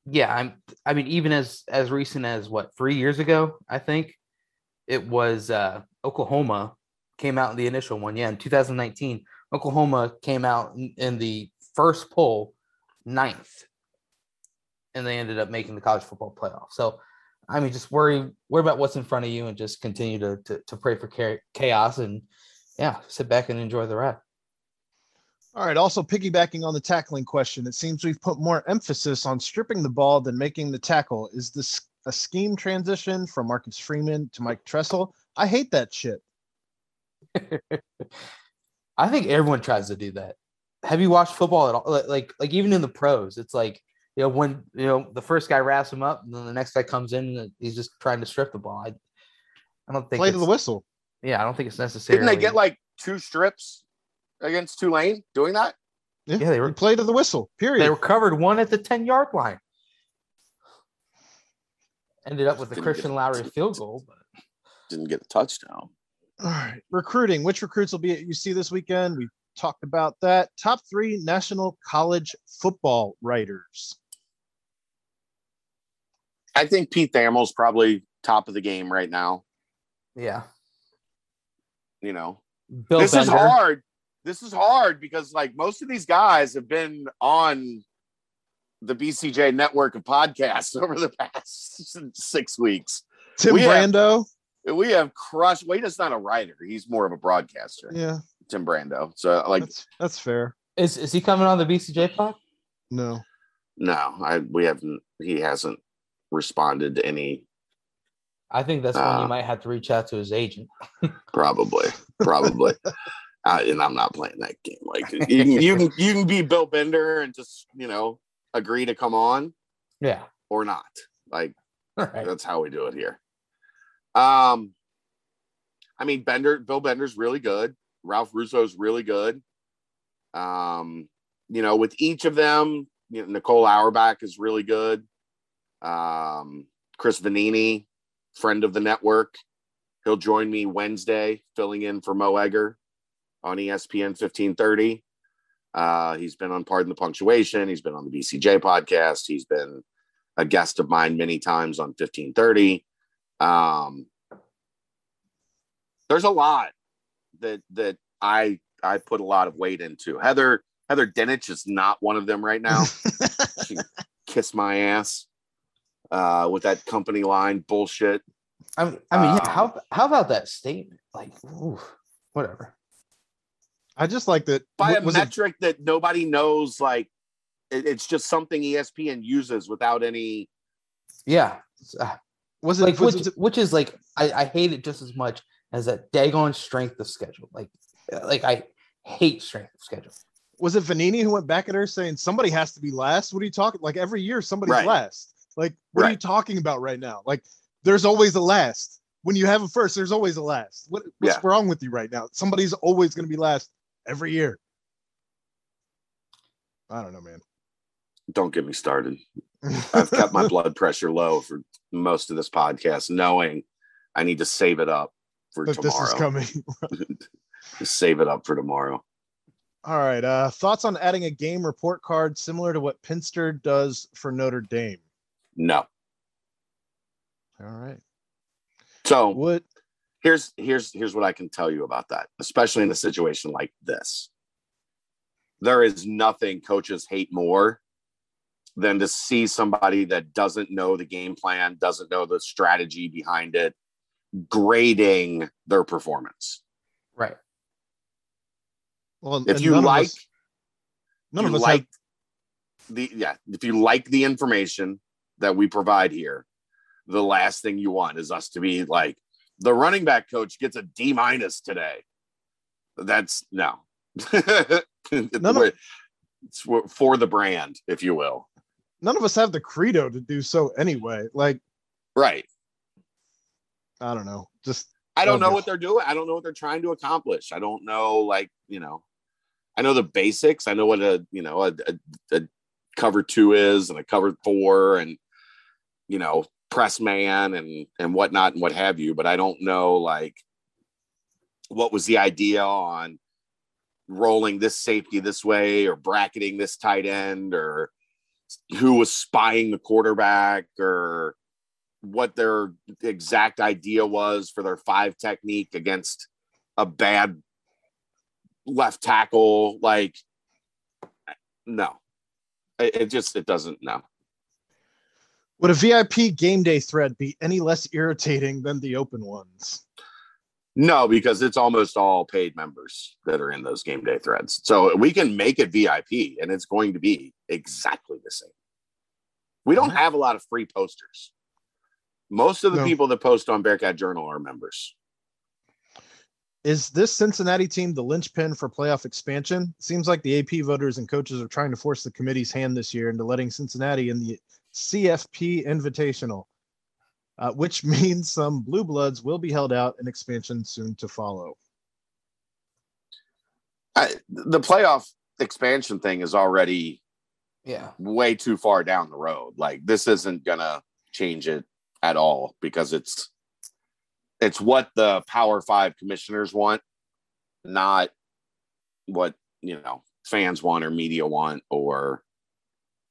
yeah, I'm I mean, even as as recent as what, three years ago, I think it was uh Oklahoma came out in the initial one. Yeah, in 2019, Oklahoma came out in, in the first poll ninth. And they ended up making the college football playoff. So I mean, just worry worry about what's in front of you and just continue to to, to pray for chaos and yeah, sit back and enjoy the ride. All right. Also, piggybacking on the tackling question, it seems we've put more emphasis on stripping the ball than making the tackle. Is this a scheme transition from Marcus Freeman to Mike Tressel? I hate that shit. I think everyone tries to do that. Have you watched football at all? Like, like, like even in the pros, it's like you know when you know the first guy wraps him up, and then the next guy comes in and he's just trying to strip the ball. I, I don't think. Play to the whistle. Yeah, I don't think it's necessary. didn't they get like two strips against tulane doing that Yeah, Yeah, they were- you play to the whistle. Period. They recovered one at the ten yard line. Ended up with the Didn't Christian Lowry field goal, but didn't get a touchdown All right. Recruiting. Which recruits will be at UC this weekend? We talked about that. Top three national college football writers. I think pete thamel's probably top of the game right now yeah. you know Bill this is hard. This is hard because like most of these guys have been on the BCJ network of podcasts over the past six weeks. Tim We have- Brando. We have crushed. Wade is not a writer; he's more of a broadcaster. Yeah, Tim Brando. So like, that's that's fair. Is is he coming on the BCJ pod? No. no, I we haven't. He hasn't responded to any. I think that's when Uh, you might have to reach out to his agent. Probably, probably. uh, and I'm not playing that game. Like you can, you can you can be Bill Bender and just you know agree to come on Yeah. or not. Like right. That's how we do it here. Um, I mean, Bender, Bill Bender's really good. Ralph Russo's really good. Um, you know, with each of them, you know, Nicole Auerbach is really good. Um, Chris Vannini, friend of the network, he'll join me Wednesday, filling in for Mo Egger on ESPN 1530. Uh, he's been on Pardon the Punctuation. He's been on the BCJ podcast. He's been a guest of mine many times on 1530. Um, there's a lot that that I I put a lot of weight into. Heather Heather Dinich is not one of them right now. she kiss my ass uh, with that company line bullshit. I mean, I mean, yeah, Um, how how about that statement? Like, oof, whatever. I just like that. By a was it- metric that nobody knows, like it- it's just something ESPN uses without any. Yeah, uh, was it, like was which it- which is like I, I hate it just as much as that daggone strength of schedule. Like, like I hate strength of schedule. was it Vannini who went back at her saying somebody has to be last? What are you talking? Like every year somebody's Right. last. Like what are you talking about right now? Like there's always a last. When you have a first, there's always a last. What, what's Yeah. wrong with you right now? Somebody's always going to be last every year. I don't know, man. Don't get me started. I've kept my blood pressure low for most of this podcast, knowing I need to save it up for but this is tomorrow. coming. save it up for tomorrow. All right. Uh, thoughts on adding a game report card similar to what Pinster does for Notre Dame? No. All right. So What? here's here's here's what I can tell you about that, especially in a situation like this. There is nothing coaches hate more than to see somebody that doesn't know the game plan, doesn't know the strategy behind it, grading their performance. Right. Well, If and you none of like, us- none you of us like have. the yeah, if you like the information that we provide here, the last thing you want is us to be like the running back coach gets a D minus today. That's no. it's, No, no. it's for- for the brand, if you will. None of us have the credo to do so anyway. Like Right. I don't know. Just I don't know what they're doing. I don't know what they're trying to accomplish. I don't know, like, you know, I know the basics. I know what a, you know, a, a, a cover two is and a cover four and, you know, press man and, and whatnot and what have you. But I don't know, like, what was the idea on rolling this safety this way or bracketing this tight end or who was spying the quarterback or what their exact idea was for their five technique against a bad left tackle like no it, it just it doesn't no would a VIP game day thread be any less irritating than the open ones? no because it's almost all paid members that are in those game day threads so we can make it vip and it's going to be exactly the same we don't mm-hmm. have a lot of free posters most of the No. people that post on bearcat journal are members Is this Cincinnati team the linchpin for playoff expansion? Seems like the AP voters and coaches are trying to force the committee's hand this year into letting Cincinnati in the CFP Invitational, uh, which means some blue bloods will be held out and expansion soon to follow. I, the playoff expansion thing is already Yeah. way too far down the road. Like this isn't gonna change it at all because it's it's what the Power Five commissioners want, not what you know fans want or media want or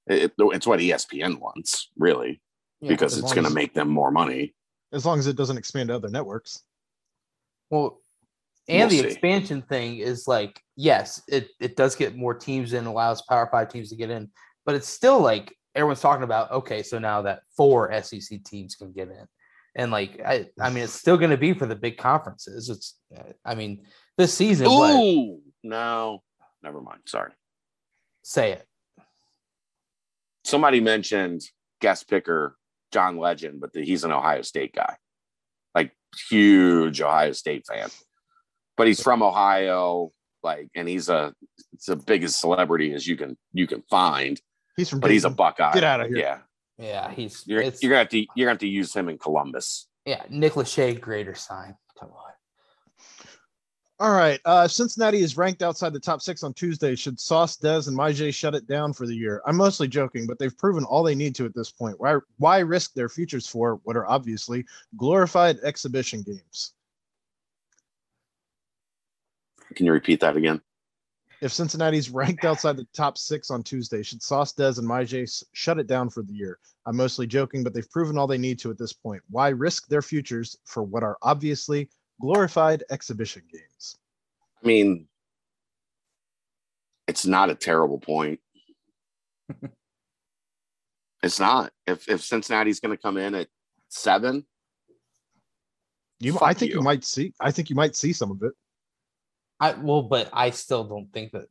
it, it's what ESPN wants really yeah. because it's going to make them more money. As long as it doesn't expand to other networks. Well, and We'll the see. expansion thing is like, yes, it, it does get more teams in, allows Power Five teams to get in, but it's still like everyone's talking about. Okay, so now that four SEC teams can get in, and like, I, I mean, it's still going to be for the big conferences. It's, uh, I mean, this season, what, Ooh, no, never mind. Sorry. say it. Somebody mentioned guest picker John Legend, but the, he's an Ohio State guy, like huge Ohio State fan. But he's from Ohio, like, and he's a it's the biggest celebrity as you can you can find. He's from But he's a Buckeye. Get outta here. Yeah, Yeah, he's you're it's, you're gonna have to you're gonna have to use him in Columbus. yeah, Nick Lachey greater sign. Come on. All right. Uh, Cincinnati is ranked outside the top six on Tuesday. Should Sauce, Dez, and Myjai shut it down for the year? I'm mostly joking, but they've proven all they need to at this point. Why, why risk their futures for what are obviously glorified exhibition games? Can you repeat that again? If Cincinnati's ranked outside the top six on Tuesday, should Sauce, Dez, and Myjai s- shut it down for the year? I'm mostly joking, but they've proven all they need to at this point. Why risk their futures for what are obviously glorified exhibition games? I mean, it's not a terrible point. it's not. If if Cincinnati's going to come in at seven, You, Fuck I think you. you. might see. I think you might see some of it. I well, but I still don't think that.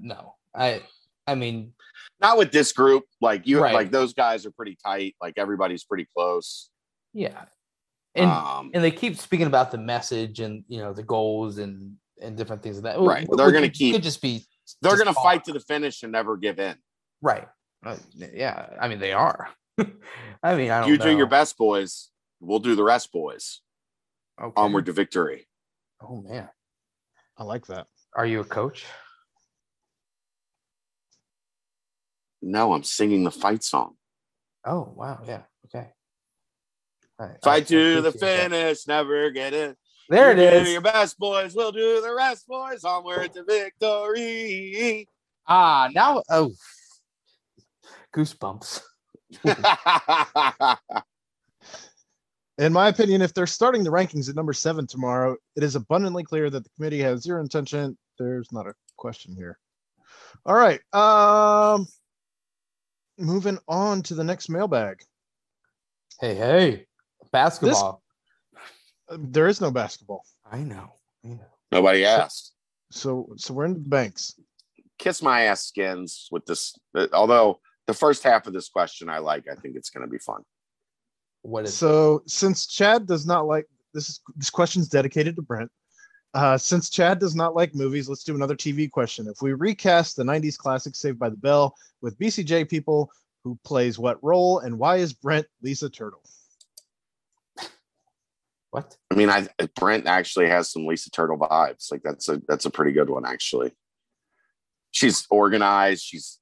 No, I, I mean, not with this group. Like you, Right. like those guys are pretty tight. Like everybody's pretty close. yeah, and um, and they keep speaking about the message and you know the goals and and different things like that. Right. Wh- They're gonna could keep- just be they're going to fight to the finish and never give in. right. Uh, yeah, I mean they are. I mean I don't You know. do your best, boys. We'll do the rest, boys. Okay. Onward to victory. Oh man, I like that. are you a coach? No, I'm singing the fight song. Oh wow, yeah, okay. All right, I- I Fight to the appreciate that. finish, never get it. There it You do is. your best, boys. We'll do the rest, boys. Onward to victory. Ah, now oh, goosebumps. In my opinion, if they're starting the rankings at number seven tomorrow, it is abundantly clear that the committee has zero intention. There's not a question here. All right. Um moving on to the next mailbag. Hey, hey, basketball. Uh, There is no basketball. I know. I know. Nobody asked. So so we're in the banks. Kiss my ass skins with this. uh, Although the first half of this question I like, I think it's going to be fun. What is So since Chad does not like this is this question's dedicated to Brent. Uh, since Chad does not like movies, let's do another TV question. If we recast the 90s classic Saved by the Bell with BCJ people, who plays what role and why is Brent Lisa Turtle? What? I mean, I Brent actually has some Lisa Turtle vibes. Like that's a that's a pretty good one actually. She's organized. She's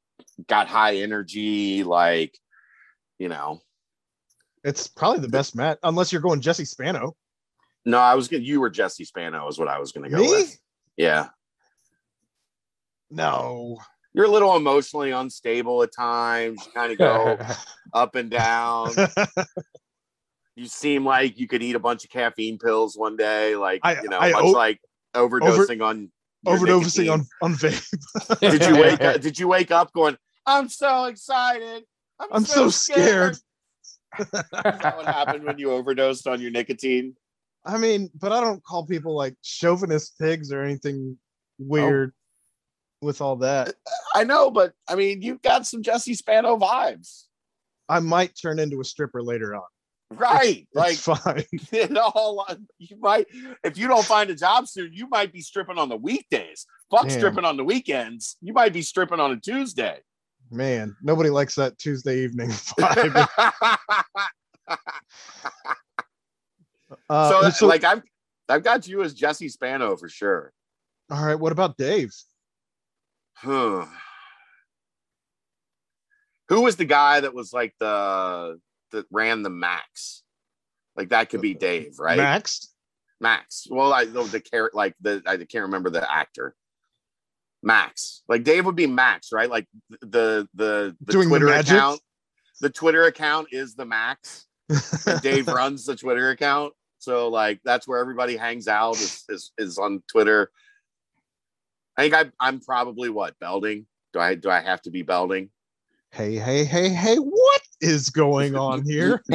got high energy. Like, you know. It's probably the best match, unless you're going Jesse Spano. No, I was gonna. You were Jesse Spano, is what I was gonna go Me? with. Yeah, No. you're a little emotionally unstable at times. You kind of go up and down. You seem like you could eat a bunch of caffeine pills one day, like I- you know, I much o- like overdosing on Overdosing nicotine. on, on vape. Did you wake up? Did you wake up going? I'm so excited. I'm, I'm so scared." Is that what happened when you overdosed on your nicotine? I mean, but I don't call people like chauvinist pigs or anything weird oh. with all that. I know, but I mean, you've got some Jesse Spano vibes, I might turn into a stripper later on. Right? like it's fine. you know, you might if you don't find a job soon, you might be stripping on the weekdays. Fuck stripping on the weekends. You might be stripping on a Tuesday. Man, nobody likes that Tuesday evening vibe. Uh, so, so- like I've I've got you as Jesse Spano for sure. all right, what about Dave? Who was the guy that was like the that ran the Max? Like that could be uh, Dave, right? Max? Max. Well, I know the character, like the I can't remember the actor. Max. Like Dave would be Max, right? Like the the the Doing Twitter magic? account. The Twitter account is the Max. Dave runs the Twitter account. So like that's where everybody hangs out is is, is on Twitter. I think I I'm probably what Belding. Do I do I have to be Belding? hey, hey, hey, hey, what is going on here?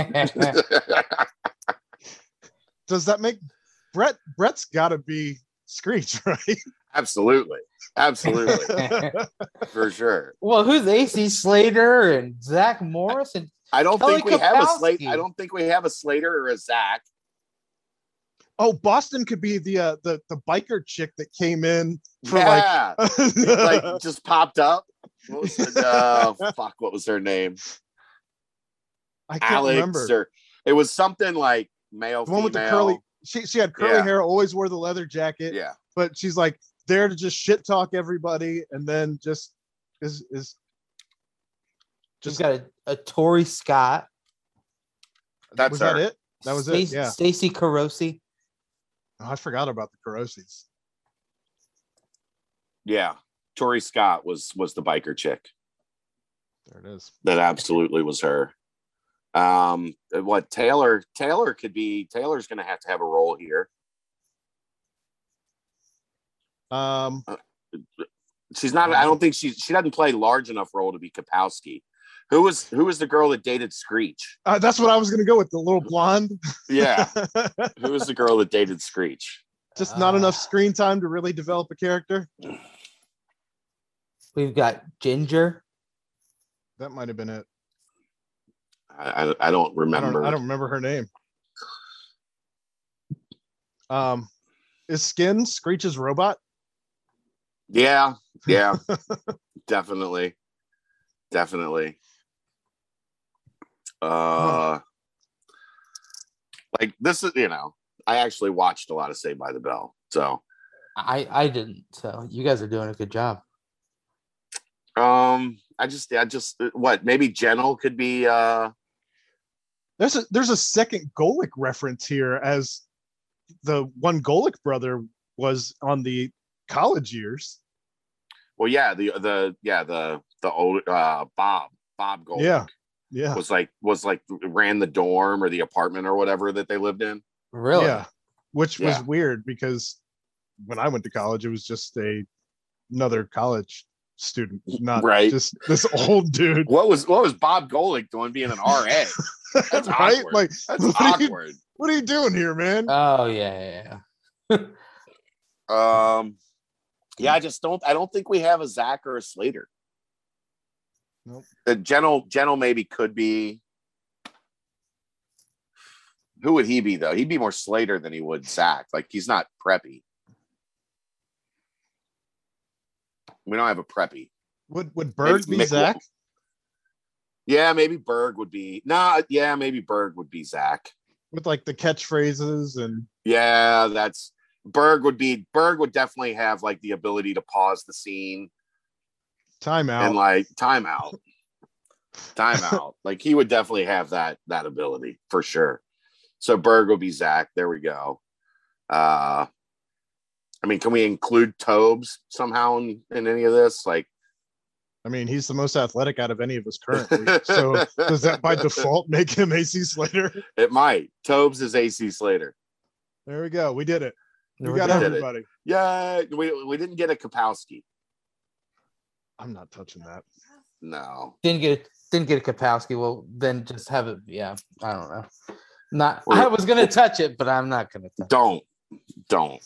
Does that make Brett? Brett's got to be Screech, right? Absolutely. Absolutely. For sure. well, who's AC Slater and Zach Morris and I don't Kelly think we have a slate. I don't think we have a Slater or a Zach. oh, Boston could be the uh, the the biker chick that came in for like yeah. like just popped up. What was it? Uh, fuck, what was her name? I can't Alex remember. or it was something like male, The one with the curly. She she had curly Yeah. hair, always wore the leather jacket, Yeah. but she's like there to just shit talk everybody, and then just is is just just got a, a Tori Scott, That's was her. that it? That was it. Stacy, Yeah, Stacy Carosi. Oh, I forgot about the Carosis. Yeah. Tori Scott was was the biker chick. There it is. That absolutely was her. Um what Taylor Taylor could be Taylor's gonna have to have a role here. Um, She's not I don't think she she doesn't play large enough role to be Kapowski. Who was who was the girl that dated Screech? uh, that's what I was gonna go with the little blonde. Yeah. Who was the girl that dated Screech? just not enough Ah. screen time to really develop a character. We've got Ginger. That might have been it. I, I, I don't I remember. don't, I don't remember her name. Um, is Skin Screech's robot? Yeah, yeah, definitely, definitely. Uh, like this is you know, I actually watched a lot of Saved by the Bell, so I I didn't. So you guys are doing a good job. um, I just I just what maybe Gentle could be uh There's a there's a second Golic reference here as the one Golic brother was on the college years. well yeah the the yeah the the old uh Bob Bob Golic Yeah. Yeah. Was like was like ran the dorm or the apartment or whatever that they lived in. Really? Yeah. Which was weird because when I went to college, it was just a another college student, not Right. just this old dude. What was what was Bob Golic doing being an RA? That's right? awkward. Like, That's what are you- awkward. what are you doing here, man? Oh yeah, yeah, yeah. Um, yeah, I just don't. I don't think we have a Zach or a Slater. Nope. The Gentle Gentle maybe could be. Who would he be though? He'd be more Slater than he would Zach. Like he's not preppy. We don't have a preppy. Would would Berg Maybe be Mick- Zach? Yeah, maybe Berg would be. Nah, yeah, maybe Berg would be Zach. With like the catchphrases and Yeah, that's Berg would be. Berg would definitely have like the ability to pause the scene timeout. and like timeout timeout like he would definitely have that that ability for sure so berg will be zach there we go uh i mean can we include tobes somehow in, in any of this like I mean, he's the most athletic out of any of us currently. so does that by default make him AC Slater? it might tobes is ac slater There we go. We did it. We we got go. did it. everybody. yeah we, we didn't get a kapowski I'm not touching that. no Didn't get didn't get a Kapowski. Well, then just have it. Yeah, I don't know. Not. Or- I was gonna touch it, but I'm not gonna touch. don't don't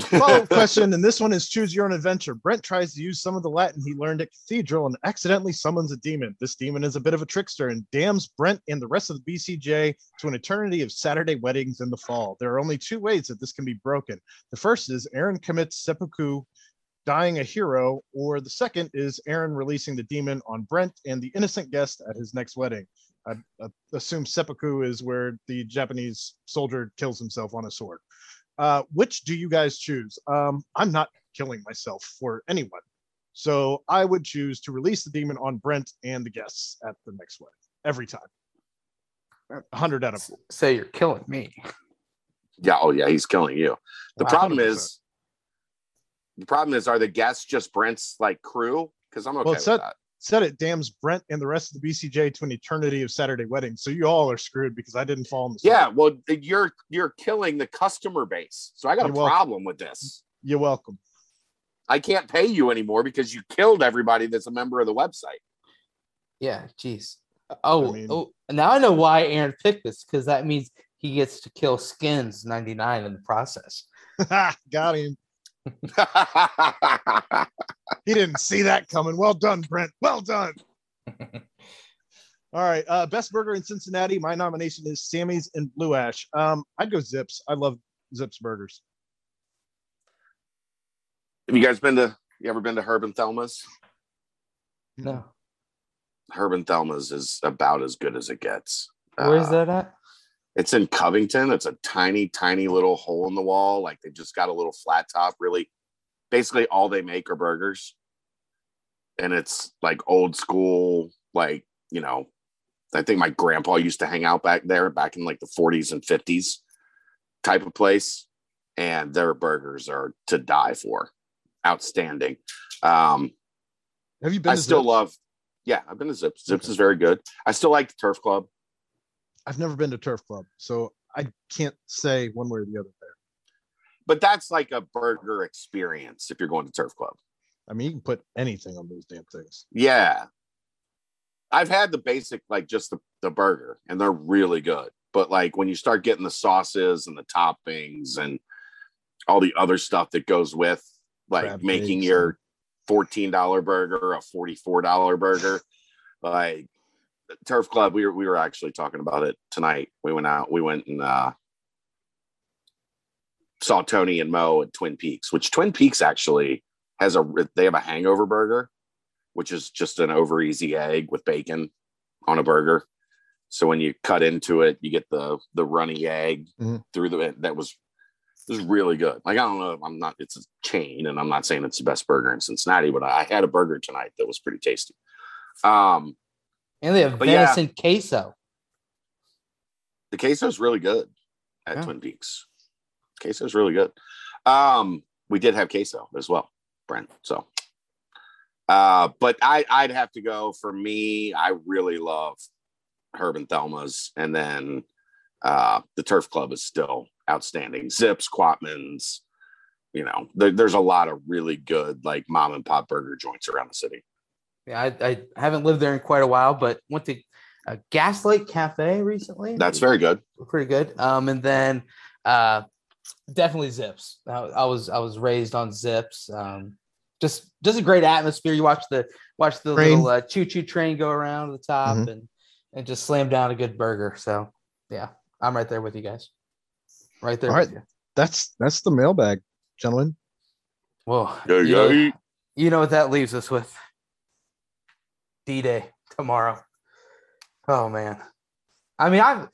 Follow-up question, and this one is choose your own adventure. Brent tries to use some of the Latin he learned at Cathedral and accidentally summons a demon. This demon is a bit of a trickster and damns Brent and the rest of the BCJ to an eternity of Saturday weddings in the fall. There are only two ways that this can be broken. The first is Aaron commits seppuku, dying a hero, or the second is Aaron releasing the demon on Brent and the innocent guest at his next wedding. I, I assume seppuku is where the Japanese soldier kills himself on a sword. Uh, which do you guys choose? Um, I'm not killing myself for anyone. So I would choose to release the demon on Brent and the guests at the next wedding every time. 100 out of Say you're killing me. yeah oh yeah he's killing you the Wow. problem 100%. is the problem is are the guests just brent's like crew because i'm okay Well, with it said- that said it damns Brent and the rest of the BCJ to an eternity of Saturday weddings. So you all are screwed because I didn't fall in the Yeah, well, you're you're killing the customer base. So I got a You're welcome. problem with this. You're welcome. I can't pay you anymore because you killed everybody that's a member of the website. Yeah, jeez. Oh, I mean- oh, now I know why Aaron picked this because that means he gets to kill Skins 99 in the process. Got him. He didn't see that coming. Well done, Brent. Well done. All right. Uh, best burger in Cincinnati. My nomination is Sammy's and Blue Ash. Um, I'd go Zips. I love Zips burgers. Have you guys been to you ever been to Herb and Thelma's? No. Herb and Thelma's is about as good as it gets. Where's Uh, that at? It's in Covington. It's a tiny, tiny little hole in the wall. Like they just got a little flat top. Really, basically all they make are burgers, and it's like old school. Like you know, I think my grandpa used to hang out back there back in like the 40s and 50s type of place, and their burgers are to die for. Outstanding. Um, Have you been? I still Zips? love. Yeah, I've been to Zips. Zips Okay. is very good. I still like the Turf Club. I've never been to Turf Club, so I can't say one way or the other there. but that's like a burger experience if you're going to Turf Club. I mean, you can put anything on those damn things. Yeah. I've had the basic, like just the, the burger, and they're really good. But like when you start getting the sauces and the toppings and all the other stuff that goes with like Crab making your $14 burger a $44 burger, like Turf Club, we were we were actually talking about it tonight. We went out, we went and uh saw Tony and Mo at Twin Peaks, which Twin Peaks actually has a they have a hangover burger, which is just an over easy egg with bacon on a burger. So when you cut into it, you get the the runny egg Mhm. through the that was was really good. Like I don't know, I'm not it's a chain, and I'm not saying it's the best burger in Cincinnati, but I had a burger tonight that was pretty tasty. Um, And they have but yeah. venison queso. the queso is really good at Yeah. Twin Peaks. Queso is really good. Um, we did have queso as well, Brent. So, uh, but I I'd have to go for me. I really love Herb and Thelma's, and then uh, the Turf Club is still outstanding. Zips, Quatman's, you know, there, there's a lot of really good like mom and pop burger joints around the city. Yeah, I, I haven't lived there in quite a while, but went to a Gaslight Cafe recently. That's very good. pretty good. Um, and then uh, definitely Zips. I, I was I was raised on Zips. Um, just just a great atmosphere. You watch the watch the Train. little uh, choo choo train go around the top Mhm. and and just slam down a good burger. So yeah, I'm right there with you guys. Right there All with you. That's that's the mailbag, gentlemen. Well, Yeah, you, know, yeah. you know what that leaves us with. D Day tomorrow. Oh man. I mean, I'm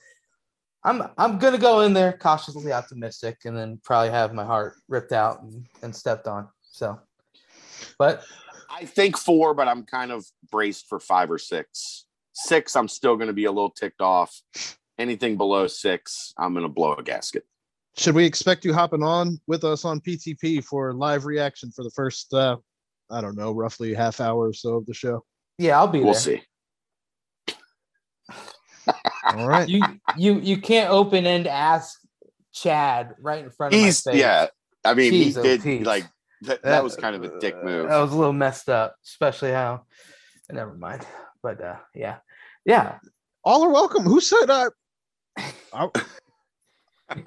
I'm I'm gonna go in there cautiously optimistic and then probably have my heart ripped out and, and stepped on. So but I think four, but I'm kind of braced for five or six. Six, I'm still going to be a little ticked off. Anything below six, I'm going to blow a gasket. Should we expect you hopping on with us on PTP for live reaction for the first uh I don't know, roughly half hour or so of the show? Yeah, I'll be We'll there. see. All right. You you you can't open end ask Chad right in front of He's my face. yeah. I mean, Jeez, he did Pete. like that. That was kind of a dick move. That was a little messed up, especially how. Never mind. But uh, yeah, yeah. All are welcome. Who said I? I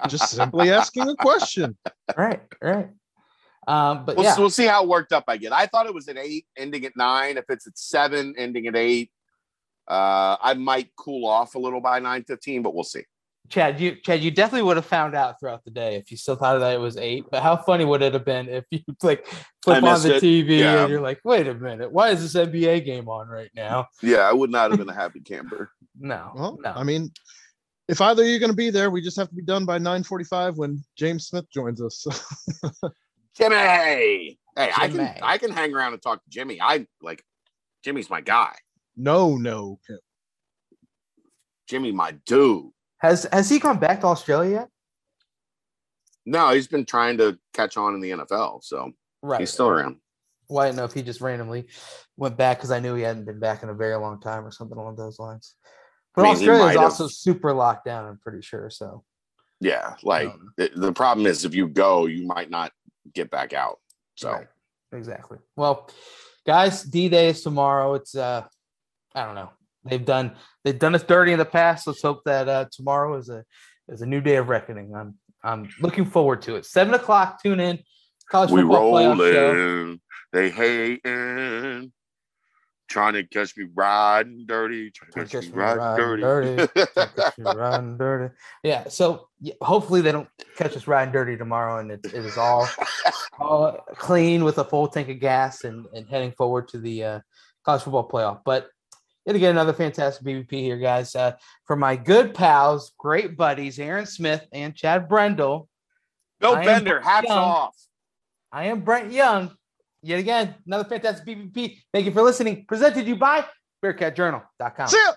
just simply asking a question. Right, right. Um, but We'll, yeah, we'll see how worked up I get. I thought it was at eight, ending at nine. If it's at seven, ending at eight, uh, I might cool off a little by nine fifteen, but we'll see. Chad, you Chad, you definitely would have found out throughout the day if you still thought that it was eight. But how funny would it have been if you like flip on the it. TV Yeah. and you're like, wait a minute, why is this NBA game on right now? Yeah, I would not have been a happy camper. No, Well, no. I mean, if either of you are going to be there, we just have to be done by 9:45 when James Smith joins us. Jimmy, hey, I can I can hang around and talk to Jimmy. I like Jimmy's my guy. no, no. Kim. Jimmy, my dude. has has he gone back to Australia yet? No, he's been trying to catch on in the NFL, so Right, he's still around. Well, I didn't know if he just randomly went back because I knew he hadn't been back in a very long time or something along those lines. But I mean, Australia is also super locked down. I'm pretty sure. So Yeah, like um, the, the problem is if you go, you might not get back out. So Right. Exactly. Well, guys, D Day is tomorrow. It's uh I don't know. They've done they've done us dirty in the past. Let's hope that uh tomorrow is a is a new day of reckoning. I'm I'm looking forward to it. Seven o'clock, tune in. College we football playoff show. rolling, they hating, trying to catch me riding dirty, trying to catch me catch me riding riding dirty. dirty. Riding dirty. Yeah. So yeah, hopefully they don't catch us riding dirty tomorrow, and it, it is all all clean with a full tank of gas and, and heading forward to the uh, college football playoff. But yet again, another fantastic BVP here, guys. Uh, for my good pals, great buddies, Aaron Smith and Chad Brendel. Bill I Bender, hats young. off. I am Brent Young. Yet again, another fantastic BVP. Thank you for listening. Presented you by BearcatJournal.com. See ya.